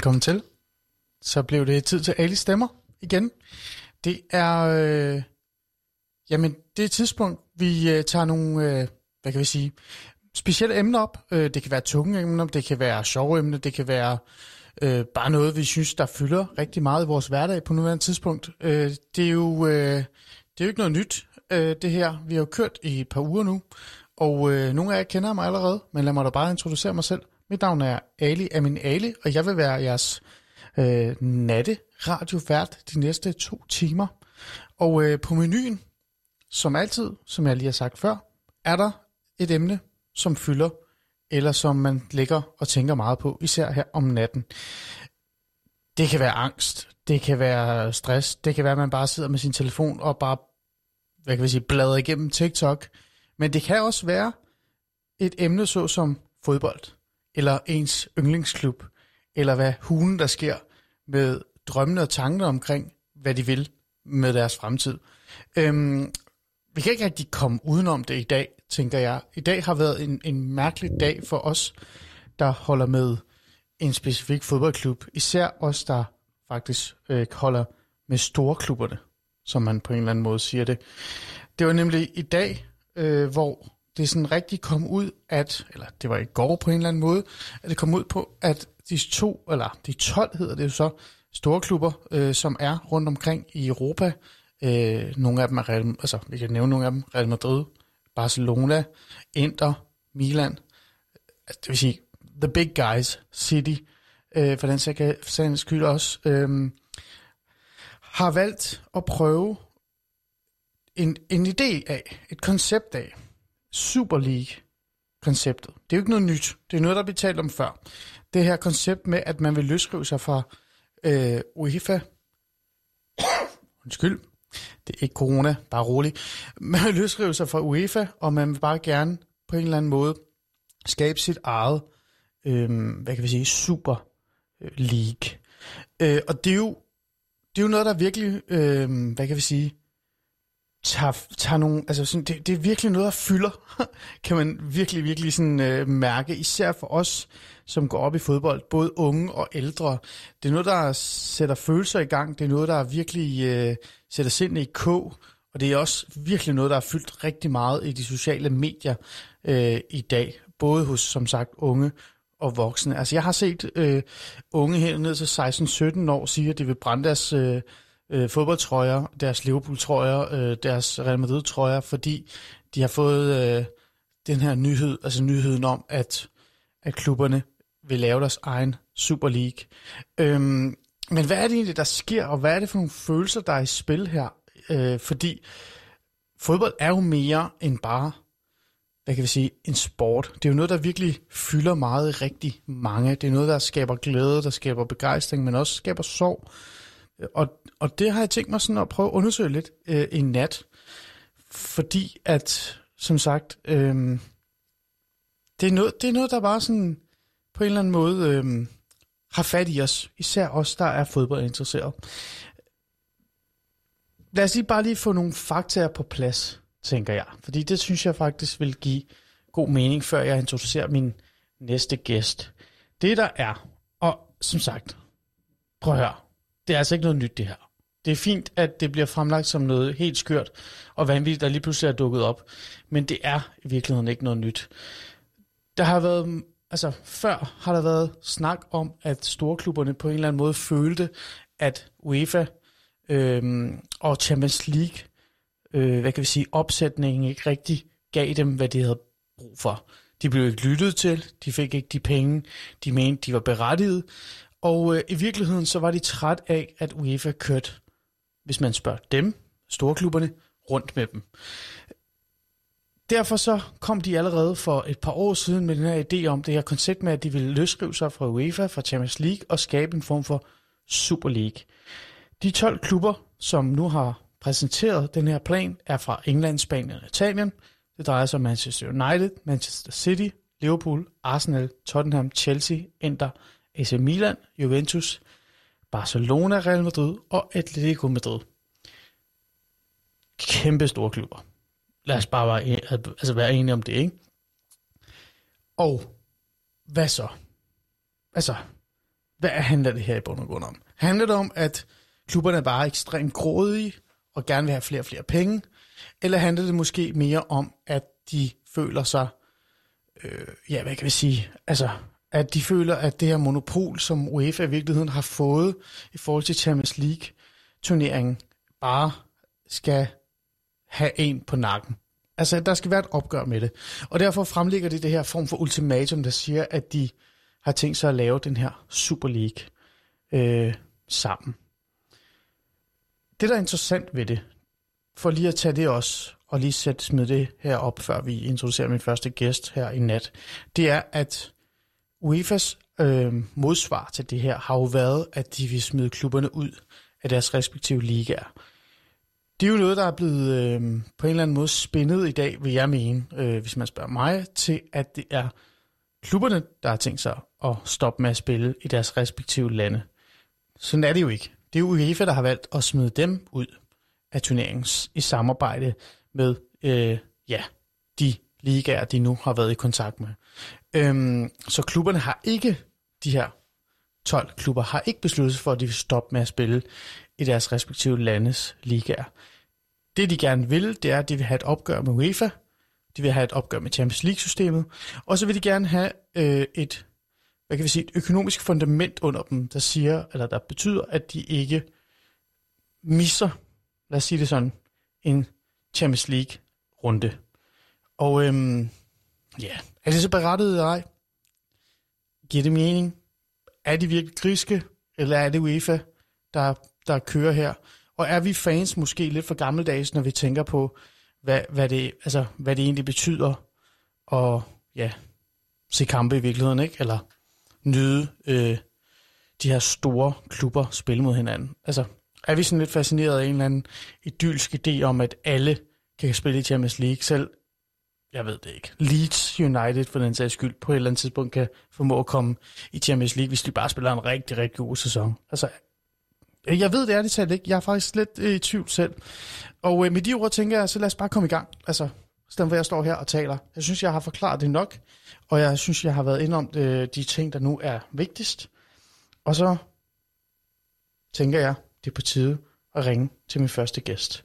Velkommen til. Så blev det tid til Ali Stemmer igen. Det er, øh, jamen, det er et tidspunkt, vi øh, tager nogle, øh, hvad kan vi sige, specielle emner op. Øh, det kan være tunge emner, det kan være sjove emner, det kan være øh, bare noget, vi synes, der fylder rigtig meget i vores hverdag på nuværende tidspunkt. Øh, det, er jo, øh, det er jo ikke noget nyt, øh, det her. Vi har jo kørt i et par uger nu, og øh, nogle af jer kender mig allerede, men lad mig da bare introducere mig selv. Mit navn er Ali Amin Ali, og jeg vil være jeres øh, natte radiovært de næste to timer. Og øh, på menuen, som altid, som jeg lige har sagt før, er der et emne, som fylder, eller som man ligger og tænker meget på, især her om natten. Det kan være angst, det kan være stress, det kan være, at man bare sidder med sin telefon og bare, hvad kan vi sige, bladrer igennem TikTok. Men det kan også være et emne så som fodbold, eller ens yndlingsklub, eller hvad hulen der sker med drømmene og tankerne omkring, hvad de vil med deres fremtid. Øhm, vi kan ikke rigtig komme udenom det i dag, tænker jeg. I dag har været en, en mærkelig dag for os, der holder med en specifik fodboldklub. Især os, der faktisk øh, holder med store klubberne, som man på en eller anden måde siger det. Det var nemlig i dag, øh, hvor det sådan rigtig kom ud, at, eller det var i går på en eller anden måde, at det kom ud på, at de to, eller de 12 hedder det jo så, store klubber, øh, som er rundt omkring i Europa. Øh, nogle af dem er Real, altså vi kan nævne nogle af dem, Real Madrid, Barcelona, Inter, Milan, altså, det vil sige the big guys, City, øh, for den sags skyld også, øh, har valgt at prøve en, en idé af, et koncept af, Super League-konceptet. Det er jo ikke noget nyt. Det er noget, der er talt om før. Det her koncept med, at man vil løsrive sig fra øh, UEFA. Undskyld. Det er ikke corona, bare rolig. Man vil løsrive sig fra UEFA, og man vil bare gerne på en eller anden måde skabe sit eget, øh, hvad kan vi sige, Super øh, League. Øh, og det er jo det er jo noget, der virkelig, øh, hvad kan vi sige, tager, tager nogle, altså sådan, det, det er virkelig noget, der fylder, kan man virkelig, virkelig sådan øh, mærke, især for os, som går op i fodbold, både unge og ældre. Det er noget, der sætter følelser i gang, det er noget, der virkelig øh, sætter sindene i kog, og det er også virkelig noget, der har fyldt rigtig meget i de sociale medier øh, i dag, både hos, som sagt, unge og voksne. Altså jeg har set øh, unge her ned til 16-17 år sige, at de vil brænde deres... Øh, øh, fodboldtrøjer, deres Liverpool-trøjer, øh, deres Real Madrid-trøjer, fordi de har fået øh, den her nyhed, altså nyheden om, at, at klubberne vil lave deres egen Super League. Øhm, men hvad er det egentlig, der sker, og hvad er det for nogle følelser, der er i spil her? Øh, fordi fodbold er jo mere end bare, hvad kan vi sige, en sport. Det er jo noget, der virkelig fylder meget rigtig mange. Det er noget, der skaber glæde, der skaber begejstring, men også skaber sorg. Og, og det har jeg tænkt mig sådan at prøve at undersøge lidt øh, i nat, fordi at, som sagt, øh, det, er noget, det er noget, der bare sådan på en eller anden måde øh, har fat i os, især os, der er fodboldinteresseret. Lad os lige bare lige få nogle fakta på plads, tænker jeg, fordi det synes jeg faktisk vil give god mening, før jeg introducerer min næste gæst. Det der er, og som sagt, prøv at høre, det er altså ikke noget nyt, det her. Det er fint, at det bliver fremlagt som noget helt skørt og vanvittigt, der lige pludselig er dukket op. Men det er i virkeligheden ikke noget nyt. Der har været, altså før har der været snak om, at storklubberne på en eller anden måde følte, at UEFA øh, og Champions League, øh, hvad kan vi sige, opsætningen ikke rigtig gav dem, hvad de havde brug for. De blev ikke lyttet til, de fik ikke de penge, de mente, de var berettiget, og øh, i virkeligheden så var de træt af, at UEFA kørte, hvis man spørger dem, storklubberne, rundt med dem. Derfor så kom de allerede for et par år siden med den her idé om det her koncept med, at de ville løsrive sig fra UEFA, fra Champions League og skabe en form for Super League. De 12 klubber, som nu har præsenteret den her plan, er fra England, Spanien og Italien. Det drejer sig om Manchester United, Manchester City, Liverpool, Arsenal, Tottenham, Chelsea, Inter, AC Milan, Juventus, Barcelona, Real Madrid og Atletico Madrid. Kæmpe store klubber. Lad os bare være, altså være enige om det, ikke? Og hvad så? Altså, hvad handler det her i bund og grund om? Handler det om, at klubberne er bare ekstremt grådige og gerne vil have flere og flere penge? Eller handler det måske mere om, at de føler sig, øh, ja, hvad kan vi sige, altså, at de føler, at det her monopol, som UEFA i virkeligheden har fået i forhold til Champions League-turneringen, bare skal have en på nakken. Altså, der skal være et opgør med det. Og derfor fremlægger de det her form for ultimatum, der siger, at de har tænkt sig at lave den her Super League øh, sammen. Det, der er interessant ved det, for lige at tage det også, og lige sætte smide det her op, før vi introducerer min første gæst her i nat, det er, at UEFA's øh, modsvar til det her har jo været, at de vil smide klubberne ud af deres respektive ligaer. Det er jo noget, der er blevet øh, på en eller anden måde spændet i dag, vil jeg mene, øh, hvis man spørger mig, til at det er klubberne, der har tænkt sig at stoppe med at spille i deres respektive lande. Sådan er det jo ikke. Det er UEFA, der har valgt at smide dem ud af turneringen i samarbejde med øh, ja, ligaer, de nu har været i kontakt med. Øhm, så klubberne har ikke, de her 12 klubber, har ikke besluttet sig for, at de vil stoppe med at spille i deres respektive landes ligaer. Det de gerne vil, det er, at de vil have et opgør med UEFA, de vil have et opgør med Champions League-systemet, og så vil de gerne have øh, et, hvad kan vi sige, et økonomisk fundament under dem, der siger, eller der betyder, at de ikke misser, lad os sige det sådan, en Champions League-runde. Og øhm, ja, er det så berettet eller ej? Giver det mening? Er de virkelig griske, eller er det UEFA, der, der kører her? Og er vi fans måske lidt for gammeldags, når vi tænker på, hvad, hvad, det, altså, hvad det egentlig betyder at ja, se kampe i virkeligheden, ikke? Eller nyde øh, de her store klubber spille mod hinanden. Altså, er vi sådan lidt fascineret af en eller anden idylsk idé om, at alle kan spille i Champions League, selv jeg ved det ikke, Leeds United for den sags skyld, på et eller andet tidspunkt kan formå at komme i Champions League, hvis de bare spiller en rigtig, rigtig god sæson. Altså, jeg ved det ærligt talt ikke. Jeg er faktisk lidt øh, i tvivl selv. Og øh, med de ord tænker jeg, så lad os bare komme i gang. Altså, stedet for jeg står her og taler. Jeg synes, jeg har forklaret det nok, og jeg synes, jeg har været inde om øh, de ting, der nu er vigtigst. Og så tænker jeg, det er på tide at ringe til min første gæst.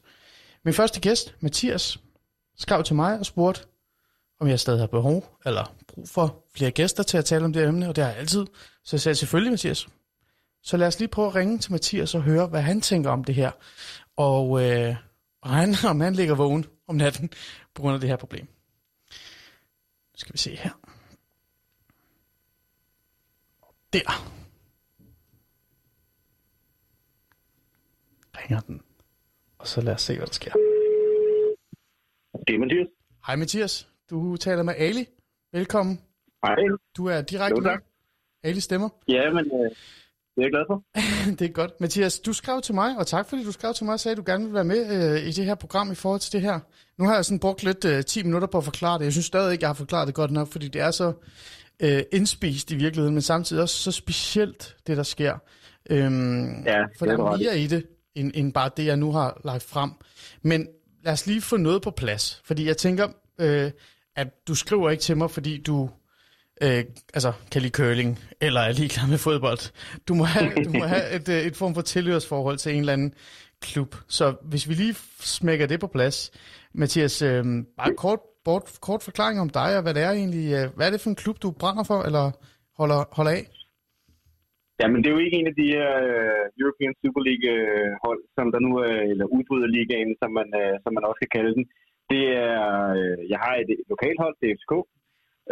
Min første gæst, Mathias, skrev til mig og spurgte, om jeg stadig har behov eller brug for flere gæster til at tale om det emne, og det har jeg altid. Så jeg sagde selvfølgelig, Mathias. Så lad os lige prøve at ringe til Mathias og høre, hvad han tænker om det her. Og, øh, og han, om han ligger vågen om natten på grund af det her problem. Nu skal vi se her. Der. Ringer den. Og så lad os se, hvad der sker. Det er Mathias. Hej Mathias. Du taler med Ali. Velkommen. Hej. Du er direkte Jo, tak. med. Ali stemmer. Ja, men øh, det er jeg glad for. det er godt. Mathias, du skrev til mig, og tak fordi du skrev til mig og sagde, at du gerne vil være med øh, i det her program i forhold til det her. Nu har jeg sådan brugt lidt øh, 10 minutter på at forklare det. Jeg synes stadig ikke, jeg har forklaret det godt nok, fordi det er så øh, indspist i virkeligheden, men samtidig også så specielt, det der sker. Øhm, Ja, for det der er er mere i det, end, end bare det, jeg nu har lagt frem. Men lad os lige få noget på plads, fordi jeg tænker, øh, at du skriver ikke til mig, fordi du øh, altså, kan lide curling, eller er ligeglad med fodbold. Du må have, du må have et, øh, et form for tilhørsforhold til en eller anden klub. Så hvis vi lige smækker det på plads, Mathias, øh, bare kort, bort, kort forklaring om dig, og hvad det er egentlig, øh, hvad er det for en klub, du brænder for, eller holder, holder af? Jamen, det er jo ikke en af de her øh, European Super League øh, hold, som der nu er, eller udbryderligaen, som man, øh, som man også kan kalde den. Det er, øh, jeg har et lokalhold, det er FCK,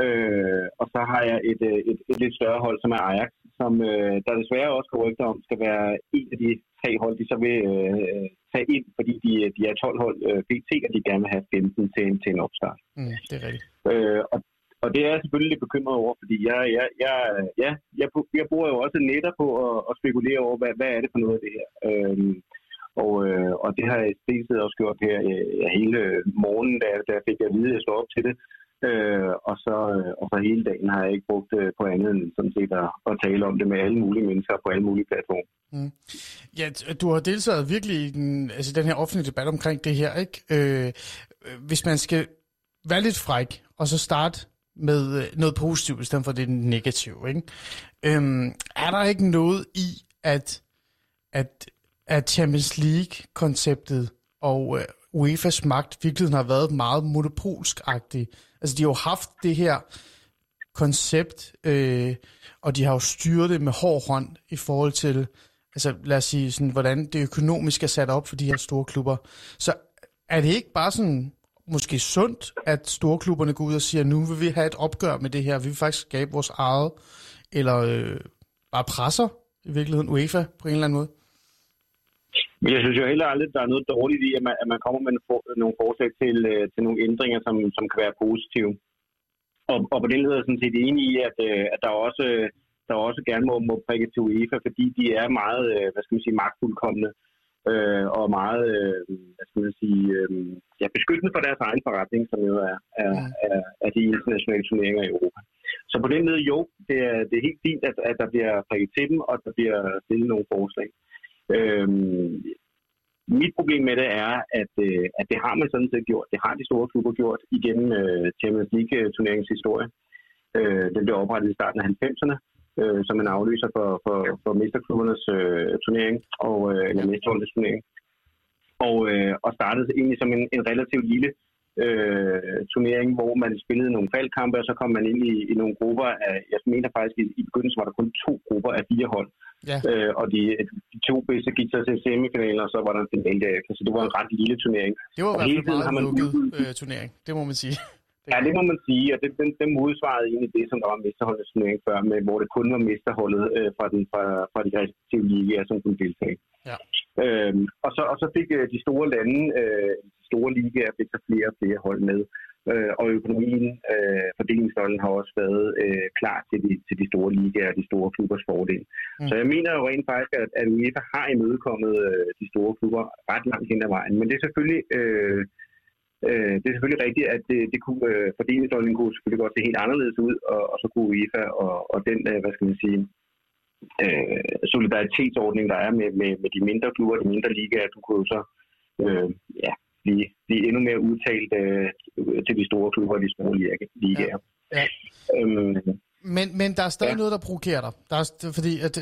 øh, og så har jeg et, øh, et, et lidt større hold, som er Ajax, som øh, der desværre også går rygter om, skal være en af de tre hold, de så vil øh, tage ind, fordi de, de er 12 hold øh, BT, og de gerne vil have 15 til en, til en opstart. Mm, det er rigtigt. Øh, og, og det er jeg selvfølgelig lidt bekymret over, fordi jeg, jeg, jeg, ja, jeg, jeg bruger jo også netop på at, at spekulere over, hvad, hvad er det for noget af det her. Øhm, og, øh, og det har jeg i også gjort her øh, hele morgenen, da, da jeg fik at vide, at jeg stod op til det. Øh, og, så, øh, og så hele dagen har jeg ikke brugt øh, på andet end sådan set at, at tale om det med alle mulige mennesker på alle mulige platforme. Mm. Ja, du har deltaget virkelig i den, altså den her offentlige debat omkring det her, ikke? Øh, hvis man skal være lidt fræk, og så starte med øh, noget positivt, i stedet for det negative. Ikke? Øhm, er der ikke noget i, at, at, at Champions League-konceptet og øh, UEFA's magt virkelig har været meget monopolsk-agtig? Altså, de har jo haft det her koncept, øh, og de har jo styret det med hård hånd i forhold til, altså lad os sige, sådan, hvordan det økonomisk er sat op for de her store klubber. Så er det ikke bare sådan måske sundt, at storklubberne går ud og siger, nu vil vi have et opgør med det her, vi vil faktisk skabe vores eget, eller øh, bare presser i virkeligheden UEFA på en eller anden måde? Men jeg synes jo heller aldrig, at der er noget dårligt i, at man, at man kommer med nogle forslag til, øh, til nogle ændringer, som, som kan være positive. Og, og på den led er jeg sådan set enig i, at, øh, at der også der også gerne må, må prikke til UEFA, fordi de er meget, øh, hvad skal man sige, magtfuldkommende øh, og meget, øh, hvad skal man sige, øh, ja, beskyttende for deres egen forretning, som jo er, er, er, er de internationale turneringer i Europa. Så på den måde, jo, det er, det er helt fint, at, at der bliver prikket til dem, og der bliver stillet nogle forslag. Øh, mit problem med det er, at, øh, at det har man sådan set gjort. Det har de store klubber gjort igennem øh, Champions League-turneringens historie. Øh, den blev oprettet i starten af 90'erne øh, som en aflyser for, for, for mesterklubbernes øh, turnering, og, øh, eller mesterholdenes turnering. Og, øh, og startede egentlig som en, en relativt lille øh, turnering, hvor man spillede nogle faldkampe, og så kom man ind i, i nogle grupper af, jeg mener faktisk, i, i begyndelsen var der kun to grupper af fire hold. Ja. Øh, og de, de to bedste gik så til semifinaler, og så var der en finale derefter, så det var en ret lille turnering. Det var i hvert fald meget har man lukket øh, turnering, det må man sige. Ja, det må man sige, og det, den, den modsvarede egentlig det, som der var mesterholdets turnering før, med, hvor det kun var mesterholdet øh, fra, den, fra, fra de respektive ligaer, som kunne deltage. Ja. Øhm, og, så, og så fik øh, de store lande, øh, de store ligaer, fik så flere og flere hold med. Øh, og økonomien, øh, fordelingsnøglen har også været øh, klar til de, til de store ligaer og de store klubbers fordel. Mm. Så jeg mener jo rent faktisk, at, at UEFA har imødekommet øh, de store klubber ret langt hen ad vejen. Men det er selvfølgelig... Øh, Øh, det er selvfølgelig rigtigt, at det, det kunne, øh, fordelingsnøglen kunne selvfølgelig godt se helt anderledes ud, og, og så kunne UEFA og, og den, øh, hvad skal man sige, øh, solidaritetsordning, der er med, med, med de mindre klubber, de mindre ligaer, du kunne jo så øh, ja, blive, blive endnu mere udtalt øh, til de store klubber og de store ligaer. Ja. Ja. Øhm, men, men der er stadig ja. noget, der provokerer dig. Der er, fordi at,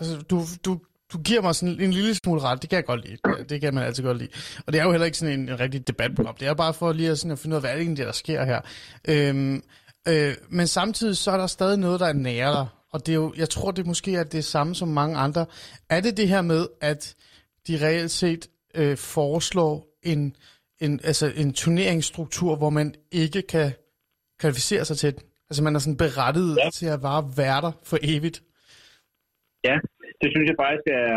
altså, du, du du giver mig sådan en lille smule ret. Det kan jeg godt lide. Det kan man altid godt lide. Og det er jo heller ikke sådan en, en rigtig debatprogram. Det er bare for lige at, sådan at finde ud af, hvad er det egentlig, der sker her. Øhm, øh, men samtidig så er der stadig noget, der er nære dig. Og det er jo, jeg tror, det måske er det samme som mange andre. Er det det her med, at de reelt set øh, foreslår en, en, altså en turneringsstruktur, hvor man ikke kan kvalificere sig til den? Altså man er sådan berettiget ja. til at være værter for evigt. Ja, det synes jeg faktisk er,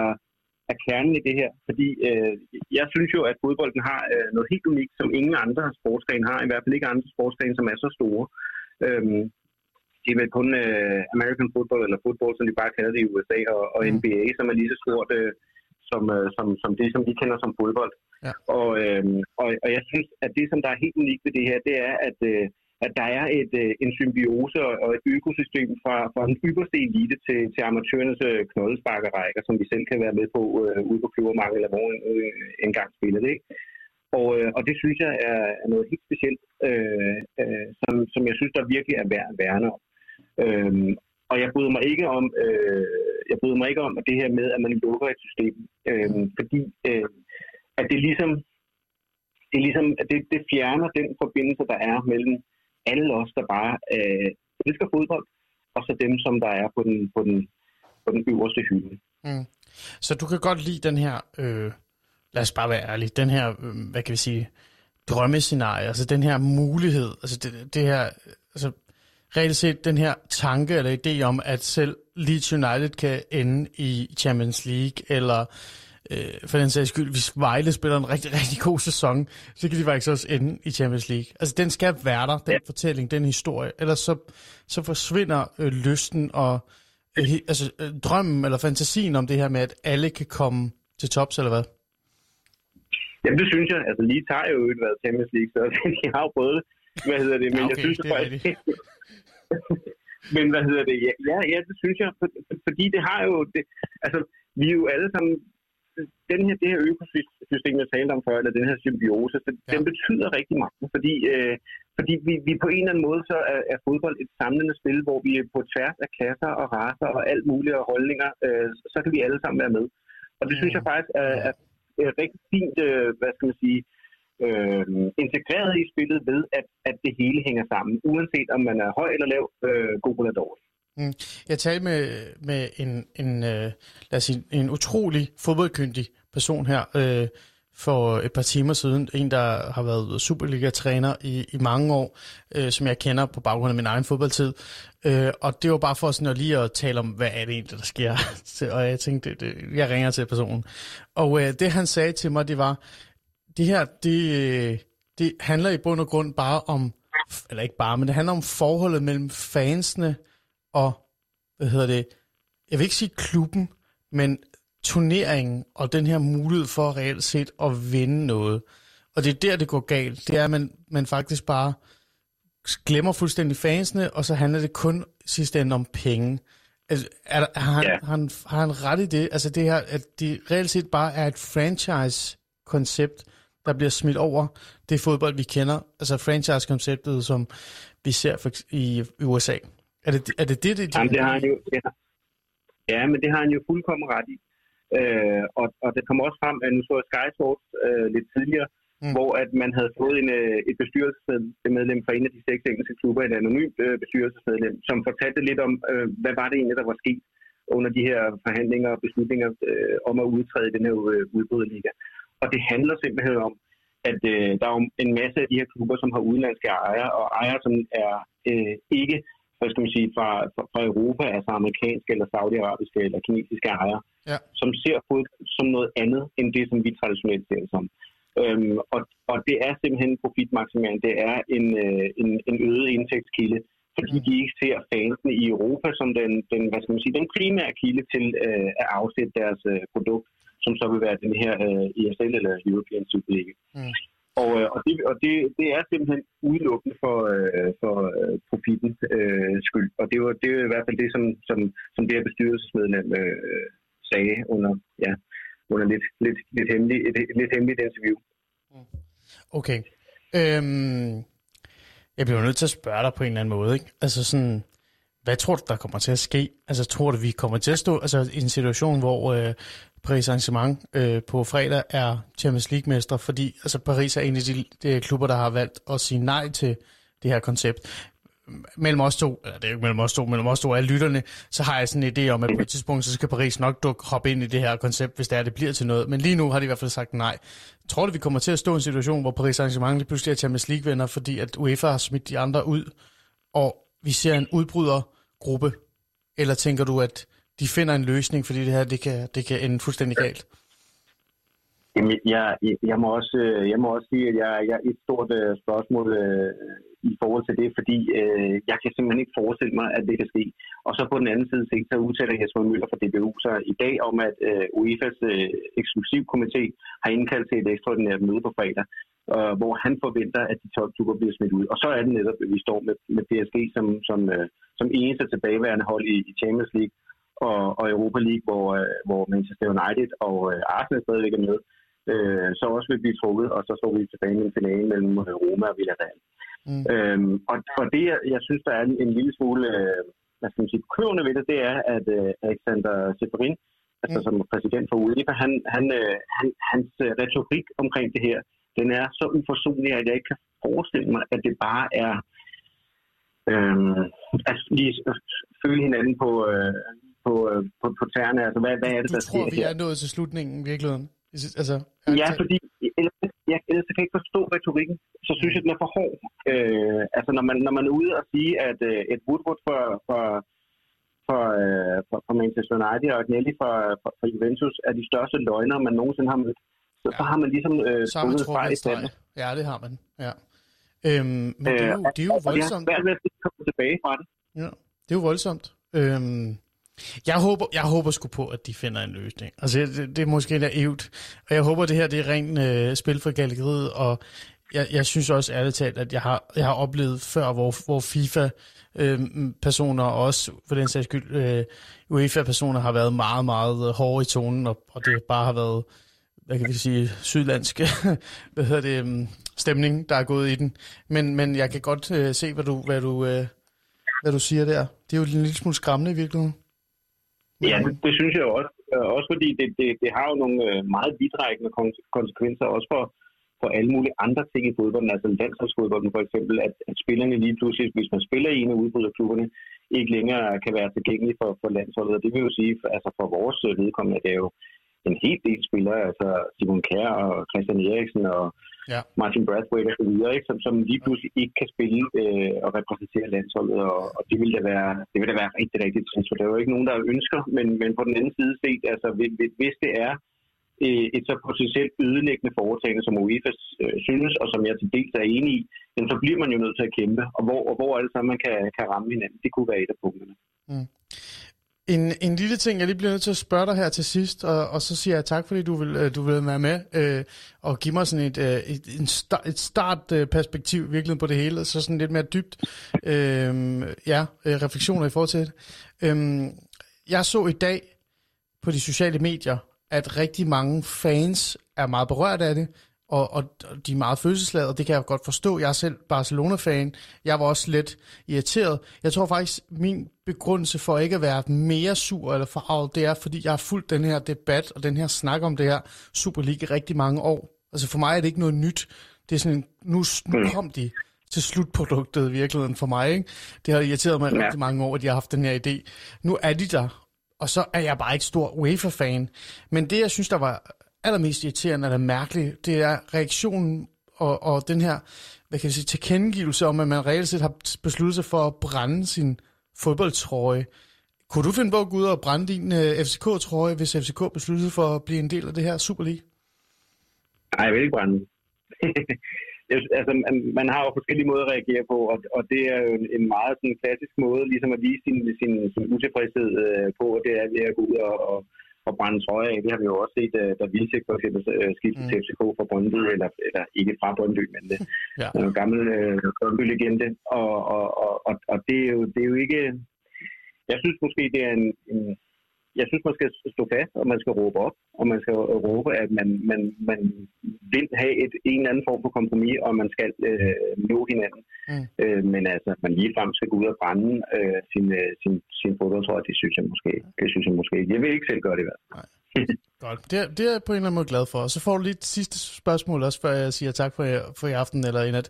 er kernen i det her. Fordi øh, jeg synes jo, at fodbolden har øh, noget helt unikt, som ingen andre sportsgrene har. I hvert fald ikke andre sportsgrene, som er så store. Øhm, det er vel kun øh, American football, eller football, som de bare kalder det i USA, og, og mm. NBA, som er lige så stort øh, som, øh, som, som det, som vi kender som fodbold. Ja. Og, øh, og, og jeg synes, at det, som der er helt unikt ved det her, det er, at øh, at der er et, øh, en symbiose og et økosystem fra, fra den ypperste elite til, til amatørernes øh, knoldesparkerækker, som vi selv kan være med på øh, ude på klubbermarkedet, eller hvor øh, spiller det Ikke? Og, øh, og det synes jeg er, er noget helt specielt, øh, øh, som, som jeg synes, der virkelig er værd at værne om. Øh, og jeg bryder mig ikke om, øh, jeg bryder mig ikke om at det her med, at man lukker et system, øh, fordi øh, at det ligesom, det, ligesom, det, det fjerner den forbindelse, der er mellem alle os, der bare øh, elsker fodbold, og så dem, som der er på den, på den, på den øverste hylde. Mm. Så du kan godt lide den her, øh, lad os bare være ærlig, den her, øh, hvad kan vi sige, drømmescenarie, altså den her mulighed, altså det, det her, altså reelt set den her tanke eller idé om, at selv Leeds United kan ende i Champions League, eller øh, for den sags skyld, hvis Vejle spiller en rigtig, rigtig god sæson, så kan de faktisk også ende i Champions League. Altså, den skal være der, den ja. fortælling, den historie. Ellers så, så forsvinder øh, lysten og øh, altså, øh, drømmen eller fantasien om det her med, at alle kan komme til tops, eller hvad? Jamen, det synes jeg. Altså, lige tager jo ikke været Champions League, så de har jo prøvet det. Hvad hedder det? Men ja, okay, jeg synes det faktisk... Men hvad hedder det? Ja, ja, det synes jeg, fordi det har jo... Det, altså, vi er jo alle sammen den her, det her økosystem, jeg talte om før, eller den her symbiose, den, ja. den betyder rigtig meget, fordi øh, Fordi vi, vi på en eller anden måde, så er, er fodbold et samlende spil, hvor vi på tværs af klasser og raser og alt mulige holdninger, øh, så kan vi alle sammen være med. Og det synes jeg faktisk er, er, er rigtig fint, øh, hvad skal man sige, øh, integreret i spillet ved, at, at det hele hænger sammen, uanset om man er høj eller lav, øh, god eller dårlig. Mm. Jeg talte med, med en, en, øh, lad os sige, en utrolig fodboldkyndig person her, øh, for et par timer siden. En, der har været Superliga-træner i, i mange år, øh, som jeg kender på baggrund af min egen fodboldtid. Øh, og det var bare for sådan at lige at tale om, hvad er det egentlig, der sker. og jeg tænkte, det, det, jeg ringer til personen. Og øh, det han sagde til mig, det var, det her, det, det handler i bund og grund bare om, eller ikke bare, men det handler om forholdet mellem fansene og, hvad hedder det, jeg vil ikke sige klubben, men turneringen og den her mulighed for reelt set at vinde noget. Og det er der, det går galt. Det er, at man, man faktisk bare glemmer fuldstændig fansene, og så handler det kun sidst ende om penge. Altså, er, er, har, han, yeah. har, han, har han ret i det? Altså det her, at det reelt set bare er et franchise-koncept, der bliver smidt over det fodbold, vi kender. Altså franchise-konceptet, som vi ser i USA. Er det er det, det, det, Jamen, det har han jo, ja. ja, men det har han jo fuldkommen ret i. Øh, og, og det kom også frem, at nu så Sky Sports øh, lidt tidligere, mm. hvor at man havde fået en, øh, et bestyrelsesmedlem fra en af de seks engelske klubber, et anonymt øh, bestyrelsesmedlem, som fortalte lidt om, øh, hvad var det egentlig, der var sket under de her forhandlinger og beslutninger øh, om at udtræde den her øh, udbryderliga. Og det handler simpelthen om, at øh, der er en masse af de her klubber, som har udenlandske ejere, og ejere, som er øh, ikke hvad skal man sige, fra, fra, Europa, altså amerikanske eller saudiarabiske eller kinesiske ejere, ja. som ser fodbold som noget andet end det, som vi traditionelt ser som. Øhm, og, og det er simpelthen profitmaksimering. Det er en, øh, en, en øget indtægtskilde, fordi de ikke ser fansene i Europa som den, den, hvad skal man sige, den primære kilde til øh, at afsætte deres øh, produkt, som så vil være den her øh, ESL eller European Super League. Mm. Og, øh, og, det, og det, det er simpelthen udelukkende for, øh, for øh, profitens øh, skyld. Og det var, det var i hvert fald det, som, som, som det her bestyrelsesmedlem øh, sagde under, ja, under lidt, lidt, lidt, hemmelig, et, et lidt hemmeligt interview. Mm. Okay. Øhm, jeg bliver nødt til at spørge dig på en eller anden måde. Ikke? Altså sådan, hvad tror du, der kommer til at ske? Altså tror du, vi kommer til at stå altså, i en situation, hvor øh, Paris Saint-Germain øh, på fredag er Champions League-mestre, fordi altså, Paris er en af de, de klubber, der har valgt at sige nej til det her koncept mellem os to, eller det er ikke mellem os to, mellem os to alle lytterne, så har jeg sådan en idé om, at på et tidspunkt, så skal Paris nok dukke hoppe ind i det her koncept, hvis det er, det bliver til noget. Men lige nu har de i hvert fald sagt nej. Tror du, vi kommer til at stå i en situation, hvor Paris Saint-Germain lige pludselig er Champions League-vinder, fordi at UEFA har smidt de andre ud, og vi ser en udbryder gruppe? Eller tænker du, at de finder en løsning, fordi det her det kan, det kan ende fuldstændig galt? Jamen, jeg, jeg, må også, øh, jeg må også sige, at jeg, jeg er et stort øh, spørgsmål øh, i forhold til det, fordi øh, jeg kan simpelthen ikke forestille mig, at det kan ske. Og så på den anden side så udtaler Jesper Møller fra DBU sig i dag om, at øh, UEFA's øh, eksklusivkomité har indkaldt til et ekstraordinært møde på fredag, uh, hvor han forventer, at de 12 klubber bliver smidt ud. Og så er det netop, at vi står med, med PSG som, som, uh, som eneste tilbageværende hold i, i Champions League og, og Europa League, hvor, uh, hvor Manchester United og uh, Arsenal stadigvæk er med øh, så også vil blive trukket, og så står vi tilbage med en finale mellem øh, Roma og Villarreal. Mm. Øhm, og for det, jeg synes, der er en, en lille smule øh, hvad skal man sige, bekymrende ved det, det er, at øh, Alexander Seferin, altså mm. som præsident for UEFA, han, han, øh, han, hans øh, retorik omkring det her, den er så uforsonlig, at jeg ikke kan forestille mig, at det bare er øh, at lige føle hinanden på, øh, på, øh, på, på tæerne. Altså, hvad, hvad er det, du der tror, sker vi er nået til slutningen i virkeligheden? Altså, ja, fordi ellers, jeg, ellers kan jeg ikke forstå retorikken. Så synes jeg, den er for hård. Øh, altså, når man, når man er ude og sige, at øh, et Woodward for, for, for, øh, for, for Manchester United og Nelly for, for, for Juventus er de største løgner, man nogensinde har mødt, så, ja. så har man ligesom øh, så har man i stedet. Ja, det har man. Ja. Øhm, men det er jo, det er jo voldsomt. Jeg har at komme tilbage fra det. Ja, det er jo voldsomt. Øhm, jeg håber, jeg håber sgu på, at de finder en løsning. Altså, det, det er måske naivt. Og jeg håber, det her det er rent øh, spil for galleriet, og jeg, jeg synes også ærligt talt, at jeg har, jeg har oplevet før, hvor, hvor FIFA-personer, øh, og også for den sags skyld øh, UEFA-personer, har været meget, meget øh, hårde i tonen, og, og det bare har været, hvad kan vi sige, sydlandsk hvad hedder det, øhm, stemning, der er gået i den. Men, men jeg kan godt øh, se, hvad du, hvad, du, øh, hvad du siger der. Det er jo en lille smule skræmmende i virkeligheden. Ja, det, det synes jeg også. Øh, også fordi det, det, det har jo nogle øh, meget vidtrækkende konsekvenser, også for, for alle mulige andre ting i fodbolden, altså landsholdsfodbolden for eksempel, at, at spillerne lige pludselig, hvis man spiller i en af udbryderklubberne, ikke længere kan være tilgængelige for, for landsholdet. Og det vil jo sige, altså for vores øh, vedkommende, det er jo en helt del spillere, altså Simon Kjær og Christian Eriksen og ja. Martin Brathwaite og så videre, ikke? Som, som lige pludselig ikke kan spille øh, og repræsentere landsholdet, og, og det vil da være, det vil da være rigtig, rigtig trist, for der er jo ikke nogen, der ønsker, men, men på den anden side set, altså hvis det er øh, et så potentielt ødelæggende foretagende, som UEFA øh, synes, og som jeg til dels er enig i, men så bliver man jo nødt til at kæmpe, og hvor, og hvor er det så, man kan, kan ramme hinanden, det kunne være et af punktene. Mm. En, en lille ting, jeg lige bliver nødt til at spørge dig her til sidst, og, og så siger jeg tak, fordi du vil, øh, du vil være med øh, og give mig sådan et, øh, et, en start, et startperspektiv virkelig på det hele, så sådan lidt mere dybt øh, ja, øh, refleksioner i forhold til det. Øh, jeg så i dag på de sociale medier, at rigtig mange fans er meget berørt af det, og, og de er meget følelsesladede, og det kan jeg godt forstå. Jeg er selv Barcelona-fan. Jeg var også lidt irriteret. Jeg tror faktisk, min begrundelse for ikke at være mere sur eller forarvet, det er, fordi jeg har fulgt den her debat og den her snak om det her Super League i rigtig mange år. Altså for mig er det ikke noget nyt. Det er sådan, nu, nu mm. kom de til slutproduktet i virkeligheden for mig. Ikke? Det har irriteret mig ja. rigtig mange år, at jeg har haft den her idé. Nu er de der, og så er jeg bare ikke stor UEFA-fan. Men det, jeg synes, der var allermest irriterende eller mærkelig, det er reaktionen og, og den her, hvad kan jeg sige, tilkendegivelse om, at man reelt set har besluttet sig for at brænde sin fodboldtrøje. Kunne du finde på at gå ud og brænde din uh, øh, FCK-trøje, hvis FCK besluttede for at blive en del af det her Super League? Nej, jeg vil ikke brænde. altså, man, man har jo forskellige måder at reagere på, og, og det er jo en, meget sådan, klassisk måde ligesom at vise sin, sin, sin utilfredshed uh, på, og det er ved at gå ud og, og og brænde trøje af. Det har vi jo også set, øh, da Vilsik for eksempel øh, skiftede mm. til FCK fra Brøndby, eller, eller ikke fra Brøndby, men det ja. er en gammel øh, Brøndby-legende. Og, og, og, og, og det, er jo, det er jo ikke... Jeg synes måske, det er en, en jeg synes, man skal stå fast, og man skal råbe op, og man skal råbe, at man, man, man vil have et, en eller anden form for kompromis, og man skal øh, nå hinanden. Mm. Øh, men altså, man ligefrem skal gå ud og brænde øh, sin, øh, sin, sin fodboldtrøje, det synes jeg måske det synes jeg måske Jeg vil ikke selv gøre det i hvert fald. Godt. Det, er, det er jeg på en eller anden måde glad for. Og så får du lige et sidste spørgsmål også, før jeg siger tak for, for i aften eller i nat.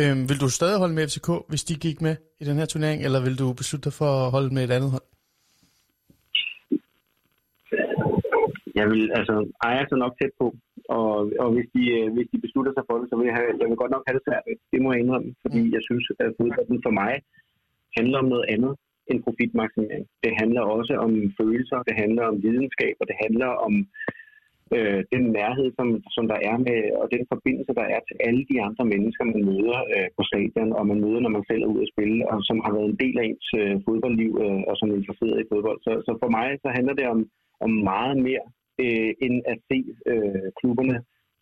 Øhm, vil du stadig holde med FCK, hvis de gik med i den her turnering, eller vil du beslutte dig for at holde med et andet hold? Jeg vil, altså, Ajax er nok tæt på, og, og hvis, de, øh, hvis de beslutter sig for det, så vil jeg, have, jeg vil godt nok have det svært. Det må jeg indrømme, fordi jeg synes, at fodbolden for mig handler om noget andet end profitmaksimering. Det handler også om følelser, det handler om videnskab, og det handler om øh, den nærhed, som, som der er med, og den forbindelse, der er til alle de andre mennesker, man møder øh, på stadion, og man møder, når man selv er ude at spille, og som har været en del af ens øh, fodboldliv, øh, og som er interesseret i fodbold. Så, så for mig, så handler det om, om meget mere øh, end at se øh, klubberne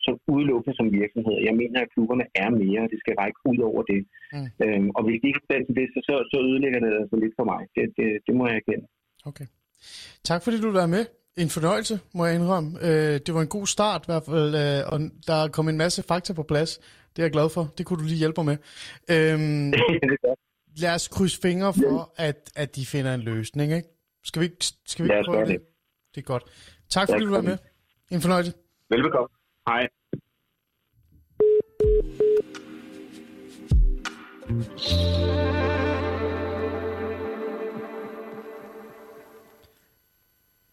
som udelukkende som virksomheder. Jeg mener, at klubberne er mere, og det skal række ud over det. Mm. Øhm, og hvis de ikke er til det, så, så ødelægger det altså lidt for mig. Det, det, det må jeg erkende. Okay. Tak fordi du var med. En fornøjelse, må jeg indrømme. Øh, det var en god start i hvert fald, øh, og der er kommet en masse fakta på plads. Det er jeg glad for. Det kunne du lige hjælpe mig med. Øhm, lad os krydse fingre for, at, at de finder en løsning. Ikke? Skal vi, skal vi prøve det? Det er godt. Tak fordi du var med. En fornøjelse. Velbekomme. Hej.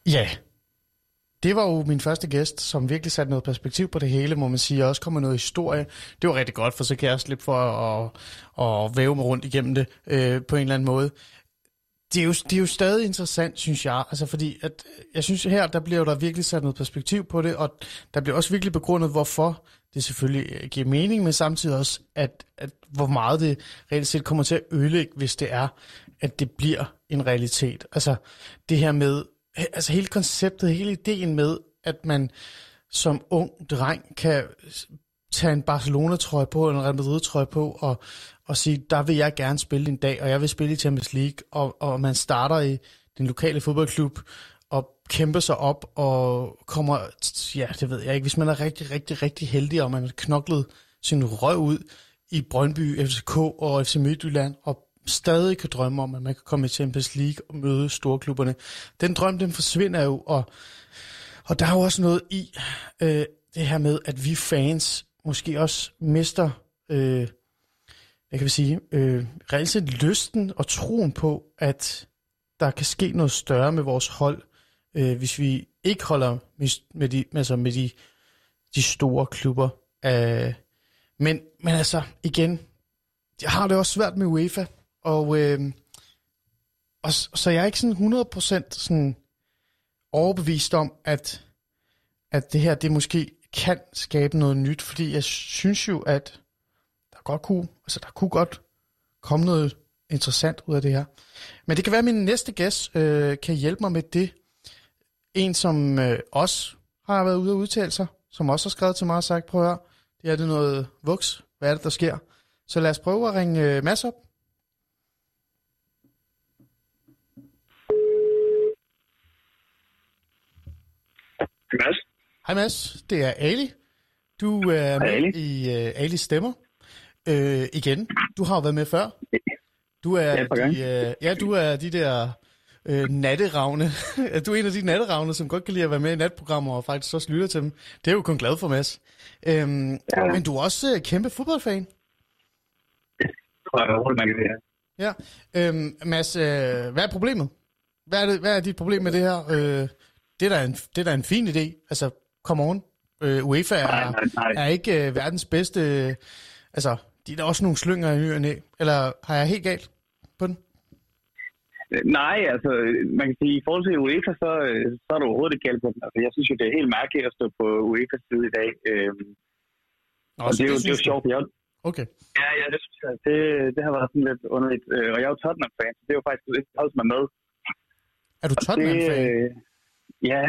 Ja, det var jo min første gæst, som virkelig satte noget perspektiv på det hele, må man sige. Også kommer noget historie. Det var rigtig godt, for så kan jeg slippe for at, at, at væve mig rundt igennem det øh, på en eller anden måde det er, jo, det er jo stadig interessant, synes jeg. Altså fordi, at øh, jeg synes her, der bliver der virkelig sat noget perspektiv på det, og der bliver også virkelig begrundet, hvorfor det selvfølgelig øh, giver mening, men samtidig også, at, at hvor meget det reelt set kommer til at ødelægge, hvis det er, at det bliver en realitet. Altså det her med, altså hele konceptet, hele ideen med, at man som ung dreng kan tage en Barcelona-trøje på, eller en Real Madrid-trøje på, og, og sige, der vil jeg gerne spille en dag, og jeg vil spille i Champions League, og, og man starter i den lokale fodboldklub, og kæmper sig op, og kommer, ja, det ved jeg ikke, hvis man er rigtig, rigtig, rigtig heldig, og man har knoklet sin røv ud i Brøndby, FCK og FC Midtjylland, og stadig kan drømme om, at man kan komme i Champions League og møde storklubberne. Den drøm, den forsvinder jo, og, og der er jo også noget i øh, det her med, at vi fans måske også mister, øh, jeg kan sige, øh, reelt set lysten og troen på, at der kan ske noget større med vores hold, øh, hvis vi ikke holder med, med, de, altså med de, de store klubber. Øh, men, men altså, igen, jeg har det også svært med UEFA, og, øh, og så jeg er ikke sådan 100% sådan overbevist om, at, at det her, det måske kan skabe noget nyt, fordi jeg synes jo, at godt kunne, altså der kunne godt komme noget interessant ud af det her. Men det kan være, at min næste gæst øh, kan hjælpe mig med det. En, som øh, også har været ude og udtale sig, som også har skrevet til mig og sagt, prøv at høre, det er det noget vuks, hvad er det, der sker? Så lad os prøve at ringe øh, Mads op. Mads? Hej Mads, det er Ali. Du er med Ali. i uh, Ali Stemmer. Uh, igen, du har jo været med før. Du er, Ja, de, uh, ja, du er de der uh, natteravne. du er en af de natteravne, som godt kan lide at være med i natprogrammer og faktisk også lytter til dem. Det er jo kun glad for, Mads. Um, Ja. Men du er også uh, kæmpe fodboldfan. Ja. Um, Mads, uh, hvad er problemet? Hvad er, det, hvad er dit problem med det her? Uh, det, er da en, det er da en fin idé. Altså, come on. Uh, UEFA er, Nej, nej, nej. er ikke uh, verdens bedste... Uh, altså, de er da også nogle slynger i ny og næ. Eller har jeg helt galt på den? Nej, altså, man kan sige, i forhold til UEFA, så, øh, så er du overhovedet ikke galt på den. Altså, jeg synes jo, det er helt mærkeligt at stå på UEFA's side i dag. Øhm, Nå, og det er jo, det er jo sjovt. Jeg, Okay. ja, ja, det synes jeg. Det, det har været sådan lidt underligt. Øh, og jeg er jo Tottenham-fan, så det er jo faktisk et hold, som er med. Er du Det, Tottenham-fan? øh, ja,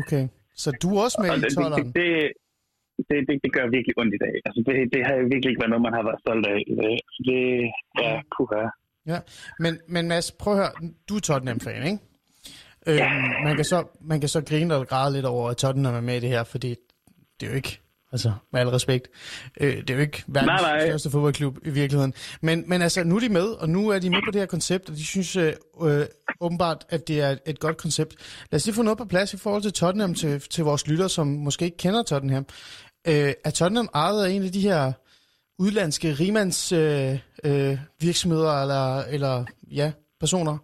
Okay. Så du er også med og i det, det, tolleren? det, det, det, det gør virkelig ondt i dag. Altså, det, det har virkelig ikke været noget, man har været stolt af det, ja, puha. Ja, men, men Mads, prøv at høre. Du er Tottenham-fan, ikke? Øhm, Ja. man, kan så, man kan så grine og græde lidt over, at Tottenham er med i det her, fordi det er jo ikke, altså med al respekt, øh, det er jo ikke verdens Nej, nej. største fodboldklub i virkeligheden. Men, men altså, nu er de med, og nu er de med på det her koncept, og de synes øh, øh, åbenbart, at det er et, et godt koncept. Lad os lige få noget på plads i forhold til Tottenham, til, til vores lytter, som måske ikke kender Tottenham. Øh, er Tottenham ejet af en af de her udlandske rimands øh, øh, virksomheder eller, eller ja, personer?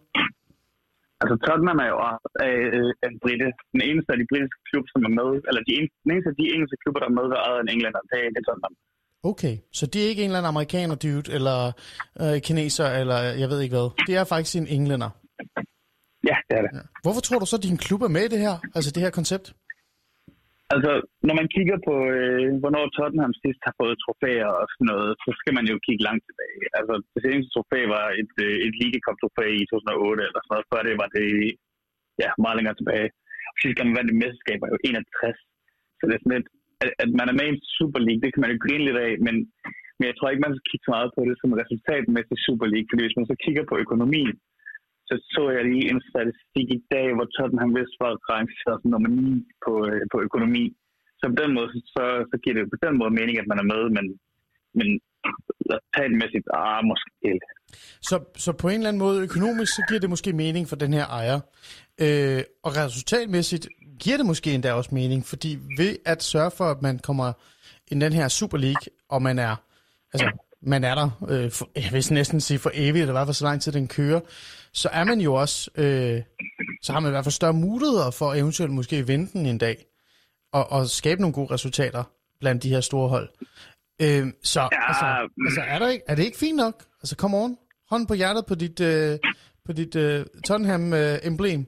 Altså Tottenham er jo også øh, en britte. Den eneste af de britiske klubber, som er med, eller de eneste, den eneste af de engelske klubber, der er med, der er ejet af en englænder, det er, det er Tottenham. Okay, så det er ikke en eller anden amerikaner dude, eller øh, kineser, eller jeg ved ikke hvad. Det er faktisk en englænder. Ja, det er det. Ja. Hvorfor tror du så, at din klub er med i det her? Altså det her koncept? Altså, når man kigger på, øh, hvornår Tottenham sidst har fået trofæer og sådan noget, så skal man jo kigge langt tilbage. Altså, det seneste trofæ var et, øh, et ligekop-trofæ i 2008 eller sådan noget. Før det var det, ja, meget længere tilbage. Og sidst gang man vandt et mesterskab var jo 61. Så det er sådan lidt, at, at man er med i en Super League, det kan man jo grine lidt af, men, men jeg tror ikke, man skal kigge så meget på det som resultatmæssigt Super League, fordi hvis man så kigger på økonomien, så så jeg lige en statistik i dag, hvor Tottenham vist var rangeret som nummer 9 på, øh, på økonomi. Så på den måde, så, så giver det på den måde mening, at man er med, men, men resultatmæssigt, ah, måske ikke. Så, så på en eller anden måde økonomisk, så giver det måske mening for den her ejer. Øh, og resultatmæssigt giver det måske endda også mening, fordi ved at sørge for, at man kommer i den her Super League, og man er, altså, man er der, øh, for, jeg vil næsten sige for evigt, eller i hvert fald så lang tid den kører, så er man jo også, øh, så har man i hvert fald større muligheder for eventuelt måske vente den en dag, og, og skabe nogle gode resultater blandt de her store hold. Øh, så Ja. altså, altså er, der ikke, er det ikke fint nok? Altså, come on. Hånd på hjertet på dit, øh, på dit øh, Tottenham-emblem.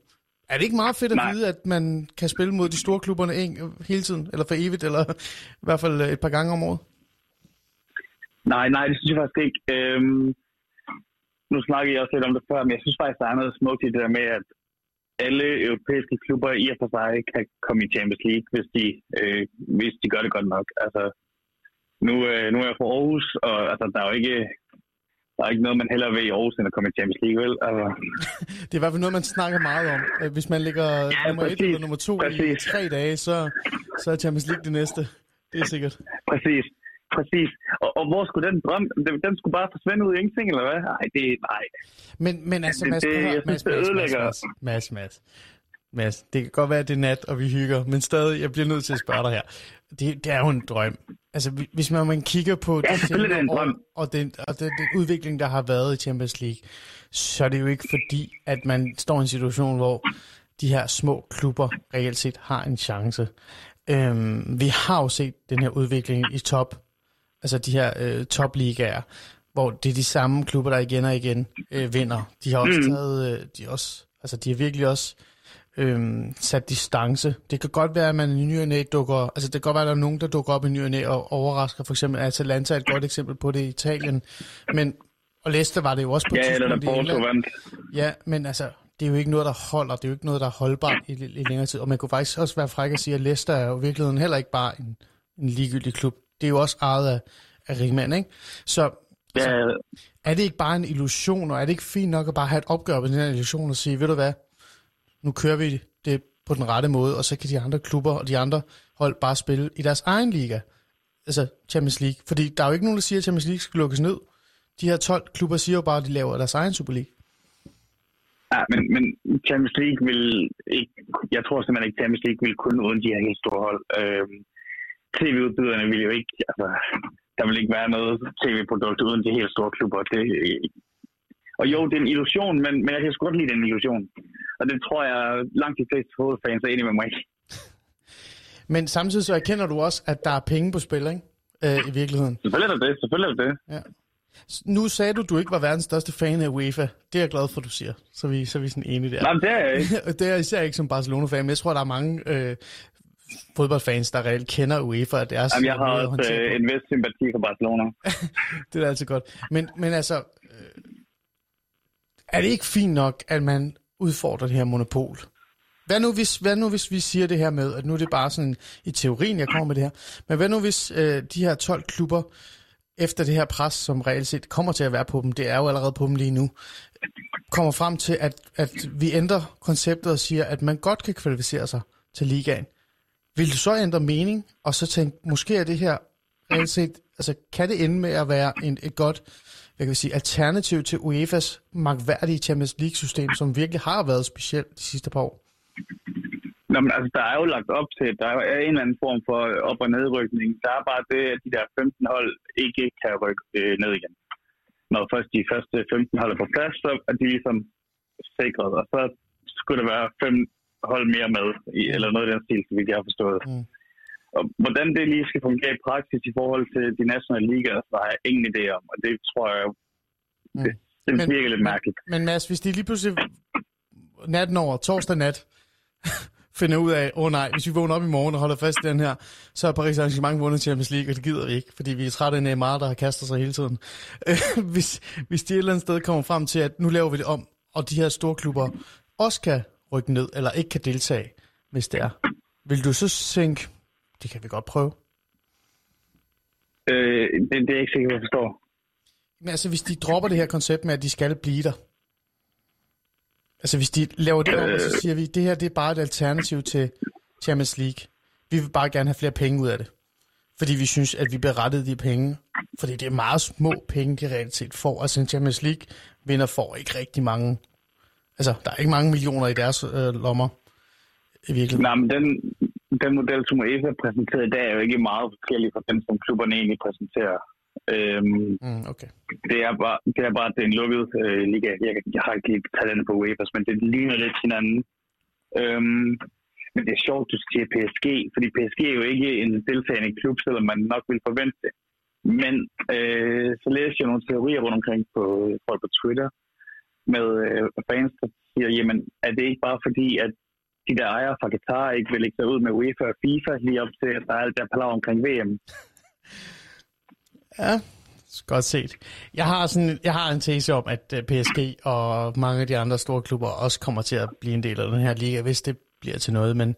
er det ikke meget fedt at Nej. vide, at man kan spille mod de store klubberne en, hele tiden, eller for evigt, eller i hvert fald øh, et par gange om året? Nej, nej, det synes jeg faktisk ikke. Øhm, nu snakker jeg også lidt om det før, men jeg synes faktisk, der er noget smukt i det der med, at alle europæiske klubber i og for sig kan komme i Champions League, hvis de, øh, hvis de gør det godt nok. Altså, nu, øh, nu er jeg fra Aarhus, og altså, der er jo ikke, der er ikke noget, man hellere vil i Aarhus, end at komme i Champions League, vel? Altså, Det er i hvert fald noget, man snakker meget om. Øh, Hvis man ligger Ja, nummer et præcis. eller nummer to i Præcis. tre dage, så, så er Champions League det næste. Det er sikkert. præcis. Præcis. Og, og hvor skulle den drøm, den, den skulle bare forsvinde ud i ingenting, eller hvad? Nej, det nej. Men, men altså, Det- Mads, det- høre. jeg synes, Mads, det Mads, Mads, Mads, Mads, Mads, det kan godt være, at det er nat, og vi hygger, men stadig, jeg bliver nødt til at spørge dig her. Det, det er jo en drøm. Altså, hvi- hvis man, man kigger på Ja, de selvfølgelig er det en drøm. år, og, den, og den, den udvikling, der har været i Champions League, så er det jo ikke fordi, at man står i en situation, hvor de her små klubber reelt set har en chance. Øhm, vi har jo set den her udvikling i top, altså de her øh, topligaer, hvor det er de samme klubber, der igen og igen øh, vinder. De har også Mm. taget, øh, de også, altså de har virkelig også øhm, sat distance. Det kan godt være, at man i ny og næ dukker, altså det kan godt være, at der er nogen, der dukker op i ny og næ og overrasker. For eksempel Atalanta er et godt eksempel på det i Italien. Men, og Leicester var det jo også på Ja, eller i Porto vandt. Ja, men altså, det er jo ikke noget, der holder. Det er jo ikke noget, der er holdbart i, i længere tid. Og man kunne faktisk også være fræk at sige, at Leicester er jo i virkeligheden heller ikke bare en, en ligegyldig klub. Det er jo også ejet af, af rigmænd, ikke? Så Ja, er det ikke bare en illusion, og er det ikke fint nok at bare have et opgør med den her illusion og sige, ved du hvad, nu kører vi det på den rette måde, og så kan de andre klubber og de andre hold bare spille i deres egen liga, altså Champions League. Fordi der er jo ikke nogen, der siger, at Champions League skal lukkes ned. De her 12 klubber siger jo bare, at de laver deres egen Super League. ja men, men Champions League vil ikke, jeg tror simpelthen ikke, Champions League vil kun uden de her helt store hold. Øhm, TV-udbyderne vil jo ikke, altså, der vil ikke være noget tv-produkt uden de helt store klubber. Det, og jo, det er en illusion, men, men jeg kan sgu godt lide den illusion. Og det tror jeg langt de fleste fodboldfans er enige med mig. Men samtidig så erkender du også, at der er penge på spil, ikke? Øh, i virkeligheden. Selvfølgelig er det, selvfølgelig er det. Ja. Nu sagde du, du ikke var verdens største fan af UEFA. Det er jeg glad for, du siger. Så er vi, så er vi sådan enige der. Nej, det er jeg ikke. Det er især ikke som Barcelona-fan, men jeg tror, der er mange øh, fodboldfans, der reelt kender UEFA og deres Jamen, jeg har også øh, en vis sympati for Barcelona. Det er altid godt. Men, men altså, øh, er det ikke fint nok, at man udfordrer det her monopol? Hvad nu, hvis, hvad nu hvis vi siger det her med, at nu er det bare sådan i teorien, jeg kommer med det her, men hvad nu hvis øh, de her 12 klubber, efter det her pres, som reelt set kommer til at være på dem, det er jo allerede på dem lige nu, kommer frem til, at, at vi ændrer konceptet og siger, at man godt kan kvalificere sig til ligaen. Vil du så ændre mening, og så tænke, måske er det her reelt set, altså kan det ende med at være en, et godt hvad kan vi sige, alternativ til UEFA's magværdige Champions League-system, som virkelig har været specielt de sidste par år? Nå, men altså, der er jo lagt op til, der er en eller anden form for op- og nedrykning. Der er bare det, at de der 15 hold ikke kan rykke øh, ned igen. Når først de første 15 hold er på plads, så er de ligesom sikret, og så skulle der være fem hold mere med, i, eller noget af den stil, som vi har forstået. Mm. Og hvordan det lige skal fungere i praksis i forhold til de nationale ligaer, så har jeg ingen idé om, og det tror jeg, Mm. det, det Men- virker lidt mærkeligt. Men Mads, hvis de lige pludselig natten over, torsdag nat, finder ud af, åh oh, nej, hvis vi vågner op i morgen og holder fast i den her, så er Paris Arrangement vundet Champions League, og det gider vi ikke, fordi vi er trætte af Neymar, der har kastet sig hele tiden. hvis, hvis de et eller andet sted kommer frem til, at nu laver vi det om, og de her store klubber også kan rykke ned, eller ikke kan deltage, hvis det er, vil du så tænke, det kan vi godt prøve? Øh, det, det er ikke sikker på, at jeg forstår. Men altså, hvis de dropper det her koncept med, at de skal blive der. Altså, hvis de laver det og så siger vi, det her det er bare et alternativ til Champions League. Vi vil bare gerne have flere penge ud af det. Fordi vi synes, at vi berettede de penge. Fordi det er meget små penge, de reelt set får. Altså, en Champions League vinder får ikke rigtig mange. Altså, der er ikke mange millioner i deres øh, lommer. I virkeligheden. Nej, men den, den model, som UEFA præsenterer i dag, er jo ikke meget forskellig fra den, som klubberne egentlig præsenterer. Øhm, Mm, okay. det, er bare, det er bare, at det er en lukket øh, liga. Jeg, jeg har ikke lige talent på UEFA, men det ligner lidt hinanden. Øhm, men det er sjovt, du siger PSG, fordi PSG er jo ikke en deltagende klub, selvom man nok vil forvente det. Men øh, så læste jeg nogle teorier rundt omkring på folk på Twitter med øh, fans, der siger, jamen er det ikke bare fordi, at de der ejere fra Qatar ikke vil lægge sig ud med UEFA og FIFA lige op til, at der er alt der palaver omkring VM. Ja, godt set. Jeg har, sådan, jeg har en tese om, at øh, PSG og mange af de andre store klubber også kommer til at blive en del af den her liga, hvis det bliver til noget. Men,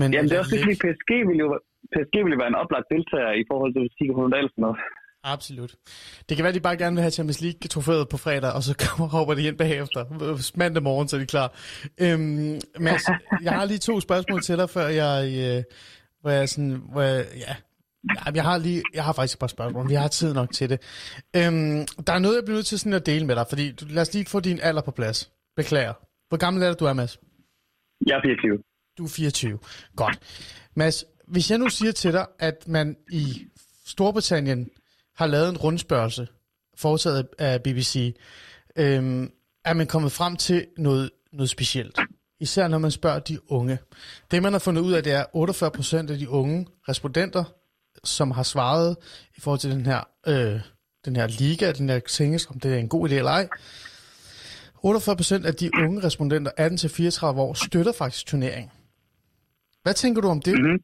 men Jamen, det er også lidt- fordi PSG vil jo, PSG vil jo være en oplagt deltager i forhold til, hvis de kan få noget sådan noget. Absolut. Det kan være, at de bare gerne vil have Champions League-trofæet på fredag, og så kommer, hopper de ind bagefter. Mandag morgen, så er de klar. Øhm, Mads, jeg har lige to spørgsmål til dig, før jeg, øh, hvor jeg sådan, hvor jeg, ja, jeg har lige, jeg har faktisk et par spørgsmål. Vi har tid nok til det. Øhm, der er noget, jeg bliver nødt til sådan at dele med dig, fordi du, lad os lige få din alder på plads. Beklager. Hvor gammel er det, du er, Mads? Jeg er 24. Du er 24. Godt. Mads, hvis jeg nu siger til dig, at man i Storbritannien har lavet en rundspørgelse, foretaget af BBC, øhm, er man kommet frem til noget, noget specielt. Især når man spørger de unge. Det, man har fundet ud af, det er 48 procent af de unge respondenter, som har svaret i forhold til den her, øh, den her liga, den her tænkes, om det er en god idé eller ej. 48 procent af de unge respondenter, 18-34 år, støtter faktisk turneringen. Hvad tænker du om det? Mm-hmm.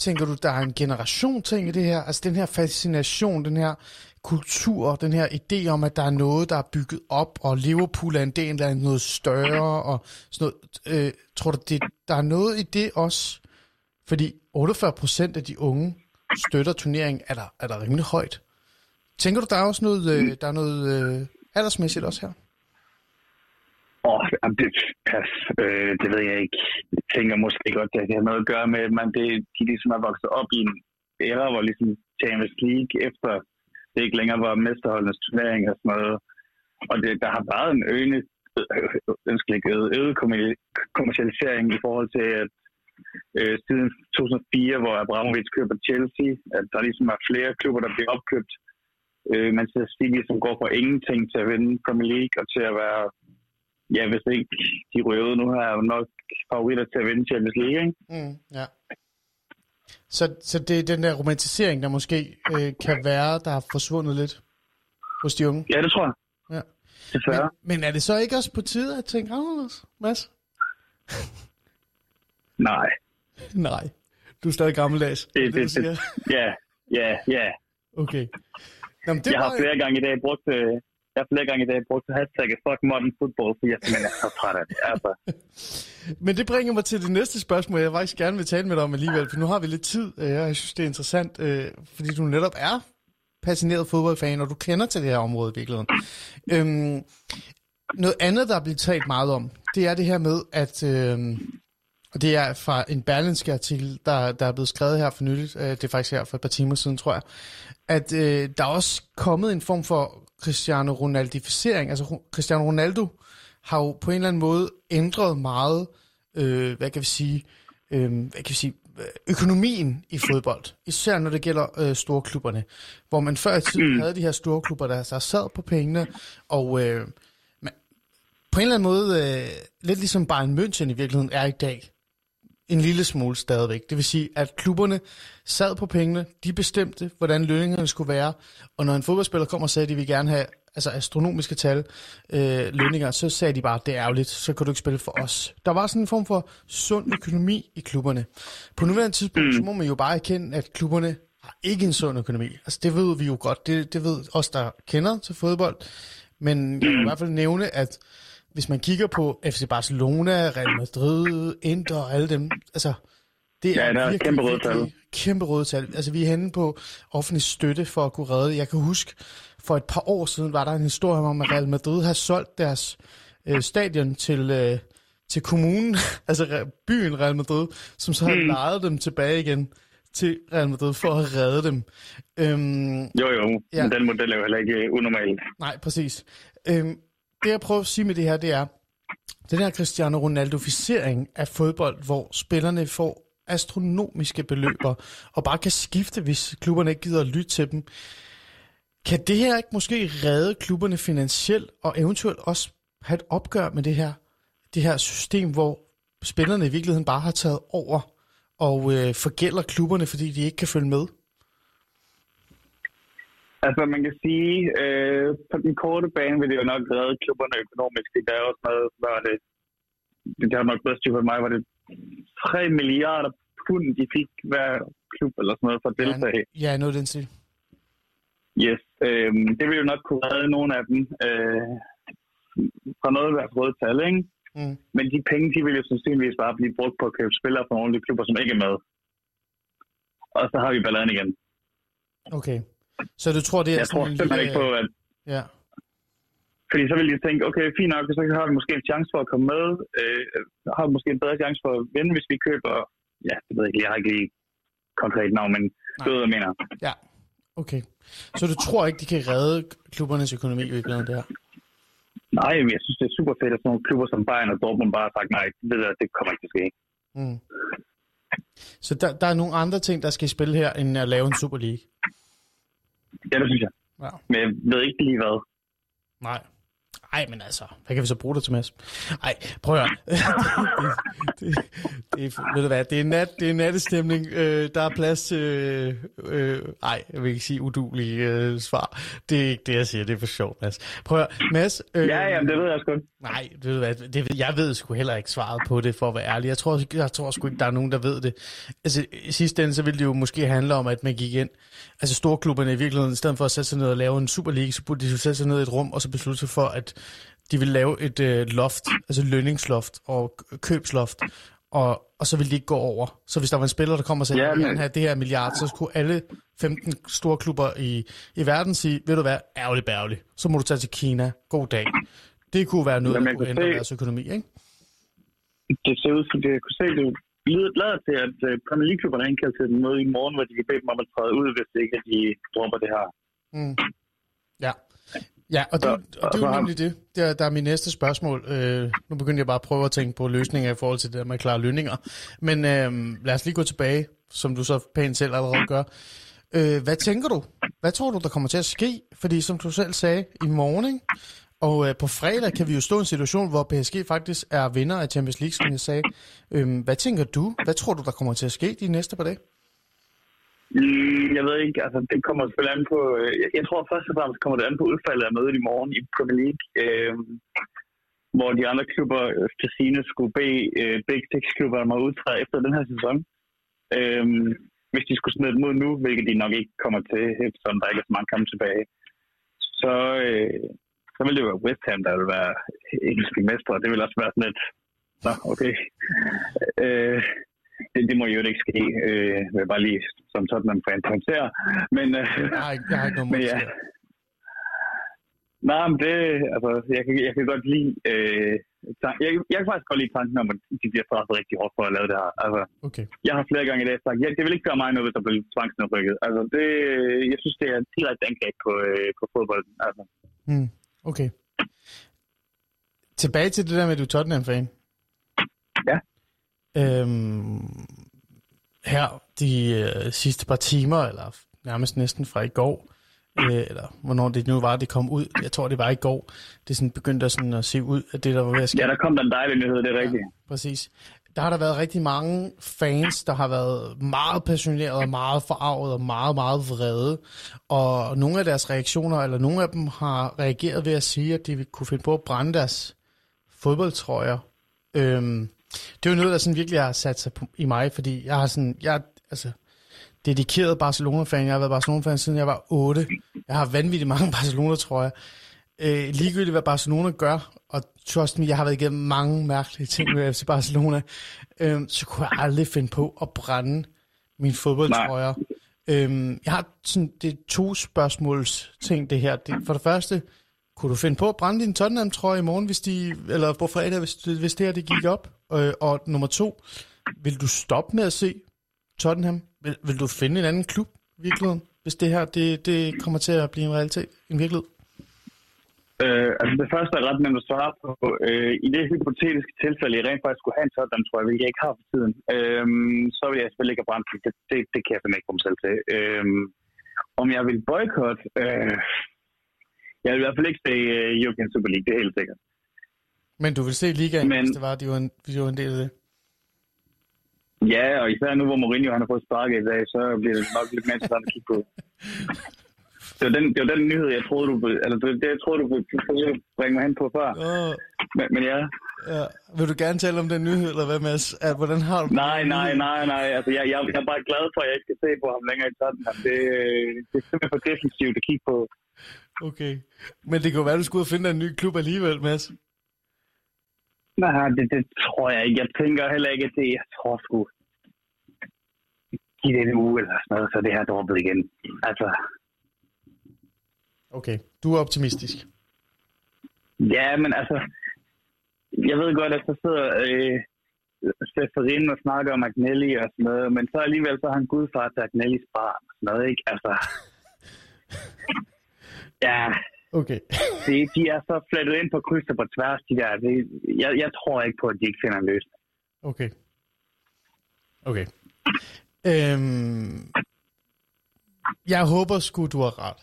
Tænker du, der er en generation ting i det her? Altså den her fascination, den her kultur, den her idé om, at der er noget, der er bygget op, og Liverpool er en del af noget større, og sådan noget. Øh, tror du, det, der er noget i det også? Fordi 48 procent af de unge støtter turneringen, er der, er der rimelig højt. Tænker du, der er også noget, øh, der er noget øh, aldersmæssigt også her? Jamen, det, pas, øh, det ved jeg ikke. Jeg tænker måske godt, at det har noget at gøre med, at man, det, de ligesom er vokset op i en æra, hvor ligesom Champions League efter det ikke længere var mesterholdenes turnering og sådan noget. Og det, der har været en øgende, øh, ønskelig øget, øget kommercialisering i forhold til, at øh, siden 2004, hvor Abramovic køber Chelsea, at der ligesom er flere klubber, der bliver opkøbt. Øh, Manchester City, som går fra ingenting til at vinde Premier League og til at være ja, hvis ikke de røvede nu, har jeg nok favoritter til at vinde Champions League, ikke? Mm, ja. Så, så det er den der romantisering, der måske øh, kan være, der har forsvundet lidt hos de unge? Ja, det tror jeg. Ja. Desværre. Men, men er det så ikke også på tide at tænke anderledes, Mads? Nej. Nej. Du er stadig gammeldags. Det, det, det, det, ja, ja, ja. Okay. Nå, det jeg har flere gange i dag brugt, øh, jeg har flere gange i dag brugt hashtagget fuck modern football, fordi jeg simpelthen er så træt af det. Altså. Men det bringer mig til det næste spørgsmål, jeg faktisk gerne vil tale med dig om alligevel, for nu har vi lidt tid, øh, og jeg synes, det er interessant, øh, fordi du netop er passioneret fodboldfan, og du kender til det her område i virkeligheden. Øhm, noget andet, der er blevet talt meget om, det er det her med, at... øhm, og det er fra en Berlinske artikel, der, der er blevet skrevet her for nyligt. Øh, det er faktisk her for et par timer siden, tror jeg. At øh, der er også kommet en form for Cristiano Ronaldificering. Altså Cristiano Ronaldo har jo på en eller anden måde ændret meget, øh, hvad kan vi sige, øh, hvad kan vi sige, økonomien i fodbold. Især når det gælder øh, store klubberne. Hvor man før i tiden mm. havde de her store klubber, der, der sad på pengene, og øh, man, på en eller anden måde, øh, lidt ligesom Bayern München i virkeligheden er i dag, en lille smule stadigvæk. Det vil sige, at klubberne sad på pengene, de bestemte, hvordan lønningerne skulle være, og når en fodboldspiller kommer og sagde, at de vil gerne have altså astronomiske tal, øh, lønninger, så sagde de bare, det er ærgerligt, så kan du ikke spille for os. Der var sådan en form for sund økonomi i klubberne. På nuværende tidspunkt, mm. så må man jo bare erkende, at klubberne har ikke en sund økonomi. Altså det ved vi jo godt, det, det ved os, der kender til fodbold, men jeg vil i hvert fald nævne, at hvis man kigger på FC Barcelona, Real Madrid, Inter og alle dem, altså, det er, ja, der er virkelig, kæmpe røde tal. Kæmpe røde tal. Altså, vi er henne på offentlig støtte for at kunne redde. Jeg kan huske, for et par år siden var der en historie om, at Real Madrid har solgt deres øh, stadion til, øh, til kommunen, altså byen Real Madrid, som så har mm. lejet dem tilbage igen til Real Madrid for at redde dem. Øhm, jo, jo, ja. men den model er jo heller ikke unormal. Nej, præcis. Øhm, det jeg prøver at sige med det her, det er, den her Cristiano Ronaldo-ficering af fodbold, hvor spillerne får astronomiske beløber, og bare kan skifte, hvis klubberne ikke gider at lytte til dem. Kan det her ikke måske redde klubberne finansielt, og eventuelt også have et opgør med det her, det her system, hvor spillerne i virkeligheden bare har taget over og øh, forgælder klubberne, fordi de ikke kan følge med? Altså, man kan sige, øh, på den korte bane vil det jo nok redde klubberne økonomisk. Det er også noget, hvad det, det har nok bedst for mig, var det 3 milliarder pund, de fik hver klub eller sådan noget for at deltage. Ja, ja noget den sig. Yes, øh, det vil jo nok kunne redde nogle af dem øh, fra noget af deres røde tal, ikke? Mm. Men de penge, de vil jo sandsynligvis bare blive brugt på at købe spillere fra nogle af de klubber, som ikke er med. Og så har vi balladen igen. Okay. Så du tror, det er Jeg tror simpelthen lille... ikke på, at... Ja. Fordi så vil de tænke, okay, fint nok, så har vi måske en chance for at komme med. Øh, har vi måske en bedre chance for at vinde, hvis vi køber... Ja, det ved jeg ikke, jeg har ikke lige konkret navn, men Det er, hvad jeg mener. Ja, okay. Så du tror ikke, de kan redde klubbernes økonomi i virkeligheden, det her? Nej, men jeg synes, det er super fedt, at sådan nogle klubber som Bayern og Dortmund bare har sagt, nej, det, der, det kommer ikke til at ske. Mm. Så der, der er nogle andre ting, der skal i spil her, end at lave en Super League? Ja, det synes jeg. Ja. Men jeg ved ikke lige hvad. Nej. Ej, men altså, hvad kan vi så bruge det til, Mads? Ej, prøv at høre. det, det, det, ved du hvad, det er, nat, det er nattestemning. Øh, der er plads til... Øh, øh, ej, jeg vil ikke sige udulig øh, svar. Det er ikke det, jeg siger. Det er for sjovt, Mads. Prøv at Mads... Øh, Ja, ja, det ved jeg sgu. Nej, ved du hvad, det, jeg ved sgu heller ikke svaret på det, for at være ærlig. Jeg tror, jeg tror sgu ikke, der er nogen, der ved det. Altså, i sidste ende, så ville det jo måske handle om, at man gik ind, altså storklubberne i virkeligheden, i stedet for at sætte sig ned og lave en Super League, så burde de jo sætte sig ned i et rum, og så beslutte sig for, at de vil lave et øh, loft, altså lønningsloft og købsloft, og, og så vil de ikke gå over. Så hvis der var en spiller, der kommer og sagde, Ja, at ja, men- have det her milliard, så skulle alle 15 store klubber i, i verden sige, ved du hvad, ærgerligt bærgerligt, så må du tage til Kina, god dag. Det kunne være noget, Jamen, der kunne ændre se- deres økonomi, ikke? Det ser ud som, det jeg kunne se, det lader til, at øh, Premier League-klubberne er indkaldt til et møde i morgen, hvor de kan bede dem om at træde ud, hvis ikke at de dropper det her. Mm. Ja. Ja, og det, og det er jo nemlig det. Der, der er min næste spørgsmål. Øh, nu begynder jeg bare at prøve at tænke på løsninger i forhold til det der med klare lønninger. Men øh, lad os lige gå tilbage, som du så pænt selv allerede gør. Øh, hvad tænker du? Hvad tror du, der kommer til at ske? Fordi som du selv sagde, i morgen, ikke? og øh, på fredag kan vi jo stå i en situation, hvor PSG faktisk er vinder af Champions League, som jeg sagde. Øh, hvad tænker du? Hvad tror du, der kommer til at ske de næste par dage? Mm, jeg ved ikke, altså det kommer selvfølgelig an på, øh, jeg, jeg tror først og fremmest kommer det an på udfaldet af mødet i morgen i Premier League, øh, hvor de andre klubber til sine skulle bede øh, Big Six klubber om at udtræde efter den her sæson. Øh, hvis de skulle smide dem ud nu, hvilket de nok ikke kommer til, eftersom der ikke er så mange kampe tilbage, så, øh, så ville det jo være West Ham, der ville være engelske mestre. Det vil også være sådan et, nå okay. Øh, det, det må jo ikke ske, øh, vil jeg bare lige som Tottenham-fan pointere. Men, øh, Jeg har ikke, jeg har ikke noget men ja. det. Nej, men det, altså, jeg kan, jeg kan godt lide, øh, jeg, jeg kan faktisk godt lide tanken om, at de bliver straffet rigtig hårdt for at lave det her. Altså, Okay. jeg har flere gange i dag sagt, ja, det vil ikke gøre mig noget, hvis der bliver tvangsnedrykket. Altså, det, jeg synes, det er et direkte angreb på, øh, på fodbolden. Altså. Hmm. Okay. Tilbage til det der med, at du er Tottenham-fan. Ja. Øhm, her de øh, sidste par timer, eller nærmest næsten fra i går, øh, eller hvornår det nu var, det kom ud. Jeg tror, det var i går. Det sådan begyndte sådan at se ud af det, der var ved at ske. Ja, der kom der en dejlig nyhed, det er rigtigt. Præcis. Der har der været rigtig mange fans, der har været meget passionerede og meget forarvet og meget, meget vrede. Og nogle af deres reaktioner, eller nogle af dem har reageret ved at sige, at de kunne finde på at brænde deres fodboldtrøjer. Øhm, det er jo noget, der sådan virkelig har sat sig på, i mig, fordi jeg har sådan, jeg altså, dedikeret Barcelona-fan. Jeg har været Barcelona-fan siden jeg var 8. Jeg har vanvittigt mange Barcelona-trøjer. Øh, ligegyldigt hvad Barcelona gør, og trust me, jeg har været igennem mange mærkelige ting med FC Barcelona, øh, så kunne jeg aldrig finde på at brænde mine fodboldtrøjer. Øhm, jeg har sådan, det er to spørgsmåls ting, det her. Det, for det første, kunne du finde på at brænde din Tottenham-trøje i morgen, hvis de, eller på fredag, hvis, hvis det her det gik op? Øh, og nummer to, vil du stoppe med at se Tottenham? Vil, vil du finde en anden klub i virkeligheden, hvis det her det, det kommer til at blive en realitet, en virkelighed? Øh, altså det første er ret nemt at svare på. Øh, I det hypotetiske tilfælde, jeg rent faktisk skulle have en sådan, tror jeg, hvilket jeg ikke har for tiden, øh, så vil jeg selvfølgelig ikke have brændt det. Det, det kan jeg simpelthen ikke få mig selv til. Øh, om jeg vil boykotte? Øh, jeg vil i hvert fald ikke se uh, European Super League, det er helt sikkert. Men du vil se ligaen, Men- hvis det var, de var, en, de var en del af det? Ja, og især nu, hvor Mourinho han har fået sparket i dag, så bliver det nok lidt mere interessant at kigge på. Det var, den, det var den nyhed, jeg troede, du, eller det, det, jeg troede, du ville at bringe mig hen på før. Oh, Men, men ja, ja. Vil du gerne tale om den nyhed, eller hvad, Mads? At, hvordan har du Nej, nej, nej, nej. Altså, jeg, jeg, jeg er bare glad for, at jeg ikke skal se på ham længere i Tottenham. Det, det er simpelthen for defensivt at kigge på. Okay. Men det kunne være, du skulle ud og finde en ny klub alligevel, Mads. Nej, det, det tror jeg ikke. Jeg tænker heller ikke, at det jeg tror sgu... Giv det en uge eller sådan noget, så det her droppet igen. Altså, Okay, du er optimistisk. ja, men altså... Jeg ved godt, at der sidder øh, Seferin og snakker om Agnelli og sådan noget, men så alligevel så er han gudfar til Agnellis barn og sådan noget, ikke? Altså, ja, Okay. det, de er så flettet ind på kryds og på tværs, de der. Det, jeg, jeg tror ikke på, at de ikke finder en løsning. Okay. Okay. Øhm, jeg håber sgu, du har ret.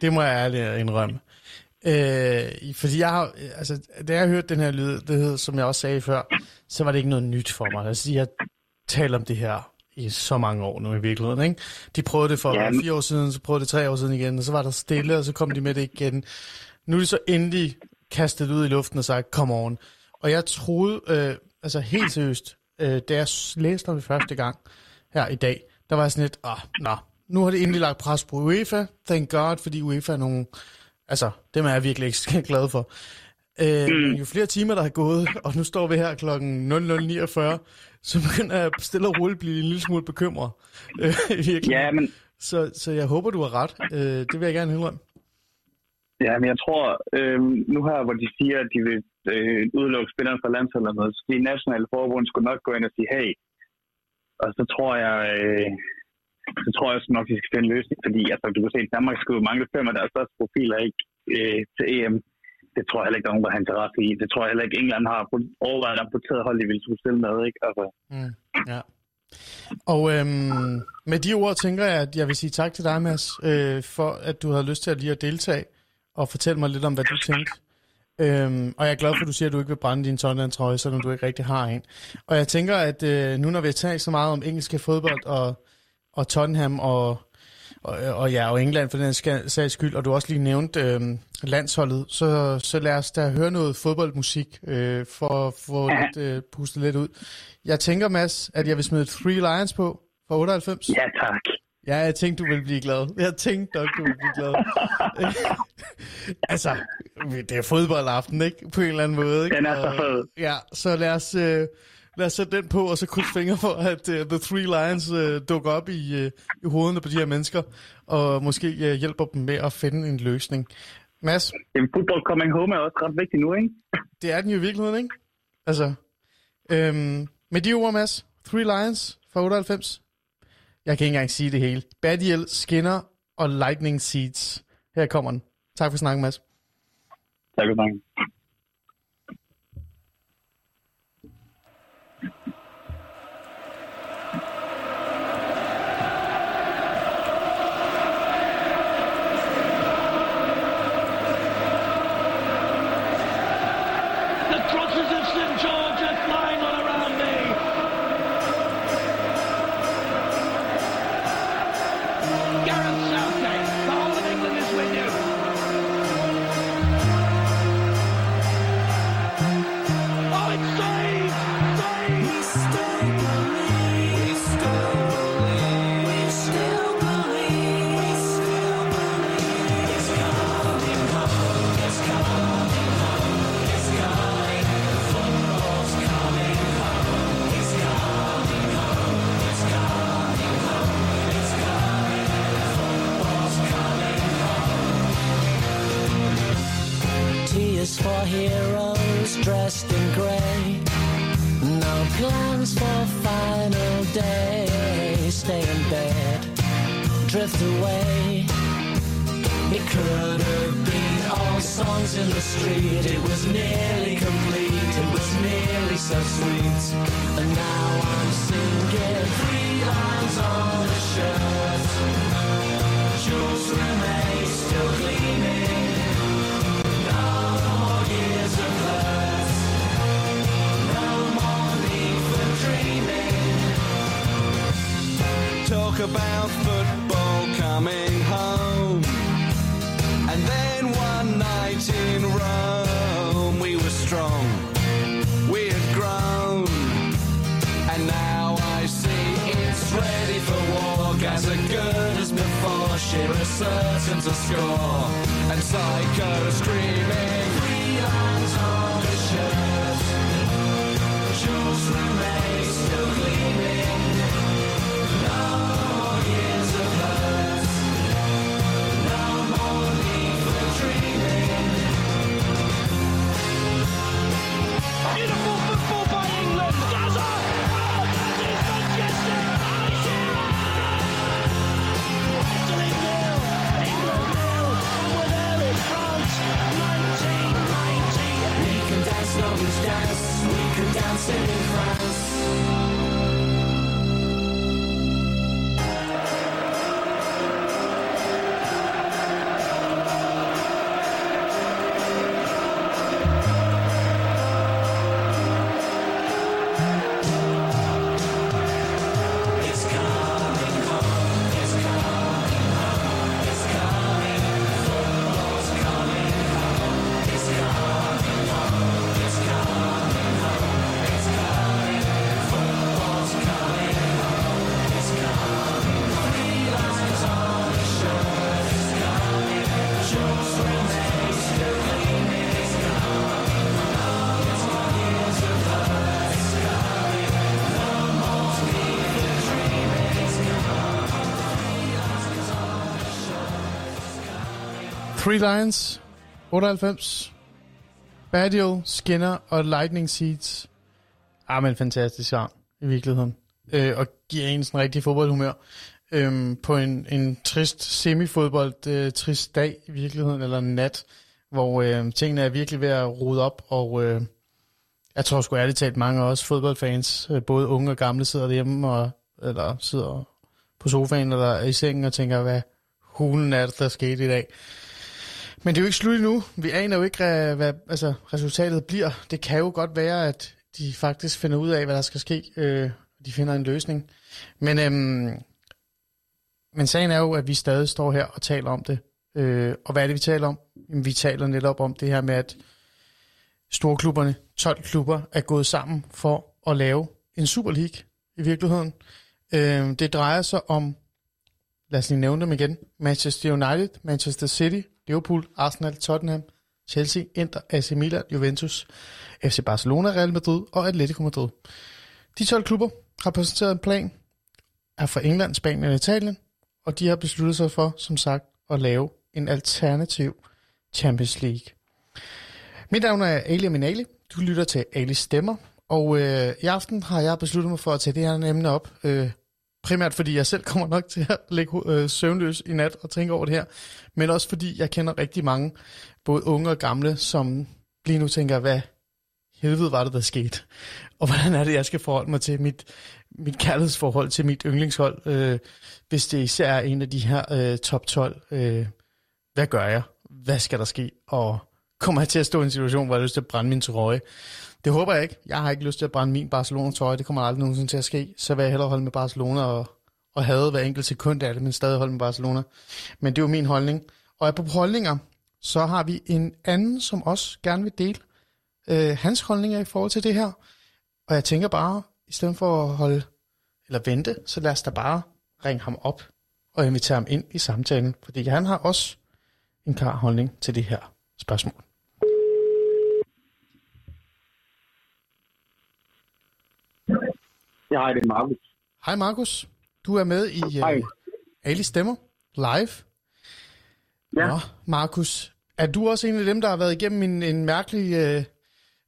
Det må jeg ærligt indrømme. Øh, fordi jeg har, altså, da jeg hørte den her lyd, det hed, som jeg også sagde før, så var det ikke noget nyt for mig. Altså, jeg taler om det her i så mange år nu i virkeligheden, ikke? De prøvede det for Ja. fire år siden, så prøvede det tre år siden igen, og så var der stille, og så kom de med det igen. Nu er de så endelig kastet ud i luften og sagt, come on. Og jeg troede, øh, altså helt seriøst, øh, da jeg læste om det første gang her i dag, der var jeg sådan lidt, ah, nå, nu har det endelig lagt pres på UEFA, thank god, fordi UEFA er nogle, altså, dem er jeg virkelig ikke glad for. Øh, mm. Jo flere timer, der er gået, og nu står vi her klokken 00.49, så begynder jeg stille og roligt blive en lille smule bekymret. Øh, virkelig. Ja, men, Så, så jeg håber, du har ret. Øh, det vil jeg gerne indrømme. ja, men jeg tror, øh, nu her, hvor de siger, at de vil øh, udelukke spillerne fra landsholdet, noget, så de nationale forbund skulle nok gå ind og sige, hey, og så tror jeg, øh, så tror jeg også nok, de skal finde en løsning, fordi altså, du kan se, at Danmark skulle mangle fem af deres største profiler ikke, øh, til EM. Det tror jeg heller ikke, der er nogen, der har interesse i. Det tror jeg heller ikke, England har overvejet at hold, de ville skulle stille med. Ikke? Altså, Mm, ja. Og øhm, med de ord tænker jeg, at jeg vil sige tak til dig, Mads, øh, for at du havde lyst til at lige at deltage og fortælle mig lidt om, hvad du tænkte. Øhm, og jeg er glad for, at du siger, at du ikke vil brænde din Tottenham-trøje, selvom du ikke rigtig har en. Og jeg tænker, at øh, nu når vi har talt så meget om engelske fodbold og, og Tottenham og, og, og ja, og England for den sags skyld, og du også lige nævnte øh, landsholdet, så, så lad os da høre noget fodboldmusik øh, for at få Ja. lidt, øh, pustet lidt ud. Jeg tænker, Mads, at jeg vil smide Three Lions på fra 98. ja, tak. Ja, jeg tænkte, du ville blive glad. Jeg tænkte nok, du ville blive glad. altså, det er fodboldaften, ikke? På en eller anden måde, ikke? Den er så fed. Ja, så lad os, øh, lad os sætte den på, og så krydse fingre for, at uh, The Three Lions uh, dukker op i, uh, i hovederne på de her mennesker, og måske uh, hjælper dem med at finde en løsning. Mads, Jamen, football coming home er også ret vigtigt nu, ikke? det er den jo i virkeligheden, ikke? Altså, øhm, med de ord, Mads, Three Lions fra 98. Jeg kan ikke engang sige det hele. Badiel, Skinner og Lightning Seeds. Her kommer den. Tak for snakken, Mads. Tak for snakken. Drift away. It could have been all songs in the street. It was nearly complete. It was nearly so sweet. And now I'm singing three lines on the shirt. Jules remain still gleaming. No more years of hurt. No more need for dreaming. talk about Shearer certain to score. And Psycho screaming, dancing in France. Three Lions, 98, Badio, Skinner og Lightning Seeds. Ah, men fantastisk sang i virkeligheden. Øh, og giver en sådan rigtig fodboldhumør. Øhm, på en, en trist semifodbold, øh, trist dag i virkeligheden, eller nat, hvor øh, tingene er virkelig ved at rode op, og øh, jeg tror sgu ærligt talt mange af os fodboldfans, øh, både unge og gamle, sidder derhjemme og, eller sidder på sofaen eller i sengen og tænker, hvad hulen er det, der skete i dag. Men det er jo ikke slut endnu. Vi aner jo ikke, hvad, hvad altså, resultatet bliver. Det kan jo godt være, at de faktisk finder ud af, hvad der skal ske. Øh, de finder en løsning. Men, øhm, men sagen er jo, at vi stadig står her og taler om det. Øh, og hvad er det, vi taler om? Jamen, vi taler netop om det her med, at storklubberne, 12 klubber, er gået sammen for at lave en Super League i virkeligheden. Øh, det drejer sig om, lad os lige nævne dem igen, Manchester United, Manchester City, Liverpool, Arsenal, Tottenham, Chelsea, Inter, AC Milan, Juventus, FC Barcelona, Real Madrid og Atletico Madrid. De 12 klubber har præsenteret en plan, er fra England, Spanien og Italien, og de har besluttet sig for, som sagt, at lave en alternativ Champions League. Mit navn er Ali Minali. Du lytter til Ali Stemmer, og øh, i aften har jeg besluttet mig for at tage det her emne op. Øh, primært fordi jeg selv kommer nok til at ligge øh, søvnløs i nat og tænke over det her, men også fordi jeg kender rigtig mange, både unge og gamle, som lige nu tænker, hvad helvede var det, der skete? Og hvordan er det, jeg skal forholde mig til mit, mit kærlighedsforhold til mit yndlingshold, øh, hvis det især er en af de her øh, top 12. Øh, hvad gør jeg? Hvad skal der ske? Og kommer jeg til at stå i en situation, hvor jeg har lyst til at brænde min trøje? Det håber jeg ikke. Jeg har ikke lyst til at brænde min Barcelona-trøje. Det kommer aldrig nogensinde til at ske. Så vil jeg hellere holde med Barcelona og, og have hver enkelt sekund af det, men stadig holde med Barcelona. Men det er jo min holdning. Og apropos holdninger, så har vi en anden, som også gerne vil dele øh, hans holdninger i forhold til det her. Og jeg tænker bare, i stedet for at holde eller vente, så lad os da bare ringe ham op og invitere ham ind i samtalen. Fordi han har også en klar holdning til det her spørgsmål. Hej, det er Markus. Hej Markus, du er med i Hej. uh, Ali Stemmer live. Ja. Nå, Markus, er du også en af dem, der har været igennem en, en mærkelig, uh,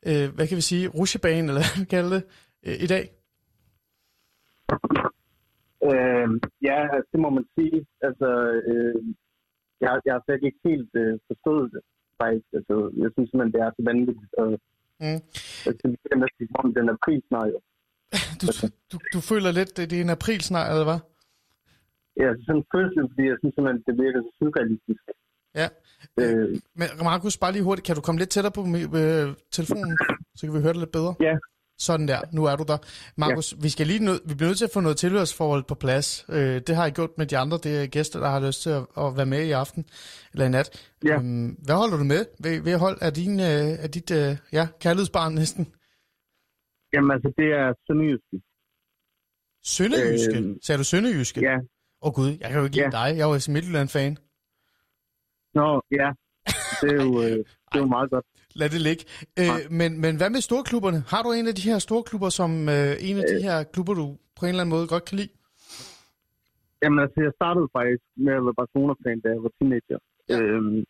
uh, hvad kan vi sige, rushebane, eller hvad man kalder det, uh, i dag? Øh, ja, altså, det må man sige. Altså, øh, jeg, jeg har slet ikke helt øh, forstået det, faktisk. Altså, jeg synes simpelthen, det er så vanvittigt. Og, Mm. altså, det er næsten om den er pris snart, jo. Du, du, du føler lidt, det er en april snart, eller hvad? Ja, altså, sådan en følelse, fordi jeg synes simpelthen, det virker så surrealistisk. Ja. Øh, Men Markus, bare lige hurtigt, kan du komme lidt tættere på øh, telefonen, så kan vi høre det lidt bedre? ja, Sådan der, nu er du der. Markus, ja. vi, skal lige nød, vi bliver nødt til at få noget tilhørsforhold på plads. Øh, det har jeg gjort med de andre det er gæster, der har lyst til at, at være med i aften, eller i nat. Ja. Øhm, hvad holder du med? Ved, ved hold er, din, øh, er dit øh, ja, kærlighedsbarn næsten? Jamen altså, det er sønderjyske. Sønderjyske? Øh, Sagde du sønderjyske? Ja. Åh oh, gud, jeg kan jo ikke lide dig. Jeg er jo Midtjylland-fan. Nå, ja. Det er jo, øh, det er jo meget godt. Lad det ligge. Øh, men, men hvad med storklubberne? Har du en af de her storklubber, som øh, en af de her klubber, du på en eller anden måde godt kan lide? Jamen altså, jeg startede faktisk med at være Barcelona-fan, da jeg var teenager. Ja. Ja. Øhm,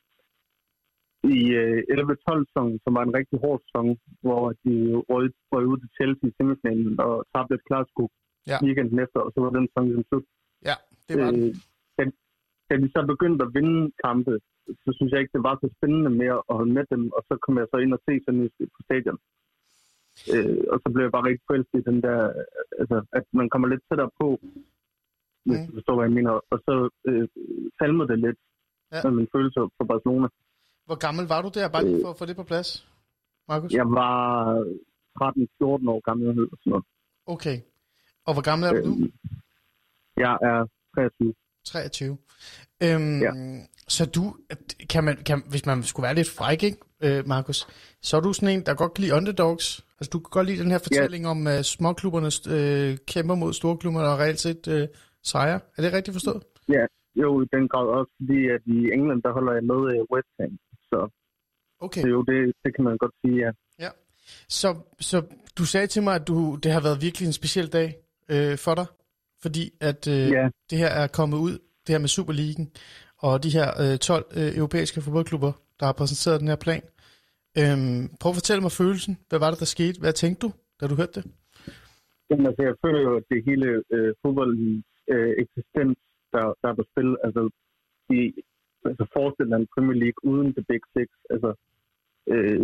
I øh, 11-12-sæsonen, som var en rigtig hård sæson, hvor de røg, røg ud til Chelsea i semifinalen og tabte et klarsko Ja. weekenden efter, og så var den sæson ligesom slut. Ja, det var den. Øh, da, da de så begyndte at vinde kampe, så synes jeg ikke, det var så spændende mere at holde med dem, og så kom jeg så ind og se sådan på stadion. Øh, og så blev jeg bare rigtig forelsket i den der, altså, at man kommer lidt tættere på, hvis Mm. du forstår, hvad jeg mener. Og så øh, falmede det lidt ja. med min følelse for Barcelona. Hvor gammel var du der, bare lige for at få det på plads, Markus? Jeg var 13-14 år gammel. eller sådan noget. Okay. Og hvor gammel er du nu? Øh, Jeg er 23. 23. Øhm, ja. Ja. Så du, kan man, kan, hvis man skulle være lidt fræk, ikke, øh, Markus, så er du sådan en, der godt kan lide underdogs. Altså, du kan godt lide den her fortælling om uh, småklubberne øh, kæmper mod storklubberne og reelt set øh, sejre. Er det rigtigt forstået? Ja, jo, i den grad også, fordi at i England, der holder jeg med øh, West Ham. Så Okay. det, jo, det, det kan man godt sige, ja. Ja. Så, så du sagde til mig, at du, det har været virkelig en speciel dag øh, for dig, fordi at øh, Ja. det her er kommet ud, det her med Superligaen, og de her øh, 12 øh, europæiske fodboldklubber, der har præsenteret den her plan. Øhm, prøv at fortælle mig følelsen. Hvad var det, der skete? Hvad tænkte du, da du hørte det? Jamen, altså, jeg føler jo, at det hele øh, fodboldens øh, eksistens, der, der er på spil, altså, de, altså forestiller en Premier League uden The Big Six, altså, øh,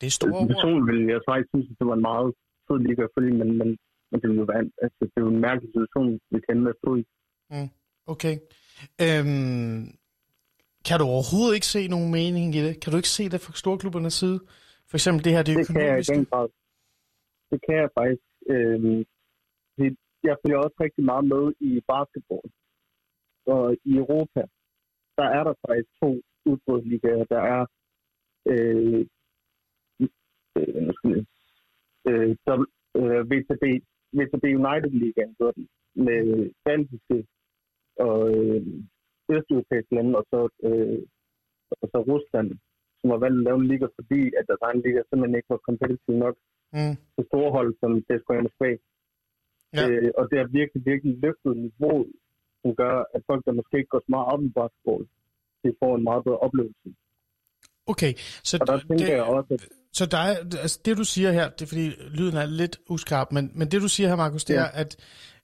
Det er store ord. personligt ville jeg faktisk synes, at det var en meget fed liga at følge, men, men, men det, ville jo være, altså, det er jo en mærkelig situation, vi kan ende med at stå i. Okay. Øhm, kan du overhovedet ikke se nogen mening i det? Kan du ikke se det fra storklubbernes side? For eksempel det her, det Det kan jeg økonomiske. den grad. Det kan jeg faktisk. Øh, det- jeg følger også rigtig meget med i basketball. Og i Europa, der er der faktisk to udbrudsligaer. Der er øh, øh, skal øh, der, øh, VTB, VTB United Ligaen, hedder den, med baltiske og øh, østeuropæiske lande, og så, øh, og så Rusland, som har valgt at lave en liga, fordi at deres egen liga simpelthen ikke var kompetitiv nok Mm. til store hold som CSKA Moskva. Ja. Øh, og det har virkelig, virkelig løftet niveauet, som gør, at folk, der måske ikke går så meget op i basketball, de får en meget bedre oplevelse. Okay, så, Og der tænker det, jeg også, at så der er, altså det du siger her, det er fordi lyden er lidt uskarp, men, men det du siger her, Markus, det Ja. er, at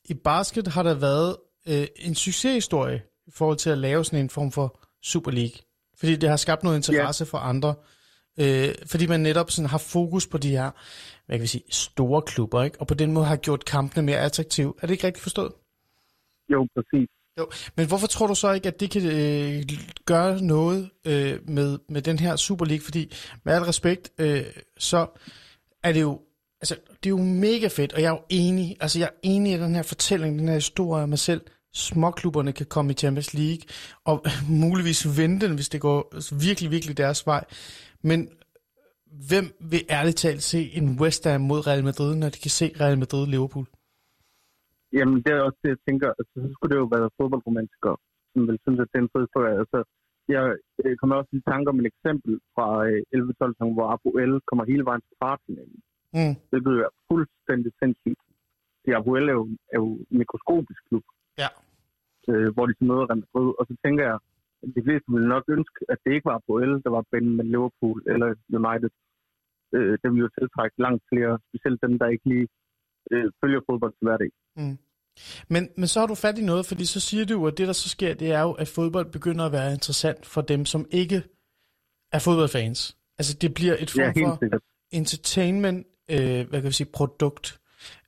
i basket har der været øh, en succeshistorie i forhold til at lave sådan en form for Super League. Fordi det har skabt noget interesse for andre. Øh, fordi man netop sådan har fokus på de her, hvad kan vi sige, store klubber, ikke? og på den måde har gjort kampene mere attraktive. Er det ikke rigtigt forstået? Jo, præcis. Jo, men hvorfor tror du så ikke, at det kan øh, gøre noget øh, med, med den her Super League? Fordi med al respekt, øh, så er det jo altså, det er jo mega fedt, og jeg er jo enig, altså jeg er enig i den her fortælling, den her historie af mig selv. Småklubberne kan komme i Champions League, og muligvis vinde den, hvis det går virkelig, virkelig deres vej. Men hvem vil ærligt talt se en West Ham mod Real Madrid, når de kan se Real Madrid-Liverpool? Jamen, det er også det, jeg tænker. Altså, så skulle det jo være fodboldromantikere, som vil synes, at det er en fed historie. Altså, jeg øh, kommer også i tanke om et eksempel fra øh, 11-12 sæsonen, hvor Apoel kommer hele vejen til kvartfinalen. Mm. Det bliver fuldstændig sindssygt. Det Apoel er jo, er jo en mikroskopisk klub, Ja. øh, hvor de så møder Real Madrid. Og så tænker jeg, at de fleste ville nok ønske, at det ikke var Apoel, der var Ben med Liverpool eller United. Øh, det ville jo tiltrække langt flere, specielt dem, der ikke lige øh, følger fodbold til hverdag. Men, men så har du fat i noget, fordi så siger du, at det, der så sker, det er jo, at fodbold begynder at være interessant for dem, som ikke er fodboldfans. Altså, det bliver et form Ja, for entertainment, øh, hvad kan vi sige, produkt.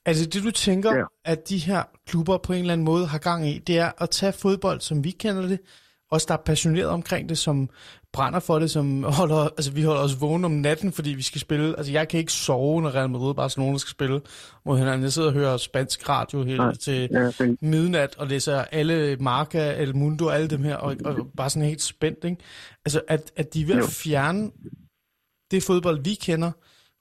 Altså, det du tænker, ja. At de her klubber på en eller anden måde har gang i, det er at tage fodbold, som vi kender det, os der er passioneret omkring det, som brænder for det, som holder, altså vi holder os vågne om natten, fordi vi skal spille. Altså jeg kan ikke sove, når Real Madrid Barcelona skal spille mod hinanden. Jeg sidder og hører spansk radio hele Nej. til Ja, den, midnat og læser alle Marca, El Mundo alle dem her, og, og bare sådan helt spændt, ikke? Altså, at, at de er ved at Jo. fjerne det fodbold, vi kender,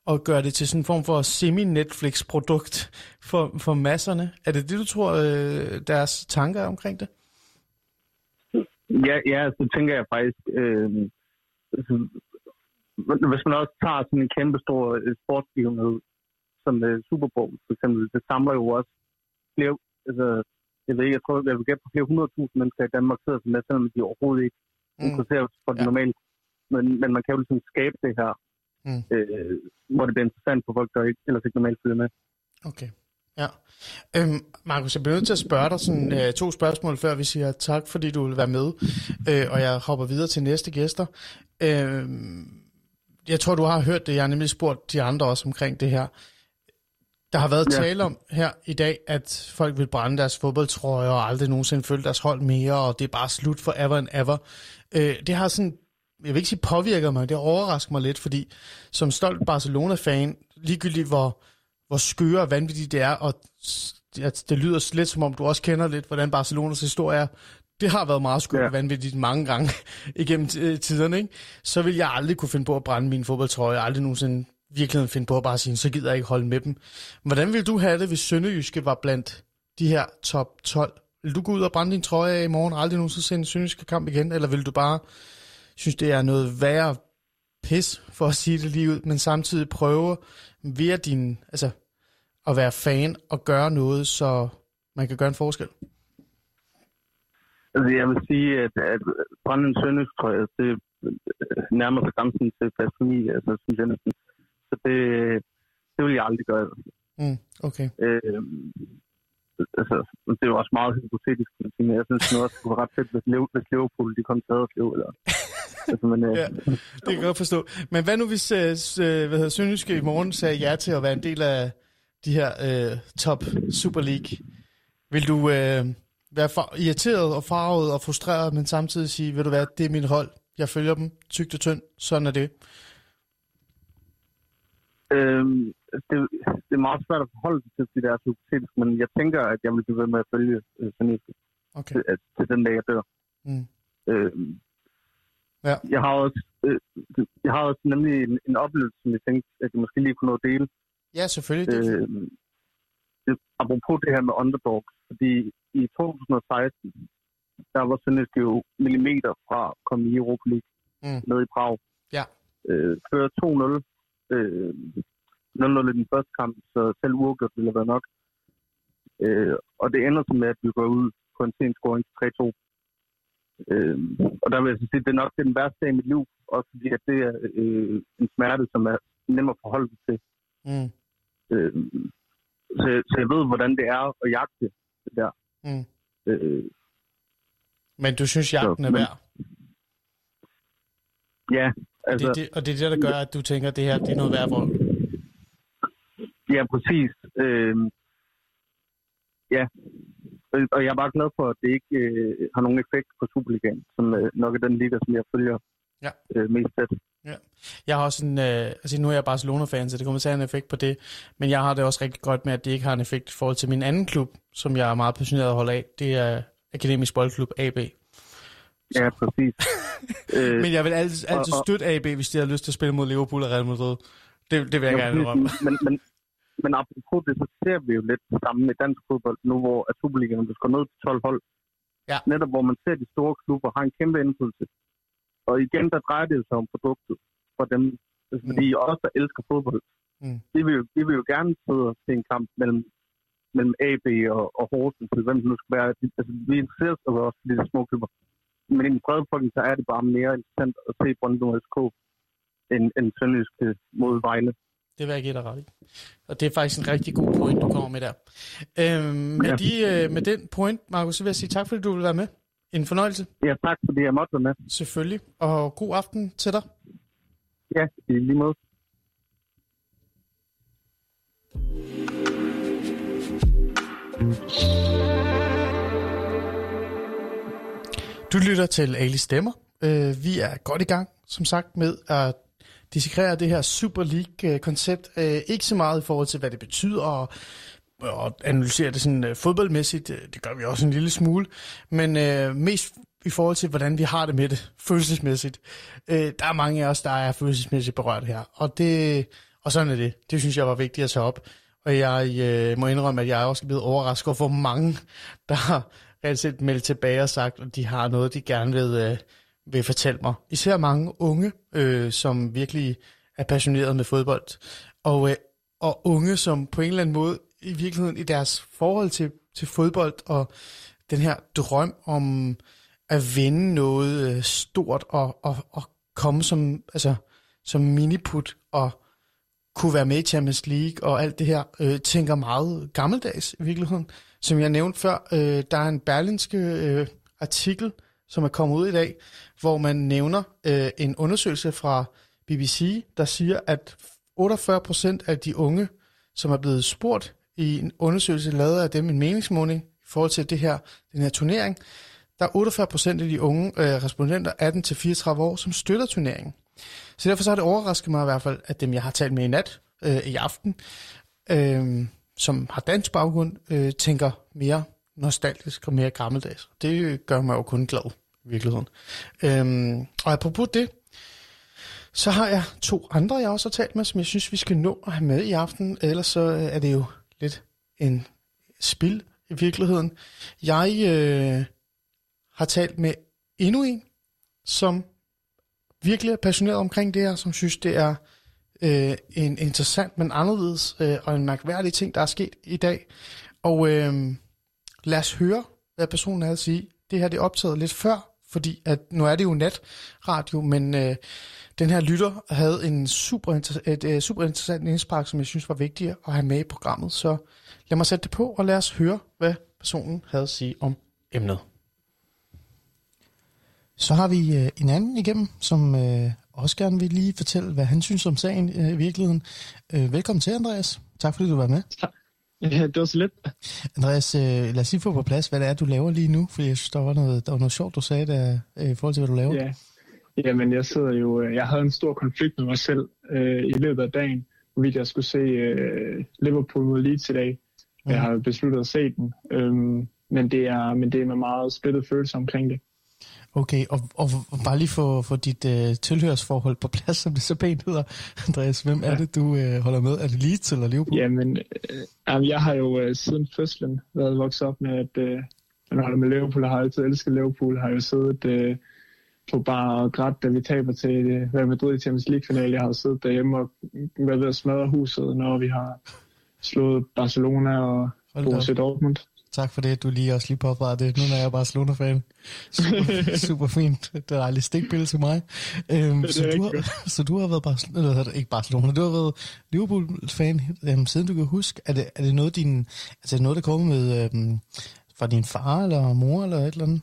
og gøre det til sådan en form for semi-Netflix-produkt for, for masserne. Er det det, du tror, øh, deres tanker er omkring det? Ja, ja, så tænker jeg faktisk, øh, altså, hvis man også tager sådan en kæmpe stor øh, sportsbegivenhed, som øh, Super Bowl for eksempel, det samler jo også flere, altså, jeg ved ikke, jeg tror, jeg vil gætte på flere hundredtusind mennesker i Danmark sidder med, selvom de overhovedet ikke Mm. interesserer sig for det Ja. normalt. Men, men man kan jo ligesom skabe det her, Mm. øh, hvor det bliver interessant for folk, der ikke, ellers ikke normalt følger med. Okay. Ja. Øhm, Markus, jeg bliver nødt til at spørge dig sådan, øh, to spørgsmål, før vi siger tak, fordi du vil være med, øh, og jeg hopper videre til næste gæster. Øh, jeg tror, du har hørt det. Jeg har nemlig spurgt de andre også omkring det her. Der har været Ja. tale om her i dag, at folk vil brænde deres fodboldtrøjer og aldrig nogensinde følge deres hold mere, og det er bare slut for ever and ever. Øh, det har sådan, jeg vil ikke sige påvirket mig, det overrasker mig lidt, fordi som stolt Barcelona-fan, ligegyldigt hvor, hvor skøre og vanvittigt det er, og at det lyder lidt som om, du også kender lidt, hvordan Barcelonas historie er, det har været meget skørt Ja. og vanvittigt mange gange igennem t- tiderne, ikke? så vil jeg aldrig kunne finde på at brænde min fodboldtrøje, aldrig nogensinde virkeligheden finde på at bare sige, så gider jeg ikke holde med dem. Hvordan ville du have det, hvis Sønderjyske var blandt de her top 12? Vil du gå ud og brænde din trøje af i morgen, aldrig nogensinde se en Sønderjyske kamp igen, eller vil du bare synes, det er noget værre pis, for at sige det lige ud, men samtidig prøve via din, altså, at være fan og gøre noget, så man kan gøre en forskel? Altså, jeg vil sige, at, at brænde en søndestrøje, det nærmer sig grænsen til blasfemi, altså, synes jeg næsten. Så det, det vil jeg aldrig gøre. Mm, okay. Øh, altså, det er jo også meget hypotetisk, men jeg synes nu også, det kunne være ret fedt, hvis, Liv- hvis Liverpool, de kom til Haderslev, eller... altså, men, øh, Ja. Det kan jeg godt forstå. Men hvad nu hvis uh, hvad hedder, Sønderjyske i morgen sagde ja til at være en del af de her uh, top Super League? Vil du uh, være for irriteret og farvet og frustreret, men samtidig sige, ved du hvad, det er mit hold, jeg følger dem, tygt og tynd, sådan er det. Øhm, det, det er meget svært at forholde sig til, fordi det er så hypotetisk, men jeg tænker, at jeg vil blive ved med at følge øh, Sønderjyske Okay. til, til den dag, jeg dør. Mm. Øhm, Ja. Jeg har også, øh, jeg har også nemlig en, en oplevelse, som jeg tænkte, at jeg måske lige kunne nå at dele. Ja, selvfølgelig. Det, Øh, det, apropos det her med underdogs, fordi i 2016, der var Sønderjyske jo millimeter fra at komme i Europa League Mm. nede i Prag. Ja. Øh, før 2-0. Øh, 0-0 i den første kamp, så selv uafgjort ville have været nok. Øh, og det ender så med, at vi går ud på en sen scoring til 3-2. Øh, og der vil jeg så sige, det er nok den værste dag i mit liv, også fordi at det er øh, en smerte, som er nem at forholde sig til. mm, Øh, så, så jeg ved, hvordan det er at jagte det der. mm. Øh, Men du synes, jagten er men- værd? ja, altså, Det, det, og det er det, der gør, at du tænker, at det her det er noget værd vold. ja, præcis. Øh, ja, Og- jeg er bare glad for, at det ikke øh, har nogen effekt på Superligaen, som øh, nok er den liga, som jeg følger Ja. øh, mest tæt. Jeg har også en, øh, altså nu er jeg Barcelona-fan, så det kommer til at have en effekt på det, men jeg har det også rigtig godt med, at det ikke har en effekt i forhold til min anden klub, som jeg er meget passioneret at holde af. Det er Akademisk Boldklub AB. Ja, præcis. Men jeg vil altid, altid støtte AB, hvis de har lyst til at spille mod Liverpool og Real Madrid. Det, det vil jeg Ja, gerne indrømme. men, men, men apropos det, så ser vi jo lidt det samme i dansk fodbold nu, hvor at Superligaen er skåret ned til 12 hold. Ja. Netop hvor man ser, at de store klubber har en kæmpe indflydelse. Og igen, der drejer det sig om produktet for dem. Altså, Fordi os, der elsker fodbold, Mm. de, vil jo, de vil jo gerne sidde og se en kamp mellem, mellem AB og, og Horsens, hvem det nu skal være. Altså, vi interesserer os også for de små klubber. Men i den brede befolkning, så er det bare mere interessant at se Brøndby SK end, end Sønderjyske mod Vejle. Det vil jeg give dig ret i. Og det er faktisk en rigtig god point, du kommer med der. Øhm, med, Ja. de, øh, med den point, Markus, så vil jeg sige tak, fordi du vil være med. En fornøjelse, Ja, tak fordi jeg måtte være med. selvfølgelig. Og god aften til dig. Ja, i lige måde. Du lytter til Ali Stemmer. Øh, vi er godt i gang, som sagt, med at dissekrere det her Super League-koncept. Øh, øh, ikke så meget i forhold til, hvad det betyder, og, og analysere det sådan øh, fodboldmæssigt. Øh, det gør vi også en lille smule. Men øh, mest i forhold til, hvordan vi har det med det følelsesmæssigt. Øh, der er mange af os, der er følelsesmæssigt berørt her. Og, det, og sådan er det. Det synes jeg var vigtigt at tage op. Og jeg øh, må indrømme, at jeg er også blevet overrasket over, hvor mange, der har reelt set meldt tilbage og sagt, at de har noget, de gerne vil, øh, vil fortælle mig. Især mange unge, øh, som virkelig er passionerede med fodbold. Og, øh, og unge, som på en eller anden måde i virkeligheden i deres forhold til, til fodbold og den her drøm om at vinde noget øh, stort og, og, og komme som, altså, som miniput og kunne være med i Champions League og alt det her, øh, tænker meget gammeldags i virkeligheden. Som jeg nævnte før, øh, der er en berlinske øh, artikel, som er kommet ud i dag, hvor man nævner øh, en undersøgelse fra BBC, der siger, at 48 procent af de unge, som er blevet spurgt i en undersøgelse lavet af dem, en meningsmåling i forhold til det her, den her turnering, der er 48 procent af de unge øh, respondenter 18-34 år, som støtter turneringen. Så derfor så har det overrasket mig i hvert fald, at dem, jeg har talt med i nat, øh, i aften, øh, som har dansk baggrund, øh, tænker mere nostalgisk og mere gammeldags. Det gør mig jo kun glad virkeligheden. Øhm, og apropos det, så har jeg to andre, jeg også har talt med, som jeg synes, vi skal nå at have med i aften. Ellers så øh, er det jo lidt en spil i virkeligheden. Jeg øh, har talt med endnu en, som virkelig er passioneret omkring det her, som synes, det er øh, en interessant, men anderledes øh, og en mærkværdig ting, der er sket i dag. Og øh, lad os høre, hvad personen havde at sige. Det her det er optaget lidt før, fordi at nu er det jo netradio, men øh, den her lytter havde en super, inter- et, et, super interessant indspark, som jeg synes var vigtigt at have med i programmet. Så lad mig sætte det på, og lad os høre, hvad personen havde at sige om emnet. Så har vi øh, en anden igennem, som øh, også gerne vil lige fortælle, hvad han synes om sagen øh, i virkeligheden. Øh, velkommen til, Andreas. Tak fordi du var med. Ja, det var så lidt. Andreas, øh, lad os lige få på plads, hvad det er, du laver lige nu, for jeg synes, der var noget, der var noget sjovt, du sagde der, øh, i forhold til, hvad du laver. Ja. Jamen, jeg sidder jo... øh, Jeg havde en stor konflikt med mig selv øh, i løbet af dagen, hvorvidt jeg skulle se øh, Liverpool mod Leeds i dag. Jeg har besluttet at se den, øhm, men, det er, men det er med meget splittet følelse omkring det. Okay, og, og, og bare lige få, få dit øh, tilhørsforhold på plads, som det så pænt hedder. Andreas, hvem er Ja. det, du øh, holder med? Er det Leeds eller Liverpool? Jamen, øh, jeg har jo øh, siden fødslen været vokset op med, at øh, man holder med Liverpool, og har altid elsket Liverpool. Har jo siddet øh, på bar og grædt, da vi taber til øh, Real Madrid i Champions League-finale. Jeg har siddet derhjemme og været ved at smadre huset, når vi har slået Barcelona og. Borussia Dortmund. Tak for det, du lige også lige påpegede det. Nu er jeg Barcelona-fan. Super, super fint. Det er dejligt stikbillede til mig. Øhm, så, du har, så du har været Barcelona, eller ikke Barcelona, du har været Liverpool-fan, øhm, siden du kan huske. Er det, er det noget, din, altså er det noget, der kommer med øhm, fra din far eller mor eller et eller andet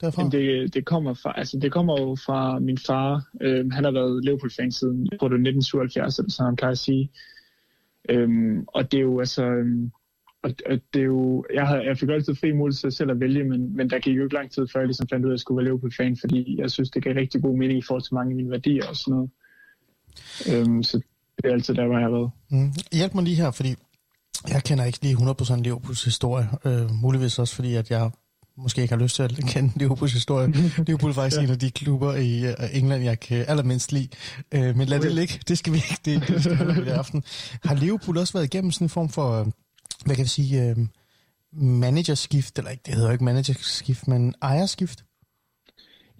derfra? Jamen, det, det, kommer fra, altså, det kommer jo fra min far. Øhm, han har været Liverpool-fan siden, jeg tror det var 1977, eller sådan, han plejer at sige. Øhm, og det er jo altså... øhm, Og, og det er jo, jeg, havde, jeg fik altid fri mulighed til selv at vælge, men, men der gik jo ikke lang tid før jeg ligesom fandt ud af, at jeg skulle være Liverpool-fan, fordi jeg synes, det gav rigtig god mening i forhold til mange af mine værdier og sådan noget. Øhm, så det er altid der, hvor jeg har været. Mm. Hjælp mig lige her, fordi jeg kender ikke lige 100% Liverpools historie. Øh, muligvis også, fordi at jeg måske ikke har lyst til at kende Liverpools historie. Liverpool er faktisk ja. en af de klubber i uh, England, jeg kan allermindst lide. Øh, men lad det ligge. Det skal vi ikke. Det, det skal vi ikke i aften. Har Liverpool også været igennem sådan en form for, øh, hvad kan vi sige, øh, managerskift, eller ikke, det hedder jo ikke managerskift, men ejerskift?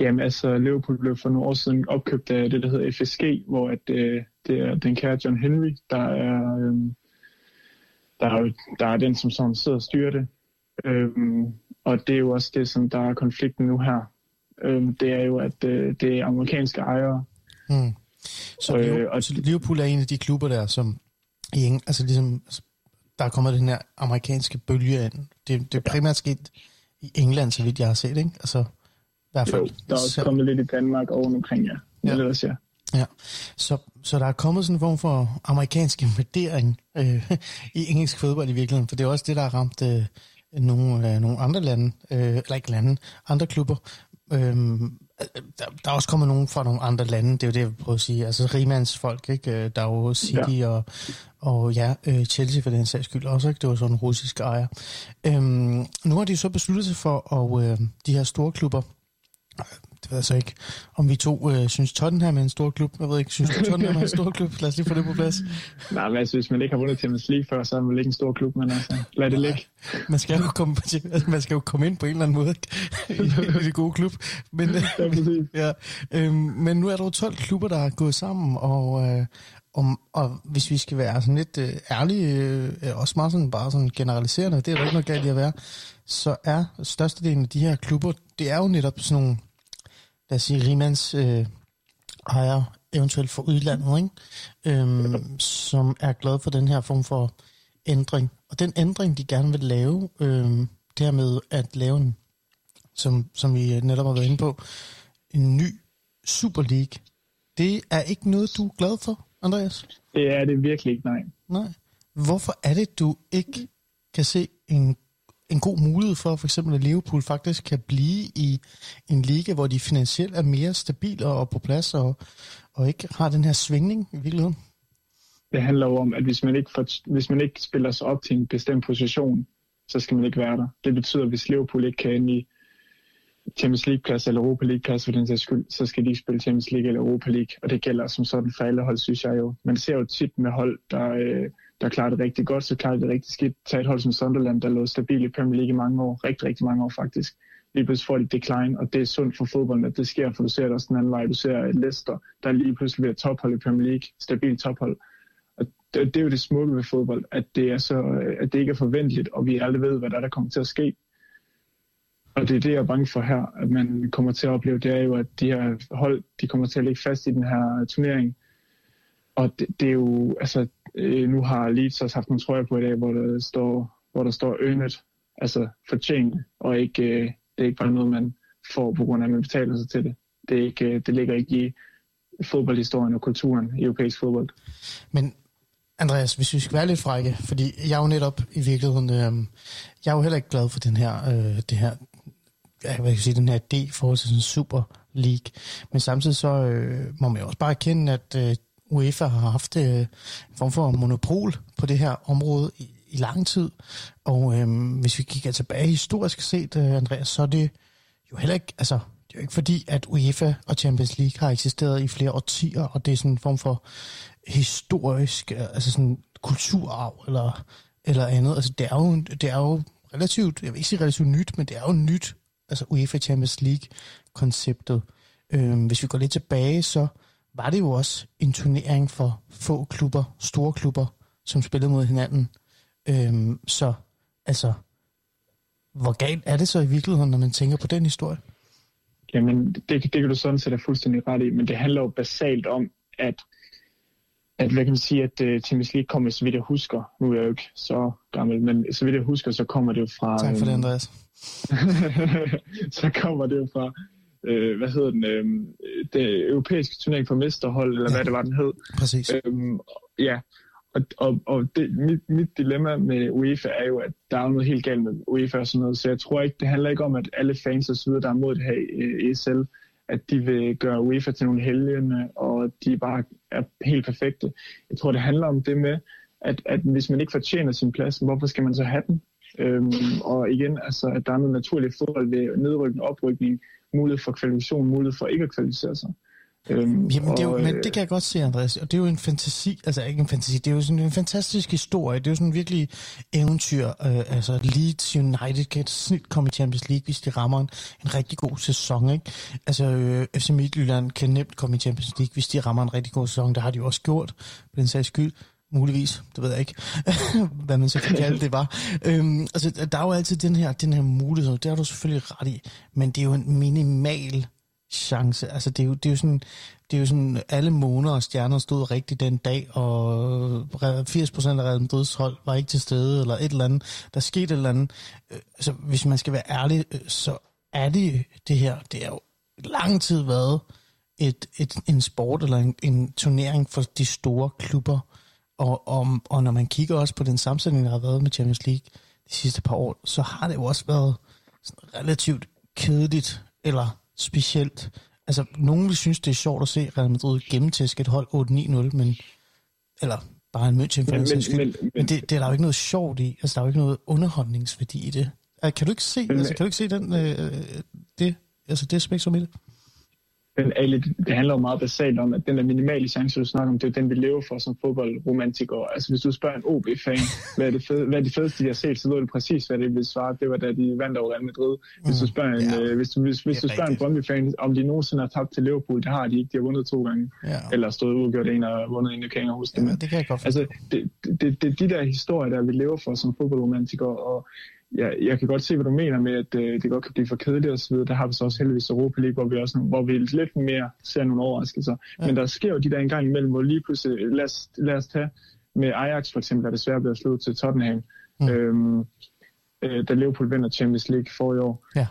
Jamen altså, Liverpool blev for nogle år siden opkøbt af det, der hedder FSG, hvor at, øh, det er den kære John Henry, der er, øh, der, er, der er den, som sådan sidder og styrer det. Øhm, og det er jo også det, som der er konflikten nu her. Øhm, det er jo, at øh, det er amerikanske ejere. Mm. Så, Øh, Liverpool, og- så Liverpool er en af de klubber der, som i altså ligesom, altså, der er kommet den her amerikanske bølge ind. Det, det er primært sket i England, så vidt jeg har set, ikke? Altså, i hvert fald. Jo, der er også så, kommet lidt i Danmark og omkring, ja. Ja. ja. Ellers, ja. ja. så, så der er kommet sådan en form for amerikansk invadering øh, i engelsk fodbold i virkeligheden, for det er også det, der har ramt øh, nogle, øh, nogle andre lande, øh, eller ikke lande, andre klubber. Øh, der, der er også kommet nogen fra nogle andre lande, det er jo det, jeg vil prøve at sige. Altså rimands folk, ikke? Øh, Der er jo City ja. og, og ja, øh, Chelsea for den sags skyld også, ikke? Det var sådan en russisk ejer. Øhm, nu har de så besluttet sig for, at øh, de her store klubber, det ved jeg så ikke, om vi to øh, synes Tottenham er en stor klub. Jeg ved ikke, synes du Tottenham er en stor klub? Lad os lige få det på plads. Nej, men altså, hvis man ikke har vundet Champions League før, så er man vel ikke en stor klub, men altså, lad det ligge. Man skal jo komme, altså, man skal jo komme ind på en eller anden måde i, i det gode klub. Men, øh, Ja, præcis. ja, øhm, men nu er der jo 12 klubber, der er gået sammen, og, øh, om, og hvis vi skal være sådan lidt øh, ærlige, øh, også meget sådan, bare sådan generaliserende, det er der ikke noget galt i at være, så er størstedelen af de her klubber, det er jo netop sådan nogle, lad os sige, rimands øh, ejer, eventuelt for udlandet, ikke? Øhm, som er glade for den her form for ændring. Og den ændring, de gerne vil lave, øhm, det her med at lave en, som, som vi netop har været inde på, en ny Super League, Det er ikke noget, du er glad for, Andreas? Det er det virkelig ikke, nej. Nej. Hvorfor er det, du ikke kan se en, en god mulighed for, for eksempel at Liverpool faktisk kan blive i en liga, hvor de finansielt er mere stabile og på plads, og, og ikke har den her svingning i virkeligheden? Det handler jo om, at hvis man, ikke får, hvis man ikke spiller sig op til en bestemt position, så skal man ikke være der. Det betyder, at hvis Liverpool ikke kan ind i Champions League-plads eller Europa League-plads for den sags skyld, så skal de ikke spille Champions League eller Europa League. Og det gælder som sådan for alle hold, synes jeg jo. Man ser jo tit med hold, der, øh, der klarer det rigtig godt, så klarer det rigtig skidt. Tag et hold som Sunderland, der lå stabil i Premier League i mange år. Rigtig, rigtig mange år faktisk. Lige pludselig får de decline, og det er sundt for fodbolden, at det sker, for du ser det også den anden vej. Du ser Leicester, der lige pludselig bliver tophold i Premier League. Stabil tophold. Og det, det er jo det smukke ved fodbold, at det, er så, at det ikke er forventeligt, og vi aldrig ved, hvad der, er, der kommer til at ske. Og det er det, jeg er bange for her, at man kommer til at opleve, det er jo, at de her hold, de kommer til at ligge fast i den her turnering. Og det, det er jo, altså, øh, nu har Leeds også haft nogle trøjer på i dag, hvor der står, hvor der står earned, altså fortjent, og ikke, øh, det er ikke bare noget, man får på grund af, at man betaler sig til det. Det, er ikke, øh, det ligger ikke i fodboldhistorien og kulturen i europæisk fodbold. Men Andreas, hvis vi skal være lidt frække, fordi jeg er jo netop i virkeligheden, øh, jeg er jo heller ikke glad for den her, øh, det her ja, hvad kan jeg sige, den her idé i forhold til sådan en Super League. Men samtidig så øh, må man jo også bare erkende, at øh, UEFA har haft øh, en form for monopol på det her område i, i lang tid. Og øh, hvis vi kigger tilbage historisk set, øh, Andreas, så er det jo heller ikke, altså, det er jo ikke fordi, at UEFA og Champions League har eksisteret i flere årtier, og det er sådan en form for historisk, øh, altså sådan kulturarv eller, eller andet. Altså det er jo, det er jo relativt, jeg vil ikke sige relativt nyt, men det er jo nyt altså UEFA Champions League-konceptet. Øh, hvis vi går lidt tilbage, så var det jo også en turnering for få klubber, store klubber, som spillede mod hinanden. Øhm, så altså, hvor galt er det så i virkeligheden, når man tænker på den historie? Jamen, det, det kan du sådan set er fuldstændig ret i, men det handler jo basalt om, at, at hvad kan man sige, at uh, Champions League kommer, så vidt jeg husker, nu er jeg jo ikke så gammel, men så vidt jeg husker, så kommer det jo fra... Tak for det, Andreas. så kommer det jo fra, øh, hvad hedder den, øh, det europæiske turnering for mesterhold, eller ja. hvad det var, den hed. Præcis. Øhm, ja, og, og, og det, mit, mit dilemma med UEFA er jo, at der er noget helt galt med UEFA og sådan noget, så jeg tror ikke, det handler ikke om, at alle fans og så videre, der er mod det her ESL, at de vil gøre UEFA til nogle helgene, og de bare er helt perfekte. Jeg tror, det handler om det med, at, at hvis man ikke fortjener sin plads, hvorfor skal man så have den? Øhm, og igen, altså, at der er noget naturligt forhold ved nedrykning og oprykning, mulighed for kvalifikation, mulighed for ikke at kvalificere sig. Øhm, Jamen, det er jo, og, men det kan jeg godt se, Andreas. Og det er jo en fantasi, altså ikke en fantasi, det er jo sådan en fantastisk historie. Det er jo sådan en virkelig eventyr. Øh, altså Leeds United kan snit komme i Champions League, hvis de rammer en, en rigtig god sæson. Ikke? Altså øh, FC Midtjylland kan nemt komme i Champions League, hvis de rammer en rigtig god sæson. Det har de jo også gjort, på den sags skyld. Muligvis, det ved jeg ikke, hvad man så kan kalde det var. Øhm, altså, der er jo altid den her, den her mulighed, det har du selvfølgelig ret i, men det er jo en minimal chance. Altså, det er jo, det er jo sådan, det er jo sådan, alle måneder og stjerner stod rigtigt den dag, og 80% af Real Madrid's hold var ikke til stede, eller et eller andet. Der skete et eller andet. Øh, så altså, hvis man skal være ærlig, øh, så er det det her, det er jo lang tid været et, et, en sport eller en, en turnering for de store klubber. Og, og, og når man kigger også på den sammensætning, der har været med Champions League de sidste par år, så har det jo også været sådan relativt kedeligt eller specielt. Altså, nogen vil synes, det er sjovt at se Real Madrid gennemtæske et hold 8-9-0, men, eller bare en München for men, men, men, men, men det, det er der jo ikke noget sjovt i. Altså, der er jo ikke noget underholdningsværdi i det. Kan du ikke se, men, altså, kan du ikke se den, øh, det, altså det spektrum i det? Men Ali, det handler jo meget basalt om, at den der minimale chance, du snakker om, det er den, vi lever for som fodboldromantikere. Altså hvis du spørger en OB-fan, hvad er, det fede, hvad er det fedeste, de har set, så ved du præcis, hvad det vil svare. Det var da de vandt over Real Madrid. Hvis du spørger en, ja, øh, hvis du, hvis, hvis du spørger en Brøndby-fan, om de nogensinde har tabt til Liverpool, det har de ikke. De har vundet to gange. Ja. Eller stået udgjort en og vundet en, jeg kan ikke huske det. Ja, det kan jeg godt Altså, det, det, det, de der historier, der vi lever for som fodboldromantikere, og ja, jeg kan godt se, hvad du mener med, at øh, det godt kan blive for kedeligt videre. Der har vi så også heldigvis Europa League, hvor vi, også, hvor vi lidt mere ser nogle overraskelser. Ja. Men der sker jo de der engang imellem, hvor lige pludselig, lad os, lad os tage med Ajax for eksempel, der desværre blev slået til Tottenham, mm. øhm, øh, da Liverpool vinder Champions League for i år. Ja.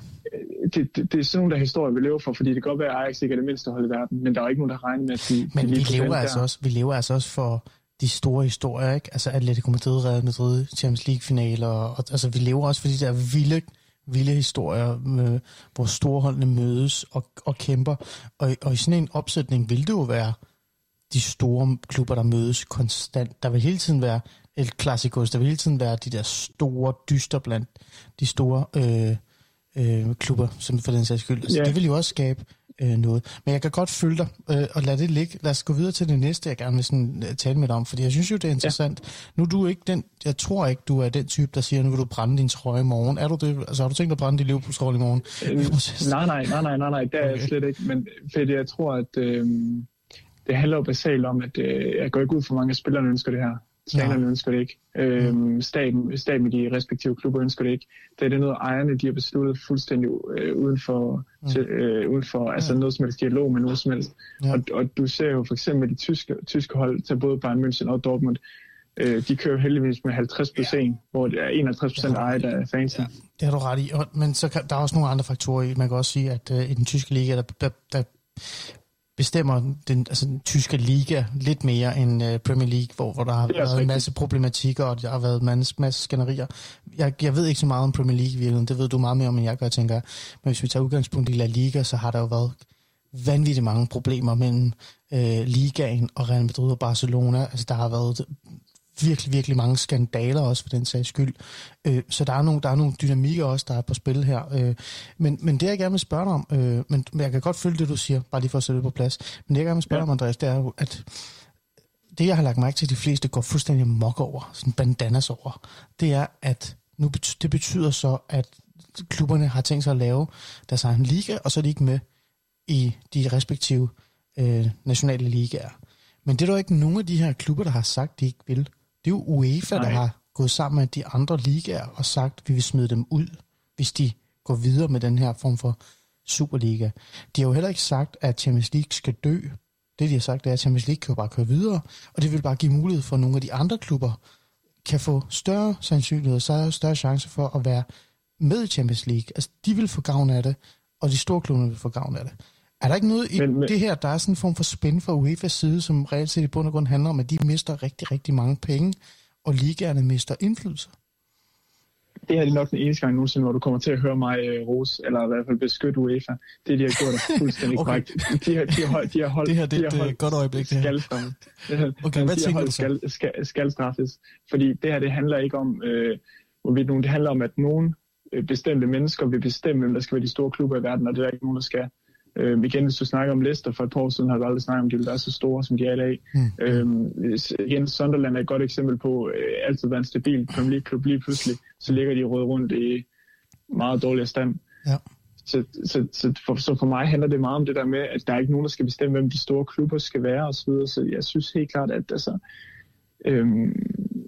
det, det, det er sådan nogle der historier, vi lever for, fordi det kan godt være, at Ajax ikke er det mindste hold i verden, men der er ikke nogen, der regner med, at de, Men de vi lever, altså der. også, vi lever altså også for de store historier, ikke? Altså Atletico Madrid, Real Madrid, Champions League-finaler, og, altså vi lever også for de der vilde, vilde historier, med, hvor storholdene mødes og, og kæmper. Og, og i sådan en opsætning vil det jo være de store klubber, der mødes konstant. Der vil hele tiden være El Clasicos, der vil hele tiden være de der store dyster blandt de store øh, øh, klubber, som for den sags skyld. Altså, Ja. Det vil jo også skabe øh, noget. Men jeg kan godt følge dig, øh, og lad det ligge. Lad os gå videre til det næste, jeg gerne vil sådan, øh, tale med dig om, fordi jeg synes jo, det er interessant. Ja. Nu er du ikke den, jeg tror ikke, du er den type, der siger, nu vil du brænde din trøje i morgen. Er du det? Altså har du tænkt at brænde din liverpool i morgen? Øh, nej, nej, nej, nej, nej, nej, det er okay. jeg slet ikke. Men fordi jeg tror, at øh, det handler jo basalt om, at øh, jeg går ikke ud for mange af spillerne ønsker det her. Trænerne ønsker det ikke. Øh, staten, staten i de respektive klubber ønsker det ikke. Det er det noget, ejerne de har besluttet fuldstændig øh, uden for, Mm. til, øh, uden for altså noget som helst dialog med noget som helst. Ja. Og, og du ser jo for eksempel de tyske, tyske hold til både Bayern München og Dortmund. Øh, de kører heldigvis med 50 plus 1, hvor det er 51 procent ejet af fansen. Det har du ret i. Men så kan, der er også nogle andre faktorer i. Man kan også sige, at øh, i den tyske liga, der, der, der bestemmer den, altså, den tyske liga lidt mere end øh, Premier League, hvor, hvor der har været en masse problematikker, og der har været en masse, masse skænderier. Jeg, jeg ved ikke så meget om Premier League i virkeligheden. Det ved du meget mere om, end jeg gør, tænker. Men hvis vi tager udgangspunkt i La Liga, så har der jo været vanvittigt mange problemer mellem øh, Ligaen og Real Madrid og Barcelona. Altså, der har været virkelig, virkelig mange skandaler også for den sags skyld. Øh, så der er, nogle, der er nogle dynamikker også, der er på spil her. Øh, men, men det, jeg gerne vil spørge dig om, øh, men men jeg kan godt følge det, du siger, bare lige for at sætte det på plads, men det, jeg gerne vil spørge dig om, Andreas, det er jo, at det, jeg har lagt mærke til, at de fleste går fuldstændig mok over, sådan bandanas over, det er, at nu bet- det betyder så, at klubberne har tænkt sig at lave deres egen liga, og så er de ikke med i de respektive øh, nationale ligaer. Men det er der jo ikke nogen af de her klubber, der har sagt, de ikke vil. Det er jo UEFA, Nej. der har gået sammen med de andre ligaer og sagt, at vi vil smide dem ud, hvis de går videre med den her form for Superliga. De har jo heller ikke sagt, at Champions League skal dø. Det, de har sagt, er, at Champions League kan jo bare køre videre, og det vil bare give mulighed for, at nogle af de andre klubber kan få større sandsynlighed, større, større chance for at være med i Champions League. Altså, de vil få gavn af det, og de store klubber vil få gavn af det. Er der ikke noget i Men- men- det her, der er sådan en form for spænd fra UEFA's side, som reelt set i bund og grund handler om, at de mister rigtig, rigtig mange penge, og ligaerne mister indflydelse? det her er nok den eneste gang nogensinde, hvor du kommer til at høre mig øh, rose, eller i hvert fald beskytte UEFA. Det, de har gjort, er fuldstændig Okay. korrekt. De har, de har holdt, de har holdt, Det her, det de et, har øh, holdt godt øjeblik, det her. Okay, Men hvad de har tænker du så? Skal, skal, skal straffes. Fordi det her, det handler ikke om, øh, hvorvidt nogen, det handler om, at nogen øh, bestemte mennesker vil bestemme, hvem der skal være de store klubber i verden, og det er der ikke nogen, der skal. Øh, igen, hvis du snakker om Leicester for et par år siden, har du aldrig snakket om, at de vil være så store, som de er i dag. Mm. Øhm, igen, Sunderland er et godt eksempel på øh, altid være en stabil Premier League-klub. Lige pludselig, så ligger de røde rundt i meget dårligere stand. Ja. Så, så, så, for, så for mig handler det meget om det der med, at der er ikke nogen, der skal bestemme, hvem de store klubber skal være osv. Så, videre. så jeg synes helt klart, at altså, øhm,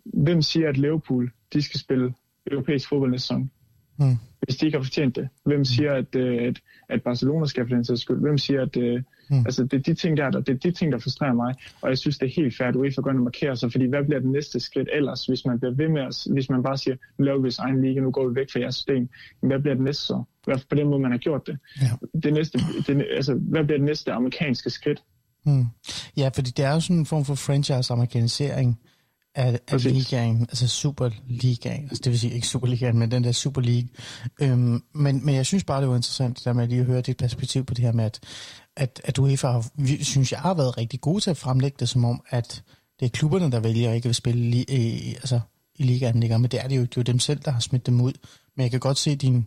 hvem siger, at Liverpool de skal spille europæisk fodbold næste sæson? Mm. Hvis de ikke har fortjent det. Hvem siger, at, øh, at, at Barcelona skal for den sags skyld? Hvem siger, at øh, Mm. altså, det er de ting der, der, det er de ting, der frustrerer mig. Og jeg synes, det er helt fair, at UEFA går ind og markerer sig, fordi hvad bliver det næste skridt ellers, hvis man bliver ved med at, hvis man bare siger, nu laver vi vores egen liga, nu går vi væk fra jeres system. Men hvad bliver det næste så? Fald på den måde, man har gjort det. Ja. det, næste, det altså, hvad bliver det næste amerikanske skridt? Mm. Ja, fordi det er jo sådan en form for franchise-amerikanisering af, af ligaen, altså Superligaen, altså det vil sige ikke Superligaen, men den der Super League. Øhm, men, men jeg synes bare, det var interessant, det der med lige at høre dit perspektiv på det her med, at, at, at UEFA, har, synes jeg, har været rigtig gode til at fremlægge det som om, at det er klubberne, der vælger ikke at spille li, i, altså, i ligaen længere, men det er det jo. Det er jo dem selv, der har smidt dem ud. Men jeg kan godt se din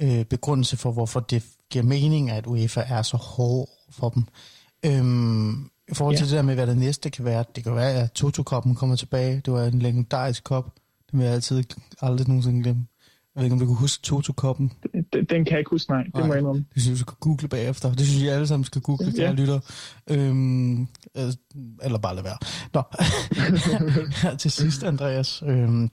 øh, begrundelse for, hvorfor det giver mening, at UEFA er så hård for dem. Øhm, I forhold til Ja. det der med, hvad det næste kan være, det kan være, at Toto-koppen kommer tilbage. Det var en legendarisk kop. Det vil jeg altid aldrig nogensinde glemme. Jeg ved ikke, om du kan huske Toto-koppen. Den, den kan jeg ikke huske, nej. Det Nej. må jeg indrømme. Det synes jeg, du skal google bagefter. Det synes jeg, alle sammen skal google, ja. Ja. lytter. Øhm, øh, eller bare lade være. Nå, her til sidst, Andreas. Øhm,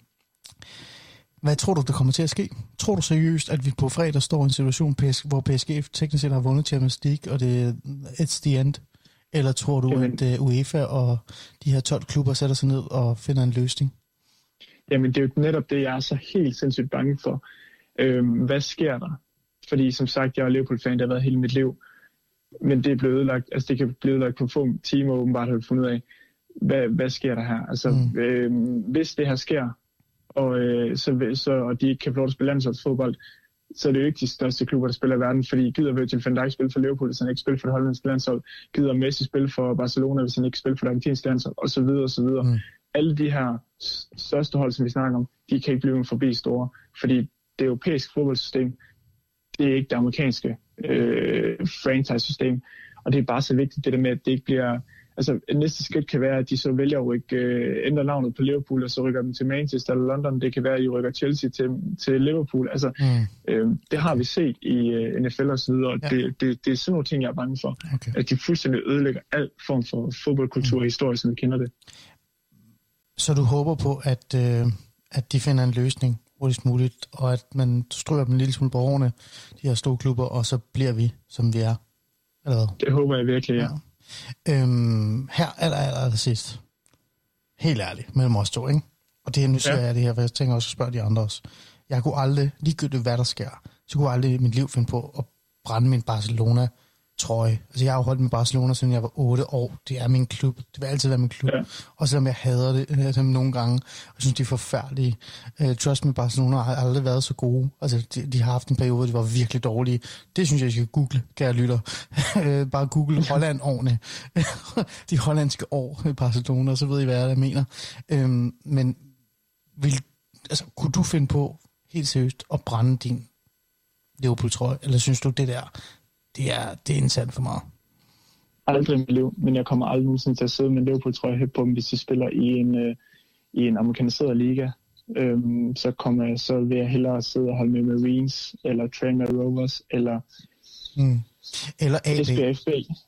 hvad tror du, der kommer til at ske? Tror du seriøst, at vi på fredag står i en situation, hvor PSG teknisk set har vundet Champions League, og det er it's the end? Eller tror du, Jamen. at uh, UEFA og de her 12 klubber sætter sig ned og finder en løsning? Jamen, det er jo netop det, jeg er så helt sindssygt bange for. Øhm, hvad sker der? fordi som sagt, jeg er Liverpool-fan, det har været hele mit liv. Men det er blevet ødelagt, altså det kan blive ødelagt på få timer åbenbart, har fundet ud af, hvad, hvad sker der her? Altså, mm. øh, hvis det her sker, og, øh, så, så, og de ikke kan få lov at spille landsholdsfodbold, så er det jo ikke de største klubber, der spiller i verden, fordi gider Virgil van Dijk spille for Liverpool, hvis han ikke spiller for det hollandske landshold, gider Messi spille for Barcelona, hvis han ikke spiller for det argentinske landshold, og så videre, og så videre. Mm. Alle de her største hold, som vi snakker om, de kan ikke blive forbi store, fordi det europæiske fodboldsystem, det er ikke det amerikanske øh, franchise-system, og det er bare så vigtigt det der med, at det ikke bliver altså, næste skridt kan være, at de så vælger at rykke, øh, ændre navnet på Liverpool, og så rykker dem til Manchester eller London. Det kan være, at de rykker Chelsea til, til Liverpool. Altså, mm. øh, det har vi set i øh, NFL og så videre, og ja. det, det, det er sådan nogle ting, jeg er bange for. Okay. At de fuldstændig ødelægger al form for fodboldkultur mm. og historie, som vi kender det. Så du håber på, at, øh, at de finder en løsning hurtigst muligt, og at man stryger dem en lille smule på årene, de her store klubber, og så bliver vi, som vi er? Eller hvad? Det håber jeg virkelig, ja. ja. Øhm, her aller, aller, aller sidst. Helt ærligt, mellem os to, ikke? Og det her, nu siger ja. jeg det her, for jeg tænker også at spørge de andre også. Jeg kunne aldrig, ligegyldigt hvad der sker, så kunne jeg aldrig i mit liv finde på at brænde min Barcelona trøje. Altså, jeg har jo holdt med Barcelona, siden jeg var 8 år. Det er min klub. Det vil altid være min klub. Ja. Og selvom jeg hader det øh, dem nogle gange, og synes, de er forfærdelige. Uh, Trust med Barcelona har aldrig været så gode. Altså, de, de har haft en periode, hvor de var virkelig dårlige. Det synes jeg, jeg skal google, kære lytter. uh, bare google Holland årene. de hollandske år i Barcelona, så ved I, hvad jeg mener. Uh, men vil, altså, kunne du finde på, helt seriøst, at brænde din Liverpool-trøje? Eller synes du, det der, det er, det er indsat for meget. Aldrig i mit liv, men jeg kommer aldrig nogensinde til at sidde med en Liverpool, tror jeg, på dem, hvis de spiller i en, øh, i en amerikaniseret liga. Øhm, så, kommer jeg, så vil jeg hellere sidde og holde med Marines, eller Tranmere Rovers, eller mm. Eller AB.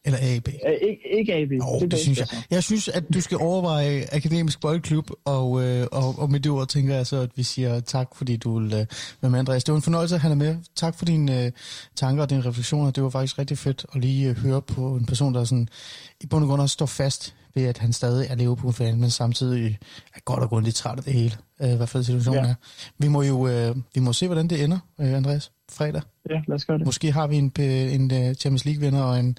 Eller AB. Æ, ikke, ikke AB. Oh, det, det synes jeg. Jeg synes, at du skal overveje Akademisk Boldklub, og, øh, og, og med det ord tænker jeg så, at vi siger tak, fordi du vil øh, være med, Andreas. Det var en fornøjelse at have dig med. Tak for dine øh, tanker og dine refleksioner. Det var faktisk rigtig fedt at lige øh, høre på en person, der sådan, i bund og grund også står fast ved, at han stadig er Liverpool-fan, men samtidig er godt og grundigt træt af det hele, øh, i hvert fald situationen ja. er. Vi må jo øh, vi må se, hvordan det ender, øh, Andreas, fredag. Ja, lad os gøre det. Måske har vi en, en uh, Champions League-vinder og en,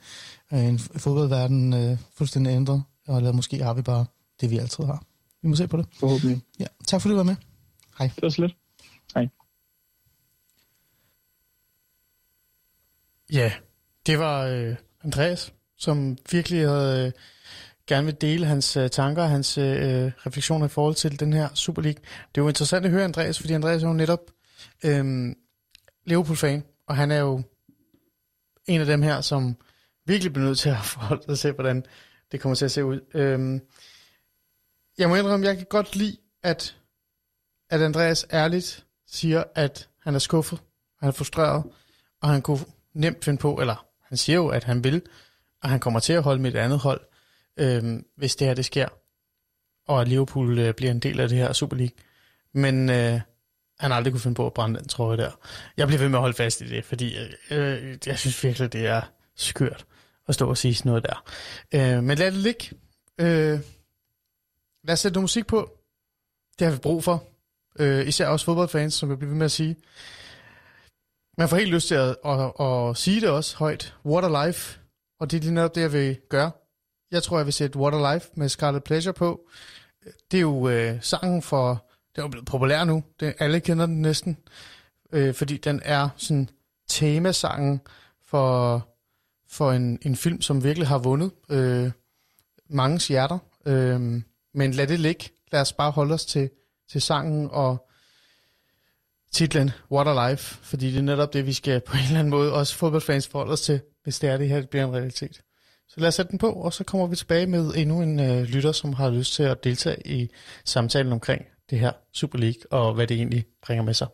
uh, en fodboldverden uh, fuldstændig ændret, eller måske har vi bare det, vi altid har. Vi må se på det. Forhåbentlig. Ja, tak fordi du var med. Hej. Det var slet. Hej. Ja, det var øh, Andreas, som virkelig havde øh, gerne vil dele hans øh, tanker og hans øh, øh refleksioner i forhold til den her Super League. Det er jo interessant at høre Andreas, fordi Andreas er jo netop øh, Liverpool-fan, og han er jo en af dem her, som virkelig bliver nødt til at forholde sig til, hvordan det kommer til at se ud. Øh, jeg må indrømme, jeg kan godt lide, at, at Andreas ærligt siger, at han er skuffet, han er frustreret, og han kunne nemt finde på, eller han siger jo, at han vil, og han kommer til at holde med et andet hold, øh, hvis det her det sker, og at Liverpool øh, bliver en del af det her Super League. Men øh, han aldrig kunne finde på at brænde den trøje der. Jeg bliver ved med at holde fast i det, fordi øh, øh, jeg synes virkelig, det er skørt at stå og sige sådan noget der. Øh, men lad det ligge. Øh, lad os sætte noget musik på. Det har vi brug for. Øh, især også fodboldfans, som jeg bliver ved med at sige. Man får helt lyst til at, at, at, at sige det også højt. What a life. Og det er lige netop det, jeg vil gøre. Jeg tror, jeg vil sætte What a Life med Scarlet Pleasure på. Det er jo øh, sangen for den er blevet populær nu. Det, alle kender den næsten. Øh, fordi den er sådan temasangen for, for en, en film, som virkelig har vundet øh, mange hjerter. Øh, men lad det ligge. Lad os bare holde os til, til sangen og titlen What a Life, fordi det er netop det, vi skal på en eller anden måde også fodboldfans forholde os til, hvis det er det her, det bliver en realitet. Så lad os sætte den på, og så kommer vi tilbage med endnu en øh, lytter, som har lyst til at deltage i samtalen omkring det her Super League, og hvad det egentlig bringer med sig.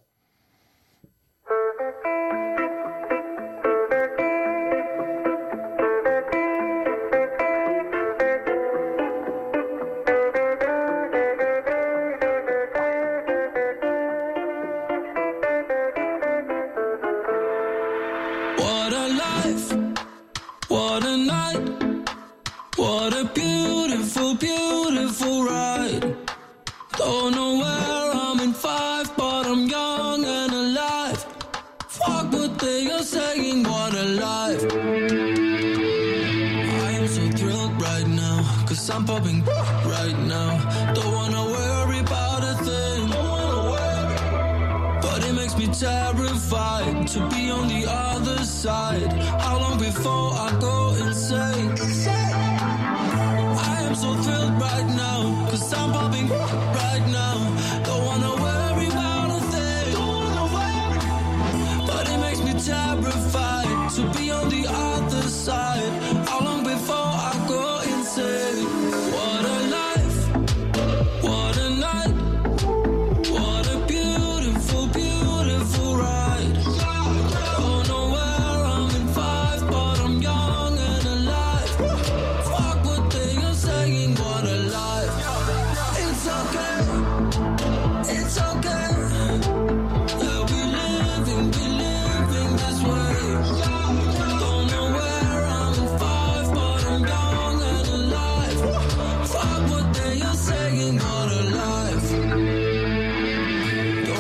Don't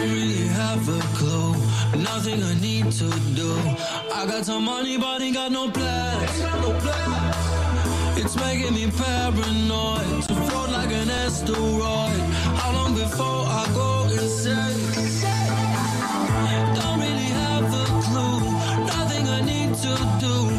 really have a clue, nothing I need to do. I got some money, but ain't got no plans. It's making me paranoid to float like an asteroid. How long before I go insane? Don't really have a clue. Nothing I need to do.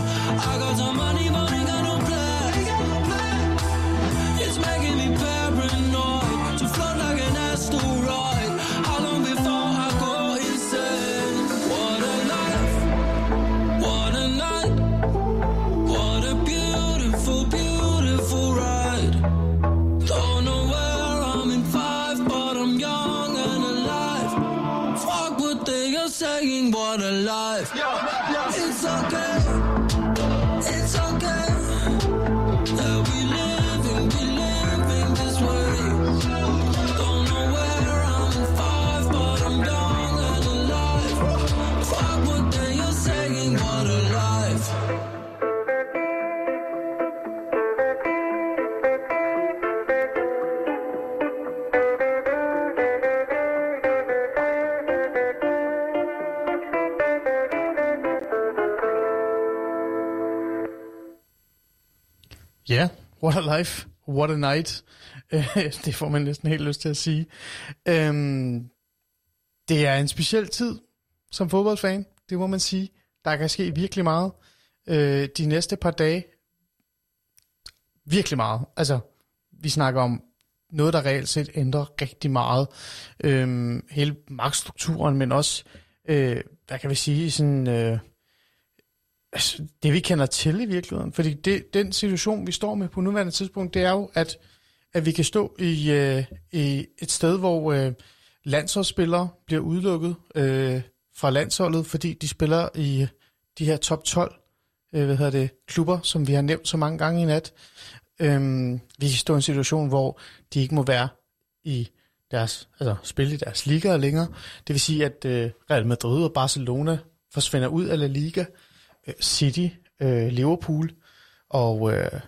What a life, what a night. Det får man næsten helt lyst til at sige. Øhm, det er en speciel tid som fodboldfan, det må man sige. Der kan ske virkelig meget. Øh, de næste par dage, virkelig meget. Altså, vi snakker om noget, der reelt set ændrer rigtig meget. Øhm, hele magtstrukturen, men også, øh, hvad kan vi sige, sådan... Øh, altså, det vi kender til i virkeligheden. Fordi det, den situation, vi står med på nuværende tidspunkt, det er jo, at, at vi kan stå i, øh, i et sted, hvor øh, landsholdsspillere bliver udelukket øh, fra landsholdet, fordi de spiller i øh, de her top 12 øh, hvad hedder det, klubber, som vi har nævnt så mange gange i nat. Øhm, vi kan stå i en situation, hvor de ikke må være i deres, altså spille i deres ligaer længere. Det vil sige, at øh, Real Madrid og Barcelona forsvinder ud af La Liga. Øh, City, øh, Liverpool og øh,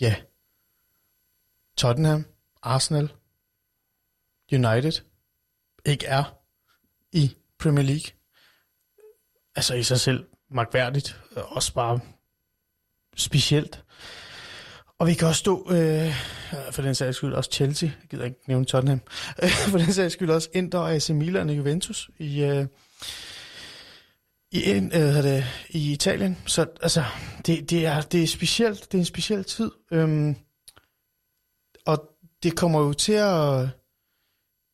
ja, Tottenham, Arsenal, United ikke er i Premier League. Altså i sig selv magværdigt, øh, også bare specielt. Og vi kan også stå, øh, for den sags skyld også Chelsea, jeg gider ikke nævne Tottenham, for den sags skyld også Inter og AC Milan og Juventus i, øh, i, øh, det, i Italien. Så altså, det, det, er, det er specielt, det er en speciel tid. Øhm, og det kommer jo til at...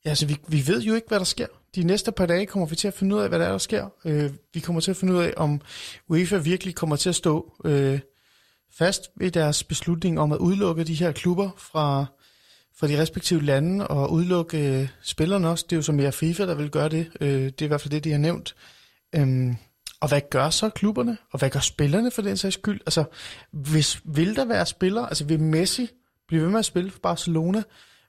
Ja, altså, vi, vi ved jo ikke, hvad der sker. De næste par dage kommer vi til at finde ud af, hvad der er, der sker. Øh, vi kommer til at finde ud af, om UEFA virkelig kommer til at stå øh, fast ved deres beslutning om at udelukke de her klubber fra, fra de respektive lande og udelukke øh, spillerne også. Det er jo som mere FIFA, der vil gøre det. Øh, det er i hvert fald det, de har nævnt. Øhm, og hvad gør så klubberne? Og hvad gør spillerne for den sags skyld? Altså, hvis, vil der være spillere? Altså, vil Messi blive ved med at spille for Barcelona,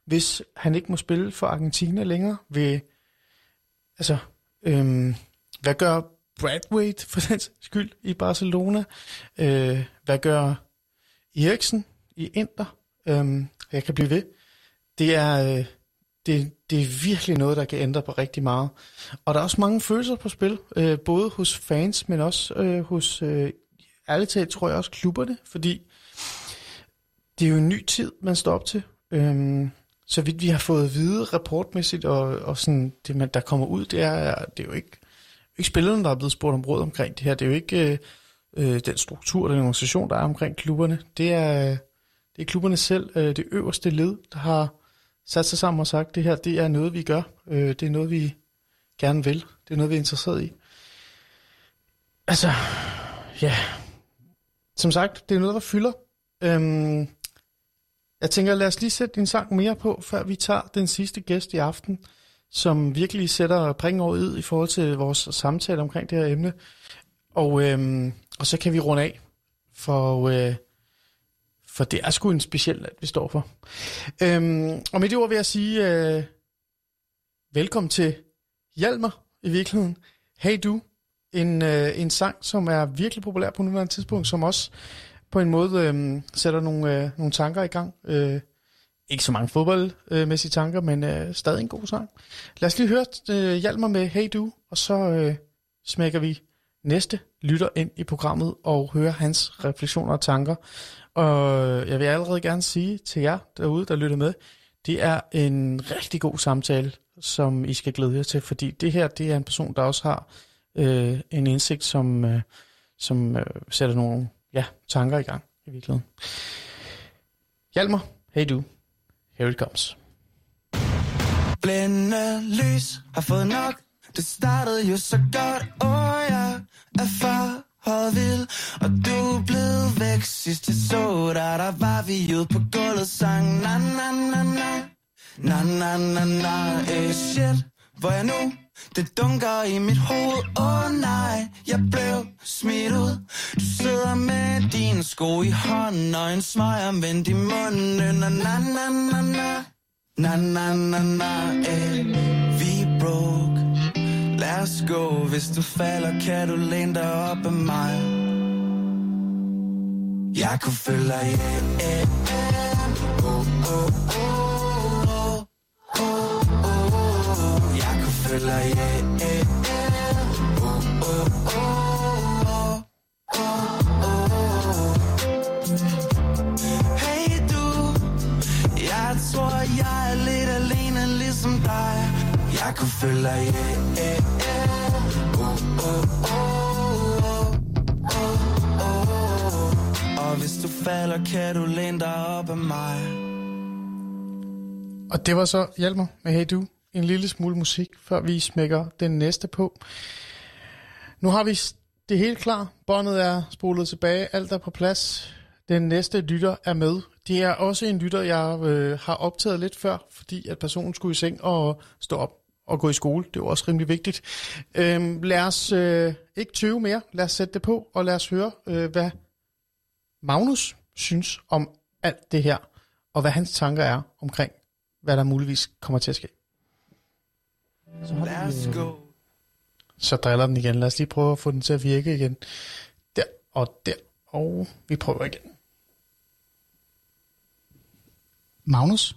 hvis han ikke må spille for Argentina længere? Vil, altså, øhm, hvad gør Bradwaite for den sags skyld i Barcelona? Øh, hvad gør Eriksen i Inter? Øhm, jeg kan blive ved. Det er... Øh, det, det er virkelig noget, der kan ændre på rigtig meget. Og der er også mange følelser på spil, øh, både hos fans, men også øh, hos, øh, ærligt talt tror jeg også klubberne, fordi det er jo en ny tid, man står op til. Øhm, så vidt vi har fået at vide rapportmæssigt, og, og sådan, det, man, der kommer ud, det er, det er jo ikke, ikke spillerne, der er blevet spurgt om råd omkring det her. Det er jo ikke øh, øh den struktur, den organisation, der er omkring klubberne. Det er, det er klubberne selv, øh, det øverste led, der har sat sig sammen og sagt, det her det er noget, vi gør. Øh, det er noget, vi gerne vil. Det er noget, vi er interesseret i. Altså, ja. Som sagt, det er noget, der fylder. Øhm, jeg tænker, lad os lige sætte en sang mere på, før vi tager den sidste gæst i aften, som virkelig sætter prikken over i i forhold til vores samtale omkring det her emne. Og, øhm, og så kan vi runde af, for, øh, for det er sgu en speciel land, vi står for. Øhm, og med det ord vil jeg sige, øh, velkommen til Hjalmar i virkeligheden. Hey du, en, øh, en sang, som er virkelig populær på nuværende tidspunkt, som også på en måde øh, sætter nogle, øh, nogle tanker i gang. Øh, ikke så mange fodboldmæssige tanker, men øh, stadig en god sang. Lad os lige høre øh, Hjalmar med Hey Du, og så øh, smækker vi næste lytter ind i programmet og høre hans refleksioner og tanker. Og jeg vil allerede gerne sige til jer derude, der lytter med, det er en rigtig god samtale, som I skal glæde jer til, fordi det her, det er en person, der også har øh, en indsigt, som, øh, som øh, sætter nogle ja, tanker i gang i virkeligheden. Hjalmar, hey du, here it comes. Blændende lys har fået nok Det startede jo så godt Åh, oh, jeg er for vild Og du er blevet væk Sidst jeg så dig, der var vi ude på gulvet Sang na na na na Na na na na Eh shit, hvor er jeg nu? Det dunker i mit hoved, åh oh, nej, jeg blev smidt ud. Du sidder med dine sko i hånden og en smøger vendt i munden. Na na na na na, na na na na, eh. Vi broke, lad os gå. Hvis du falder, kan du læne dig op af mig. Jeg kunne følge dig, hjem yeah, yeah. Oh, oh, oh, oh, oh, oh. Jeg kunne følge dig, hjem yeah, yeah. Oh, oh, oh, oh, oh. Hey du, jeg tror, jeg er lidt alene ligesom dig. Jeg kunne følge dig, yeah, yeah, yeah. Falder, kan du læne dig op af mig. Og det var så Hjalmar med Hey Du. En lille smule musik, før vi smækker den næste på. Nu har vi det helt klar. Båndet er spolet tilbage. Alt er på plads. Den næste lytter er med. Det er også en lytter, jeg øh, har optaget lidt før, fordi at personen skulle i seng og stå op og gå i skole. Det er jo også rimelig vigtigt. Øhm, lad os øh, ikke tøve mere. Lad os sætte det på, og lad os høre, øh, hvad Magnus synes om alt det her, og hvad hans tanker er omkring, hvad der muligvis kommer til at ske. Så, har Lad os vi, øh, gå. så driller den igen. Lad os lige prøve at få den til at virke igen. Der og der. Og vi prøver igen. Magnus,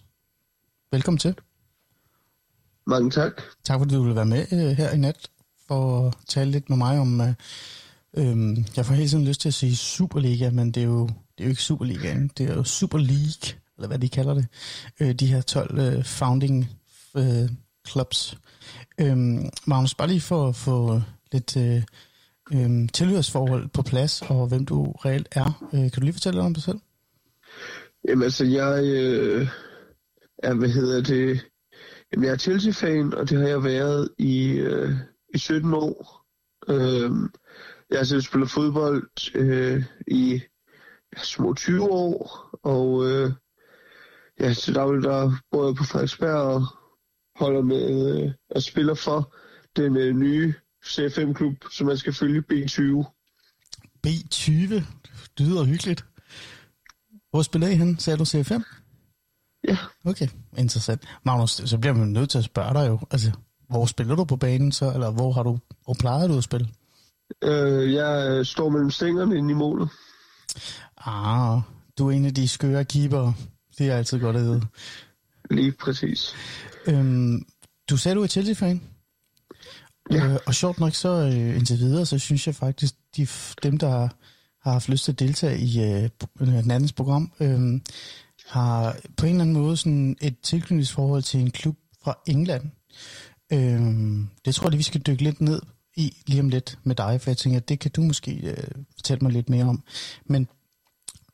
velkommen til. Mange tak. Tak fordi du ville være med øh, her i nat for at tale lidt med mig om... Øh, øh, jeg får hele tiden lyst til at sige Superliga, men det er jo, det er jo ikke Superligaen. Det er jo Super League, eller hvad de kalder det. Øh, de her 12 øh, founding øh, clubs. Øhm, Magnus, bare lige for at få lidt øh, øh, tilhørsforhold på plads, og hvem du reelt er. Øh, kan du lige fortælle lidt om dig selv? Jamen altså, jeg øh, er, hvad hedder det, jamen, jeg er Chelsea-fan, og det har jeg været i, øh, i 17 år. Øh, jeg har spillet fodbold øh, i små 20 år, og øh, ja, til daglig der bor jeg på Frederiksberg og holder med øh, og spiller for den øh, nye CFM-klub, som man skal følge B20. B20. Det lyder hyggeligt. Hvor spiller I hen? Sagde du C5? Ja. Okay, interessant. Magnus, så bliver man nødt til at spørge dig jo. Altså, hvor spiller du på banen så? Eller hvor har du, hvor plejer du at spille? Øh, jeg øh, står mellem stængerne inde i målet. Ah, du er en af de skøre keeper. Det er altid godt at vide. Lige præcis. Øhm, du sagde, du er Chelsea-fan. Ja. Øh, og sjovt nok så øh, indtil videre, så synes jeg faktisk, de, dem, der har haft lyst til at deltage i øh, den andens program, øh, har på en eller anden måde sådan et tilknytningsforhold til en klub fra England. Øh, det tror jeg, vi skal dykke lidt ned i lige om lidt med dig, for jeg tænker, at det kan du måske øh, fortælle mig lidt mere om. Men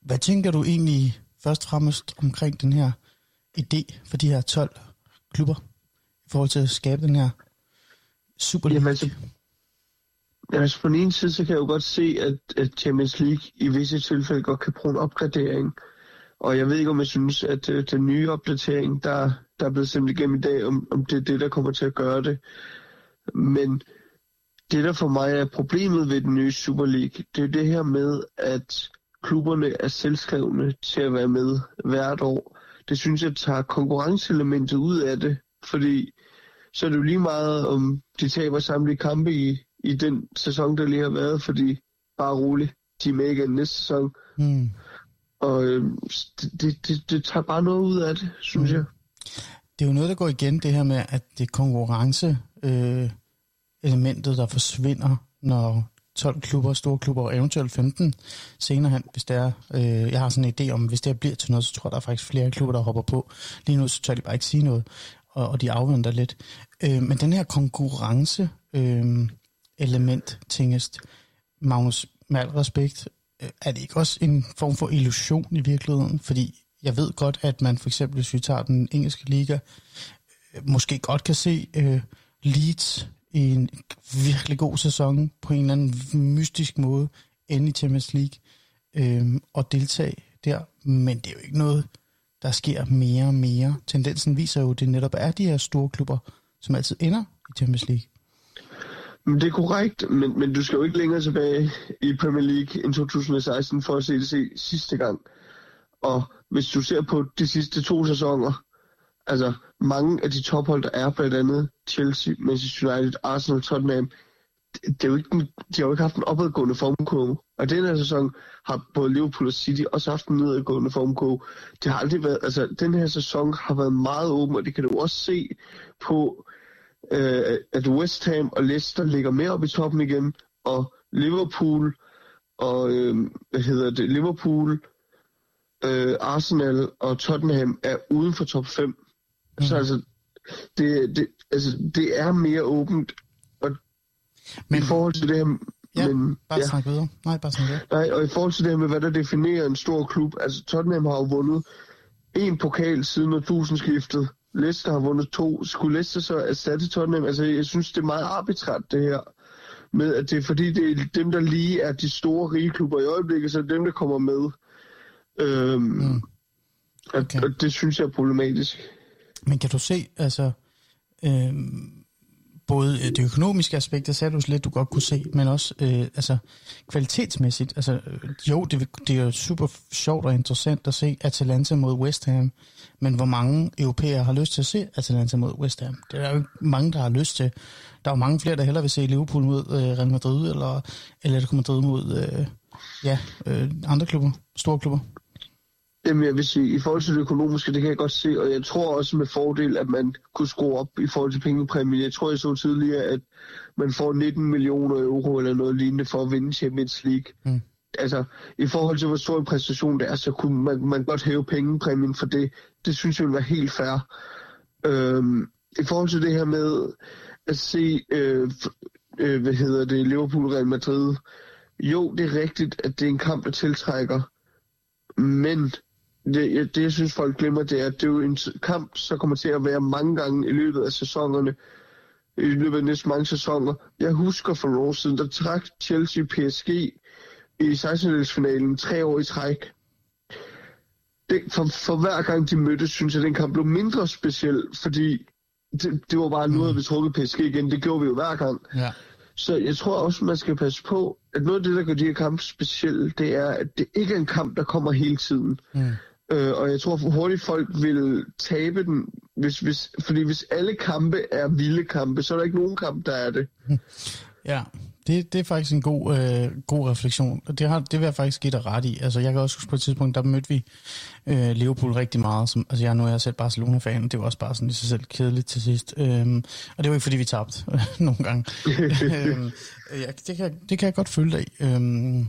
hvad tænker du egentlig først og fremmest omkring den her idé for de her 12 klubber i forhold til at skabe den her Super League? Jamen, altså, altså på den ene side, så kan jeg jo godt se, at, at Champions League i visse tilfælde godt kan bruge en opgradering. Og jeg ved ikke, om jeg synes, at øh, den nye opdatering, der, der er blevet sendt igennem i dag, om, om det er det, der kommer til at gøre det. Men det, der for mig er problemet ved den nye Super League, det er det her med, at klubberne er selvskrevne til at være med hvert år. Det synes jeg tager konkurrenceelementet ud af det, fordi så er det jo lige meget, om de taber samtlige kampe i, i den sæson, der lige har været, fordi bare roligt, de er med igen næste sæson. Mm. Og øh, det, det, det tager bare noget ud af det, synes mm. jeg. Det er jo noget, der går igen, det her med, at det konkurrence øh, elementet, der forsvinder, når 12 klubber, store klubber og eventuelt 15 senere hen, hvis det er, øh, jeg har sådan en idé om, hvis det bliver til noget, så tror jeg, der er faktisk flere klubber, der hopper på. Lige nu, så tør de bare ikke sige noget, og, og de afventer lidt. Øh, men den her konkurrence øh, element, tingest, Magnus, med al respekt, øh, er det ikke også en form for illusion i virkeligheden? Fordi jeg ved godt, at man for eksempel, hvis vi tager den engelske liga, øh, måske godt kan se øh, Leeds i en virkelig god sæson på en eller anden mystisk måde ende i Champions League øh, og deltage der. Men det er jo ikke noget, der sker mere og mere. Tendensen viser jo, at det netop er de her store klubber, som altid ender i Champions League. Men det er korrekt, men, men du skal jo ikke længere tilbage i Premier League end 2016 for at se det se sidste gang. Og hvis du ser på de sidste to sæsoner, altså mange af de tophold, der er blandt andet Chelsea, Manchester United, Arsenal, Tottenham, det er jo ikke, de har jo ikke haft en opadgående formkurve. Og den her sæson har både Liverpool og City også haft en nedadgående formkurve. Det har aldrig været, altså den her sæson har været meget åben, og det kan du også se på, øh, at West Ham og Leicester ligger mere op i toppen igen, og Liverpool og, øh, hvad hedder det, Liverpool, øh, Arsenal og Tottenham er uden for top 5. Mm. Så altså, det, det, altså, det er mere åbent, og men, i forhold til det her... Ja, men, bare ja. snak videre. Nej, bare snak videre. Nej, og i forhold til det her med, hvad der definerer en stor klub, altså Tottenham har jo vundet en pokal siden årtusindskiftet. Leicester har vundet to. Skulle Leicester så erstatte Tottenham? Altså, jeg synes, det er meget arbitrært, det her. Med at det er fordi, det er dem, der lige er de store rige klubber i øjeblikket, så er dem, der kommer med. Øhm, mm. okay. og, og det synes jeg er problematisk. Men kan du se, altså, øh, både det økonomiske aspekt, det sagde du lidt, du godt kunne se, men også øh, altså, kvalitetsmæssigt. Altså, øh, jo, det, det er jo super sjovt og interessant at se Atalanta mod West Ham, men hvor mange europæere har lyst til at se Atalanta mod West Ham? Det er jo mange, der har lyst til. Der er jo mange flere, der hellere vil se Liverpool mod øh, Real Madrid, eller Atletico Madrid mod øh, ja, øh, andre klubber, store klubber. Jamen jeg vil sige, i forhold til det økonomiske, det kan jeg godt se, og jeg tror også med fordel, at man kunne skrue op i forhold til pengepræmien. Jeg tror, jeg så tidligere, at man får 19 millioner euro eller noget lignende for at vinde Champions League. Mm. Altså, i forhold til, hvor stor en præstation det er, så kunne man, man godt hæve pengepræmien for det. Det synes jeg ville være helt fair. Øhm, I forhold til det her med at se, øh, øh, hvad hedder det, Liverpool-Real Madrid. Jo, det er rigtigt, at det er en kamp, der tiltrækker. Men det, det, jeg synes, folk glemmer, det er, at det er jo en kamp, så kommer til at være mange gange i løbet af sæsonerne, i løbet af næste mange sæsoner. Jeg husker for år siden, der trak Chelsea PSG i 16 finalen tre år i træk. Det, for, for hver gang de mødtes, synes jeg, at den kamp blev mindre speciel, fordi det, det var bare noget, mm. vi trukkede PSG igen. Det gjorde vi jo hver gang. Ja. Så jeg tror også, man skal passe på, at noget af det, der gør de her kampe specielle, det er, at det ikke er en kamp, der kommer hele tiden. Mm. Øh, og jeg tror for hurtigt folk vil tabe den, hvis, hvis, fordi hvis alle kampe er vilde kampe, så er der ikke nogen kamp, der er det. Ja, det, det er faktisk en god, øh, god refleksion, og det, har, det vil jeg faktisk give dig ret i. Altså, jeg kan også huske på et tidspunkt, der mødte vi øh, Liverpool rigtig meget. Som, altså, jeg, nu er jeg selv Barcelona-fan, det var også bare sådan i sig selv kedeligt til sidst. Øhm, og det var ikke, fordi vi tabte nogle gange. øhm, ja, det, kan, det kan jeg godt følge dig i. Øhm,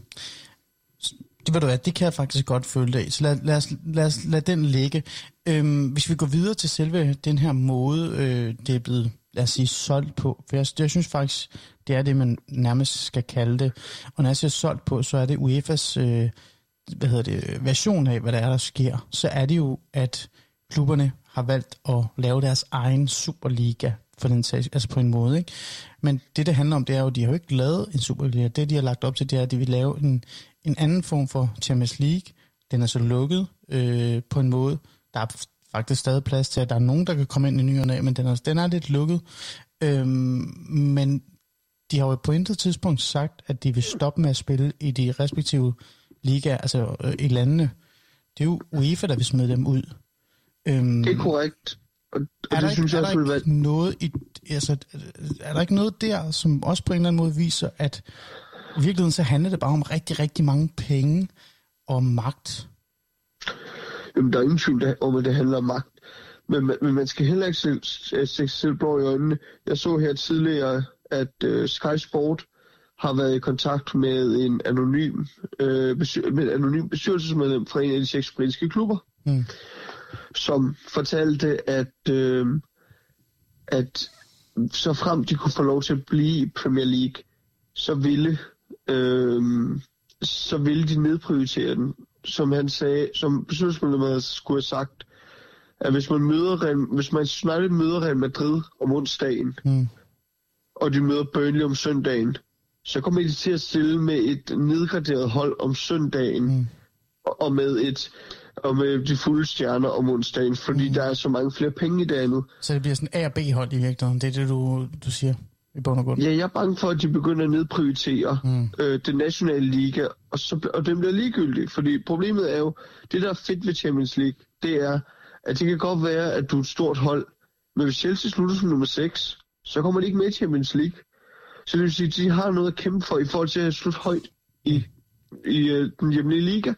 det ved du hvad, det kan jeg faktisk godt følge af. Så lad, lad, os, lad, os, lad den ligge. Øhm, hvis vi går videre til selve den her måde, øh, det er blevet, lad os sige, solgt på. For jeg, jeg synes faktisk, det er det, man nærmest skal kalde det. Og når jeg siger solgt på, så er det UEFA's øh, hvad hedder det, version af, hvad der er, der sker. Så er det jo, at klubberne har valgt at lave deres egen Superliga for den sag, altså på en måde. Ikke? Men det, det handler om, det er jo, at de har jo ikke lavet en Superliga. Det, de har lagt op til, det er, at de vil lave en, en anden form for Champions League. Den er så lukket øh, på en måde. Der er faktisk stadig plads til, at der er nogen, der kan komme ind i nyerne men den er, den er lidt lukket. Øhm, men de har jo på intet tidspunkt sagt, at de vil stoppe med at spille i de respektive ligaer, altså øh, i landene. Det er jo UEFA, der vil smide dem ud. Øhm, Det er korrekt. Og, og er det der, synes ikke, jeg er, der være... ikke noget i, altså, er der ikke noget der, som også på en eller anden måde viser, at i virkeligheden så handler det bare om rigtig, rigtig mange penge og magt? Jamen, der er ingen tvivl om, at det handler om magt. Men, man- men man skal heller ikke se sig selv blå i øjnene. Jeg så her tidligere, at uh, Sky Sport har været i kontakt med en anonym, øh, bestyr- med anonym bestyrelsesmedlem fra en af de seks britiske klubber, Mm. som fortalte, at, øh, at så frem de kunne få lov til at blive i Premier League, så ville, øh, så ville de nedprioritere den. Som han sagde, som bestyrelsesmedlemmet skulle have sagt, at hvis man møder hvis man United møder Real Madrid om onsdagen, Mm. og de møder Burnley om søndagen, så kommer de til at stille med et nedgraderet hold om søndagen, Mm. og med et og med de fulde stjerner om onsdagen, fordi mm. der er så mange flere penge i det andet. Så det bliver sådan A og B-hold i virkeligheden. Det er det, du, du siger i bund og grund. Ja, jeg er bange for, at de begynder at nedprioritere Mm. øh, den nationale liga, og, så, og den bliver ligegyldig, fordi problemet er jo, det der er fedt ved Champions League, det er, at det kan godt være, at du er et stort hold, men hvis Chelsea slutter som nummer 6, så kommer de ikke med i Champions League. Så det vil sige, at de har noget at kæmpe for i forhold til at slutte højt i, i øh, den hjemlige liga.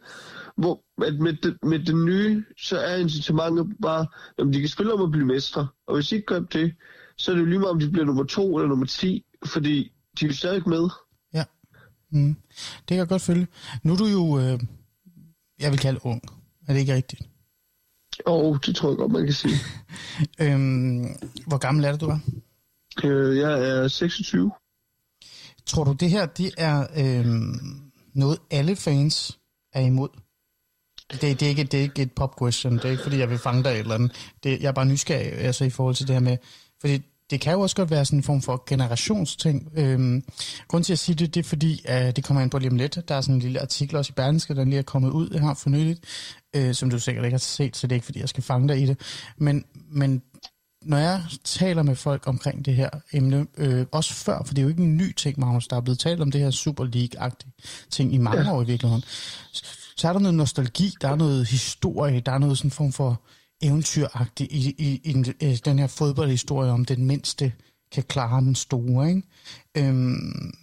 Hvor at med, det, med den nye, så er incitamentet bare, at de kan spille om at blive mestre. Og hvis de ikke gør det, så er det jo lige meget, om de bliver nummer 2 eller nummer 10, fordi de er jo stadig med. Ja. Mm. Det kan jeg godt følge. Nu er du jo, øh, jeg vil kalde ung. Er det ikke rigtigt? Og det tror jeg godt, man kan sige. Øhm, hvor gammel er det, du er? Øh, jeg er 26. Tror du, det her det er øhm, noget, alle fans er imod? Det, det, er ikke, det er ikke et pop question. Det er ikke, fordi jeg vil fange dig et eller andet. Det, jeg er bare nysgerrig altså, i forhold til det her med... Fordi det kan jo også godt være sådan en form for generationsting. Øhm, grund til at sige det, det er fordi, at det kommer ind på lige om lidt. Der er sådan en lille artikel også i Berlingske, der lige er kommet ud her for nyligt, øh, som du sikkert ikke har set, så det er ikke fordi, jeg skal fange dig i det. Men, men når jeg taler med folk omkring det her emne, øh, også før, for det er jo ikke en ny ting, Magnus, der er blevet talt om det her Super League-agtige ting i mange ja. år i virkeligheden, så er der noget nostalgi, der er noget historie, der er noget sådan form for eventyragtigt i, i, i, i øh, den her fodboldhistorie om den mindste kan klare den store, ikke? Øhm,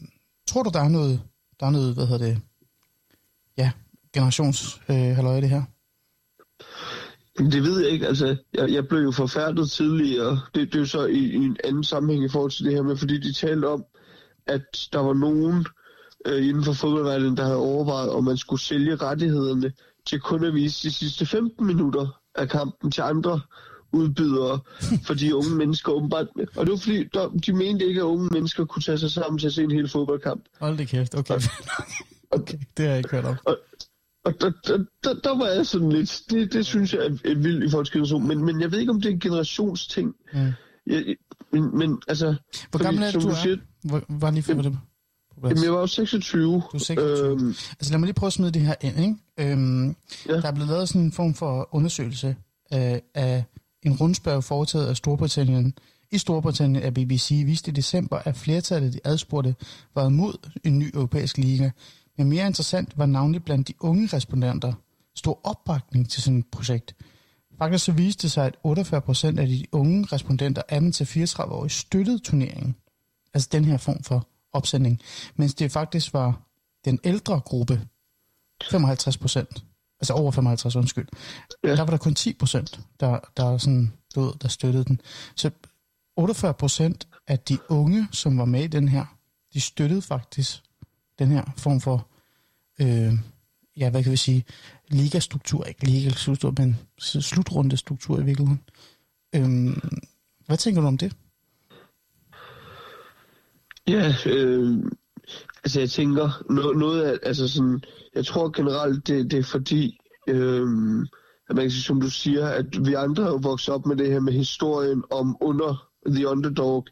tror du, der er noget, der er noget, hvad hedder det, ja, generations øh, halløj i det her? Det ved jeg ikke. Altså, jeg, jeg blev jo forfærdet tidligere. Det, det er jo så i, i en anden sammenhæng i forhold til det her med, fordi de talte om, at der var nogen øh, inden for fodboldverdenen, der havde overvejet, om man skulle sælge rettighederne til kun at vise de sidste 15 minutter af kampen til andre udbydere for de unge mennesker åbenbart. Og det var fordi, der, de mente ikke, at unge mennesker kunne tage sig sammen til at se en hel fodboldkamp. Hold det kæft, okay. okay, det har jeg ikke hørt om. Og, og der, der, der, der var jeg sådan lidt, det, det synes jeg er, er vildt i til generation, men, men jeg ved ikke, om det er en generationsting. Mm. Jeg, men, men altså... Hvor fordi, gammel er du er? siger, Hvor, var lige for plads. Jamen, jeg var jo 26. Du er 26. Øhm, altså lad mig lige prøve at smide det her ind. Ikke? Øhm, ja. Der er blevet lavet sådan en form for undersøgelse af, af en rundspørg foretaget af Storbritannien. I Storbritannien af BBC viste i december, at flertallet af de adspurgte var imod en ny europæisk liga. Men mere interessant var navnlig blandt de unge respondenter stor opbakning til sådan et projekt. Faktisk så viste det sig, at 48 procent af de unge respondenter 18-34 år støttede turneringen. Altså den her form for opsending. Mens det faktisk var den ældre gruppe, 55 procent, altså over 55, undskyld, ja. der var der kun 10 procent, der, der, sådan, du ved, der støttede den. Så 48 procent af de unge, som var med i den her, de støttede faktisk den her form for øh, ja, hvad kan vi sige, ligastruktur, ikke ligastruktur, men slutrundestruktur i virkeligheden. Øhm, hvad tænker du om det? Ja, øh, altså jeg tænker, noget, noget af, altså sådan, jeg tror generelt, det, det er fordi, øh, at man kan sige, som du siger, at vi andre er vokset op med det her med historien om under the underdog,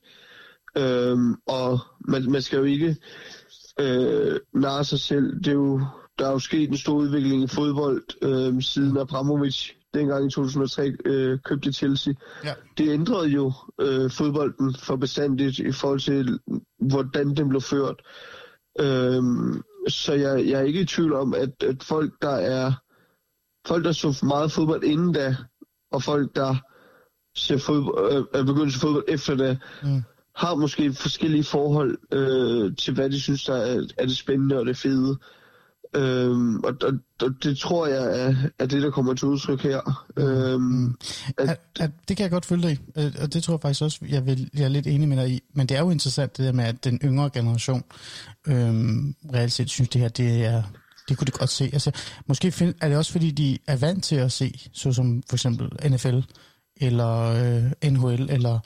øh, og man, man skal jo ikke øh, narre sig selv. Det er jo, der er jo sket en stor udvikling i fodbold, øh, siden Abramovic dengang i 2003 øh, købte Chelsea. Ja. Det ændrede jo øh, fodbolden for bestandigt i forhold til, hvordan den blev ført. Øhm, så jeg, jeg er ikke i tvivl om, at, at folk, der er folk, der så meget fodbold inden da, og folk, der ser fodbold, øh, er begyndt at se fodbold efter da, Mm. har måske forskellige forhold øh, til, hvad de synes, der er, er det spændende og det fede. Øhm, og, og, og det tror jeg er, er det, der kommer til udtryk her. Øhm, At, at, det kan jeg godt følge dig i, øh, og det tror jeg faktisk også, jeg, vil, jeg er lidt enig med dig i. Men det er jo interessant det der med, at den yngre generation øhm, reelt set synes, det her det er, det kunne de godt se. Altså, måske find, er det også, fordi de er vant til at se, såsom for eksempel NFL, eller øh, NHL, eller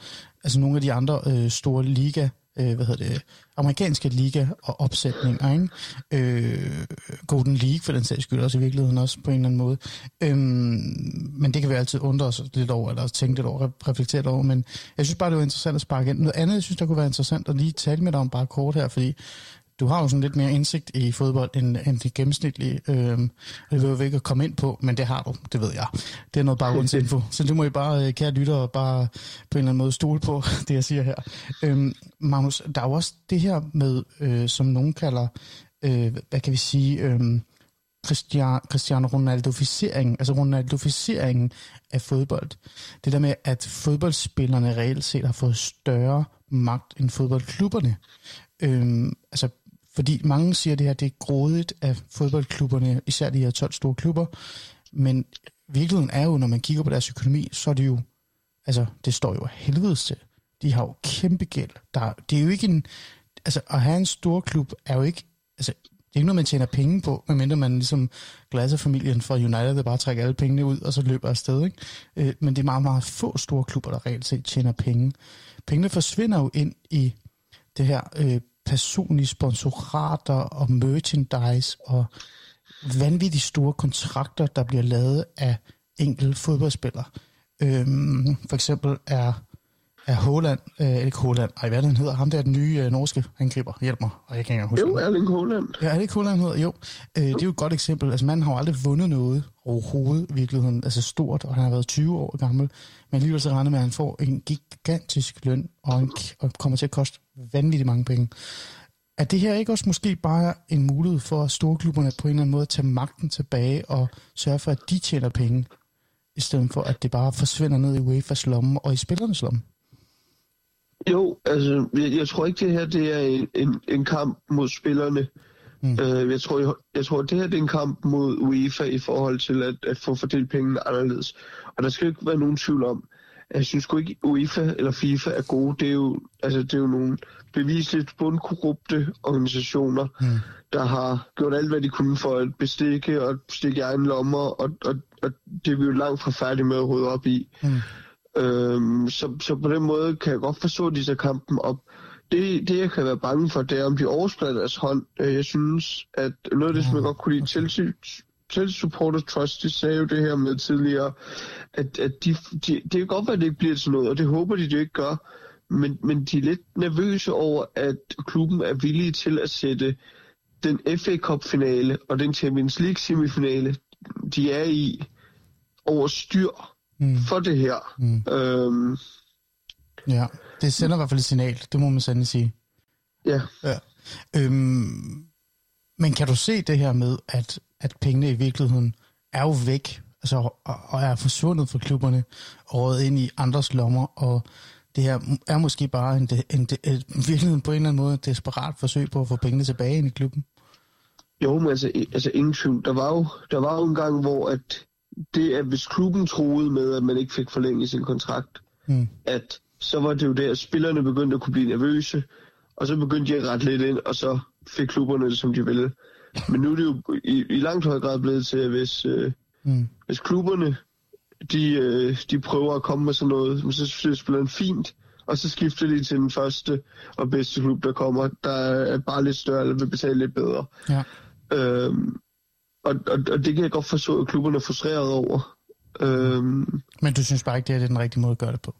altså nogle af de andre øh, store liga, øh, hvad hedder det, amerikanske liga og opsætninger, ikke? Øh, Golden League for den sags skyld også i virkeligheden også på en eller anden måde. Øhm, men det kan vi altid undre os lidt over, eller tænke lidt over, reflektere lidt over, men jeg synes bare, det var interessant at sparke ind. Noget andet, jeg synes, der kunne være interessant at lige tale med dig om bare kort her, fordi du har jo sådan lidt mere indsigt i fodbold end, end det gennemsnitlige. Og det vil jo ikke komme ind på, men det har du, det ved jeg. Det er noget baggrundsinfo. Så det må I bare, øh, kære lyttere, bare på en eller anden måde stole på, det jeg siger her. Øhm, Magnus, der er jo også det her med, øh, som nogen kalder, øh, hvad kan vi sige, øh, Cristiano, Cristiano Ronaldo-ficering, altså Ronaldo-ficeringen af fodbold. Det der med, at fodboldspillerne reelt set har fået større magt end fodboldklubberne. Øhm, altså, fordi mange siger det her, det er grådigt af fodboldklubberne, især de her 12 store klubber, men virkeligheden er jo, når man kigger på deres økonomi, så er det jo, altså, det står jo af helvedes til. De har jo kæmpe gæld. Der, det er jo ikke en, altså, at have en stor klub er jo ikke, altså, det er ikke noget, man tjener penge på, medmindre man ligesom Glasser-familien fra United, der bare trækker alle pengene ud, og så løber afsted. Ikke? Øh, men det er meget, meget få store klubber, der reelt set tjener penge. Pengene forsvinder jo ind i det her øh, personlige sponsorater og merchandise og vanvittigt store kontrakter, der bliver lavet af enkelte fodboldspillere. Øhm, for eksempel er, er Håland, øh, ikke Håland, ej hvad det, han hedder, ham der er den nye øh, norske angriber, hjælp mig, og jeg kan ikke engang huske jo. Erling Haaland. Ja, er det ikke Håland, hedder? Jo. Øh, det er jo et godt eksempel. Altså, manden har jo aldrig vundet noget overhovedet i virkeligheden. Altså stort, og han har været 20 år gammel. Men alligevel så regner med, at han får en gigantisk løn, og, en, og kommer til at koste vanvittigt mange penge. Er det her ikke også måske bare en mulighed for storklubberne på en eller anden måde at tage magten tilbage og sørge for, at de tjener penge, i stedet for at det bare forsvinder ned i UEFA's lomme og i spillernes lomme? Jo, altså, jeg, jeg tror ikke, det her det er en, en, kamp mod spillerne. Mm. Øh, jeg, tror, jeg, jeg tror, det her det er en kamp mod UEFA i forhold til at, at få fordelt pengene anderledes. Og der skal ikke være nogen tvivl om, jeg synes sgu ikke, UEFA eller FIFA er gode. Det er jo, altså, det er jo nogle beviseligt bundkorrupte organisationer, mm. der har gjort alt, hvad de kunne for at bestikke og stikke i egen lommer, og, og, og det er vi jo langt fra færdige med at rydde op i. Mm. Øhm, så, så på den måde kan jeg godt forstå, at de tager kampen op. Det, det, jeg kan være bange for, det er, om de oversprider deres hånd. Øh, Jeg synes, at noget af det, som jeg godt kunne lide, Chelsea, Chelsea Supporters Trust, de sagde jo det her med tidligere, at, at de, de, det kan godt være, at det ikke bliver til noget, og det håber de, det ikke gør. Men, men de er lidt nervøse over, at klubben er villige til at sætte den FA Cup-finale og den Champions League-semifinale, de er i, over styr mm. for det her. Mm. Øhm, Ja, det sender i hvert fald et signal, det må man sandelig sige. Ja. ja. Øhm, men kan du se det her med, at, at pengene i virkeligheden er jo væk, altså, og, og er forsvundet fra klubberne, og røget ind i andres lommer, og det her er måske bare en, en, en, en virkeligheden på en eller anden måde et desperat forsøg på at få pengene tilbage ind i klubben? Jo, men altså, altså ingen tvivl. Der var, jo, der var jo en gang, hvor at det, at hvis klubben troede med, at man ikke fik forlænget sin kontrakt, mm. at så var det jo der, at spillerne begyndte at kunne blive nervøse, og så begyndte de at rette lidt ind, og så fik klubberne det, som de ville. Men nu er det jo i, i langt høj grad blevet til, at hvis, øh, Mm. hvis klubberne de, øh, de prøver at komme med sådan noget, så så spiller den fint, og så skifter de til den første og bedste klub, der kommer, der er bare lidt større, eller vil betale lidt bedre. Ja. Øhm, og, og, og det kan jeg godt forstå, at klubberne er frustreret over. Øhm, Men du synes bare ikke, det er den rigtige måde at gøre det på?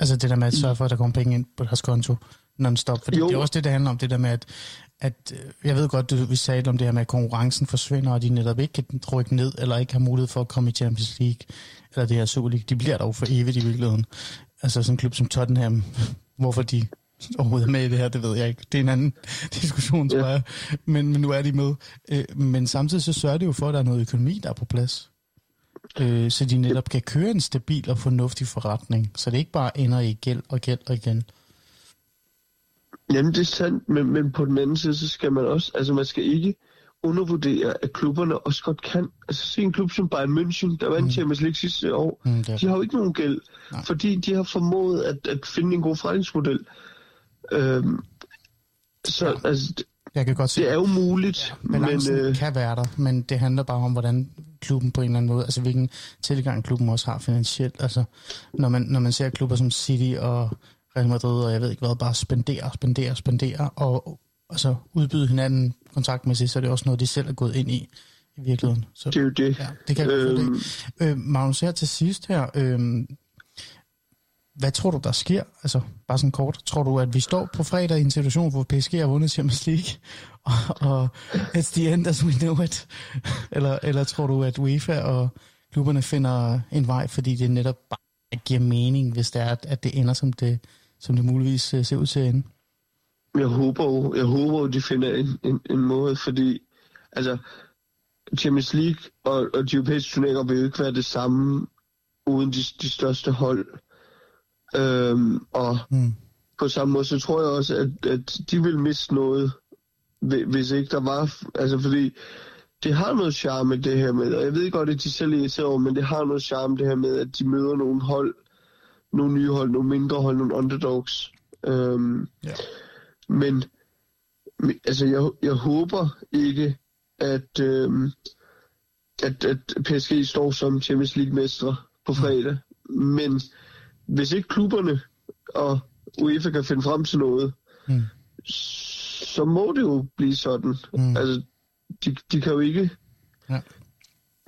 Altså det der med at sørge for, at der kommer penge ind på deres konto non-stop. Fordi Jo. det er også det, det handler om, det der med, at, at øh, jeg ved godt, du, vi sagde om det her med, at konkurrencen forsvinder, og de netop ikke kan rykke ned, eller ikke har mulighed for at komme i Champions League, eller det her Super League. De bliver dog for evigt i virkeligheden. Altså sådan en klub som Tottenham, hvorfor de overhovedet er med i det her, det ved jeg ikke. Det er en anden diskussion, tror jeg. Men, men nu er de med. Øh, Men samtidig så sørger det jo for, at der er noget økonomi, der er på plads. Øh, Så de netop kan køre en stabil og fornuftig forretning. Så det ikke bare ender i gæld og gæld og igen. Jamen, det er sandt, men, men på den anden side, så skal man også, altså man skal ikke undervurdere, at klubberne også godt kan. Altså se en klub som Bayern München, der vandt mm. Champions League sidste år, Mm, de har jo ikke nogen gæld, Nej. fordi de har formået at, at finde en god forretningsmodel. Øhm, så Ja. ja. altså, det- Jeg kan godt se, det er jo muligt, balancen men øh, kan være der, men det handler bare om, hvordan klubben på en eller anden måde, altså hvilken tilgang klubben også har finansielt. Altså, når man, når man ser klubber som City og Real Madrid, og jeg ved ikke hvad, bare spendere, spendere, spendere, og, og så udbyde hinanden kontaktmæssigt, så er det også noget, de selv er gået ind i, i virkeligheden. Så, det er jo det. ja, det kan jeg øhm. øh, Magnus, her til sidst her, øh, hvad tror du, der sker? Altså, bare sådan kort. Tror du, at vi står på fredag i en situation, hvor PSG har vundet Champions League, og, og it's the end as we know it? Eller, eller tror du, at UEFA og klubberne finder en vej, fordi det netop bare giver mening, hvis det er, at, det ender, som det, som det muligvis øh, ser ud til at ende? Jeg håber jo, jeg håber jo, de finder en, en, en måde, fordi altså, Champions League og, og de europæiske turneringer vil jo ikke være det samme uden de, de største hold. Øhm, og Mm. på samme måde, så tror jeg også, at, at de vil miste noget, hvi- hvis ikke der var... Altså, fordi det har noget charme, det her med, og jeg ved godt, at de selv er irriteret over, men det har noget charme, det her med, at de møder nogle hold, nogle nye hold, nogle mindre hold, nogle underdogs. Øhm, Ja. Men, men altså, jeg, jeg håber ikke, at, øhm, at, at PSG står som Champions League-mestre på fredag. Men hvis ikke klubberne og UEFA kan finde frem til noget, Mm. så må det jo blive sådan. Mm. Altså, de, de kan jo ikke Ja.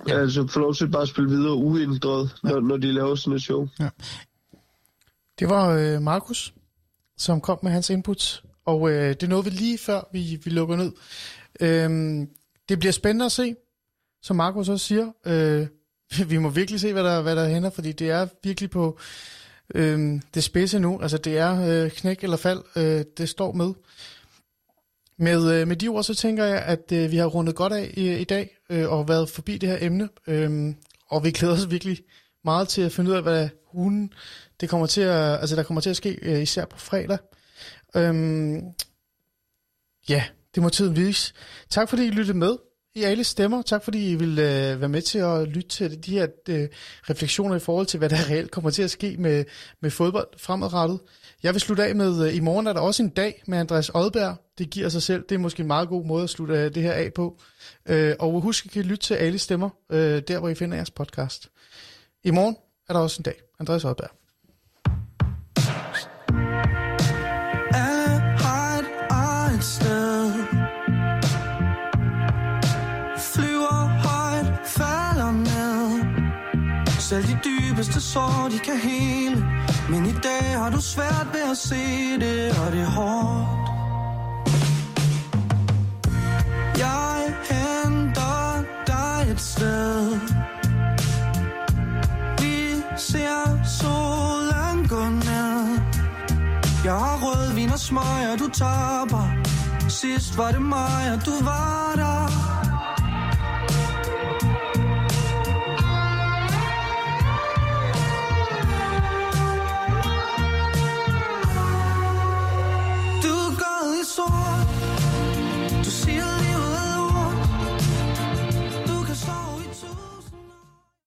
ja. altså, få lov til bare at spille videre uændret, ja. når, når de laver sådan et show. Det var øh, Markus, som kom med hans input, og øh, det nåede vi lige før vi, vi lukker ned. Øhm, det bliver spændende at se, som Markus også siger. Øh, vi må virkelig se, hvad der, hvad der hænder, fordi det er virkelig på øh, det spidse nu. Altså det er øh, knæk eller fald, øh, det står med. Med, øh, med de ord, så tænker jeg, at øh, vi har rundet godt af i, i dag, øh, og været forbi det her emne. Øh, og vi glæder os virkelig meget til at finde ud af, hvad hunden det kommer til at, altså der kommer til at ske, øh, især på fredag. Øh, ja, det må tiden vise. Tak fordi I lyttede med i alle stemmer. Tak fordi I vil øh, være med til at lytte til de her øh, refleksioner i forhold til, hvad der reelt kommer til at ske med, med fodbold fremadrettet. Jeg vil slutte af med, øh, i morgen er der også en dag med Andreas Odberg. Det giver sig selv. Det er måske en meget god måde at slutte øh, det her af på. Øh, og husk, at I kan lytte til alle stemmer, øh, der hvor I finder jeres podcast. I morgen er der også en dag. Andreas Odberg. De sår, de kan hele. Men i dag har du svært ved at se det, og det er hårdt. Jeg henter dig et sted. Vi ser solen gå ned. Jeg har rødvin og smøger, du taber. Sidst var det mig, og du var der.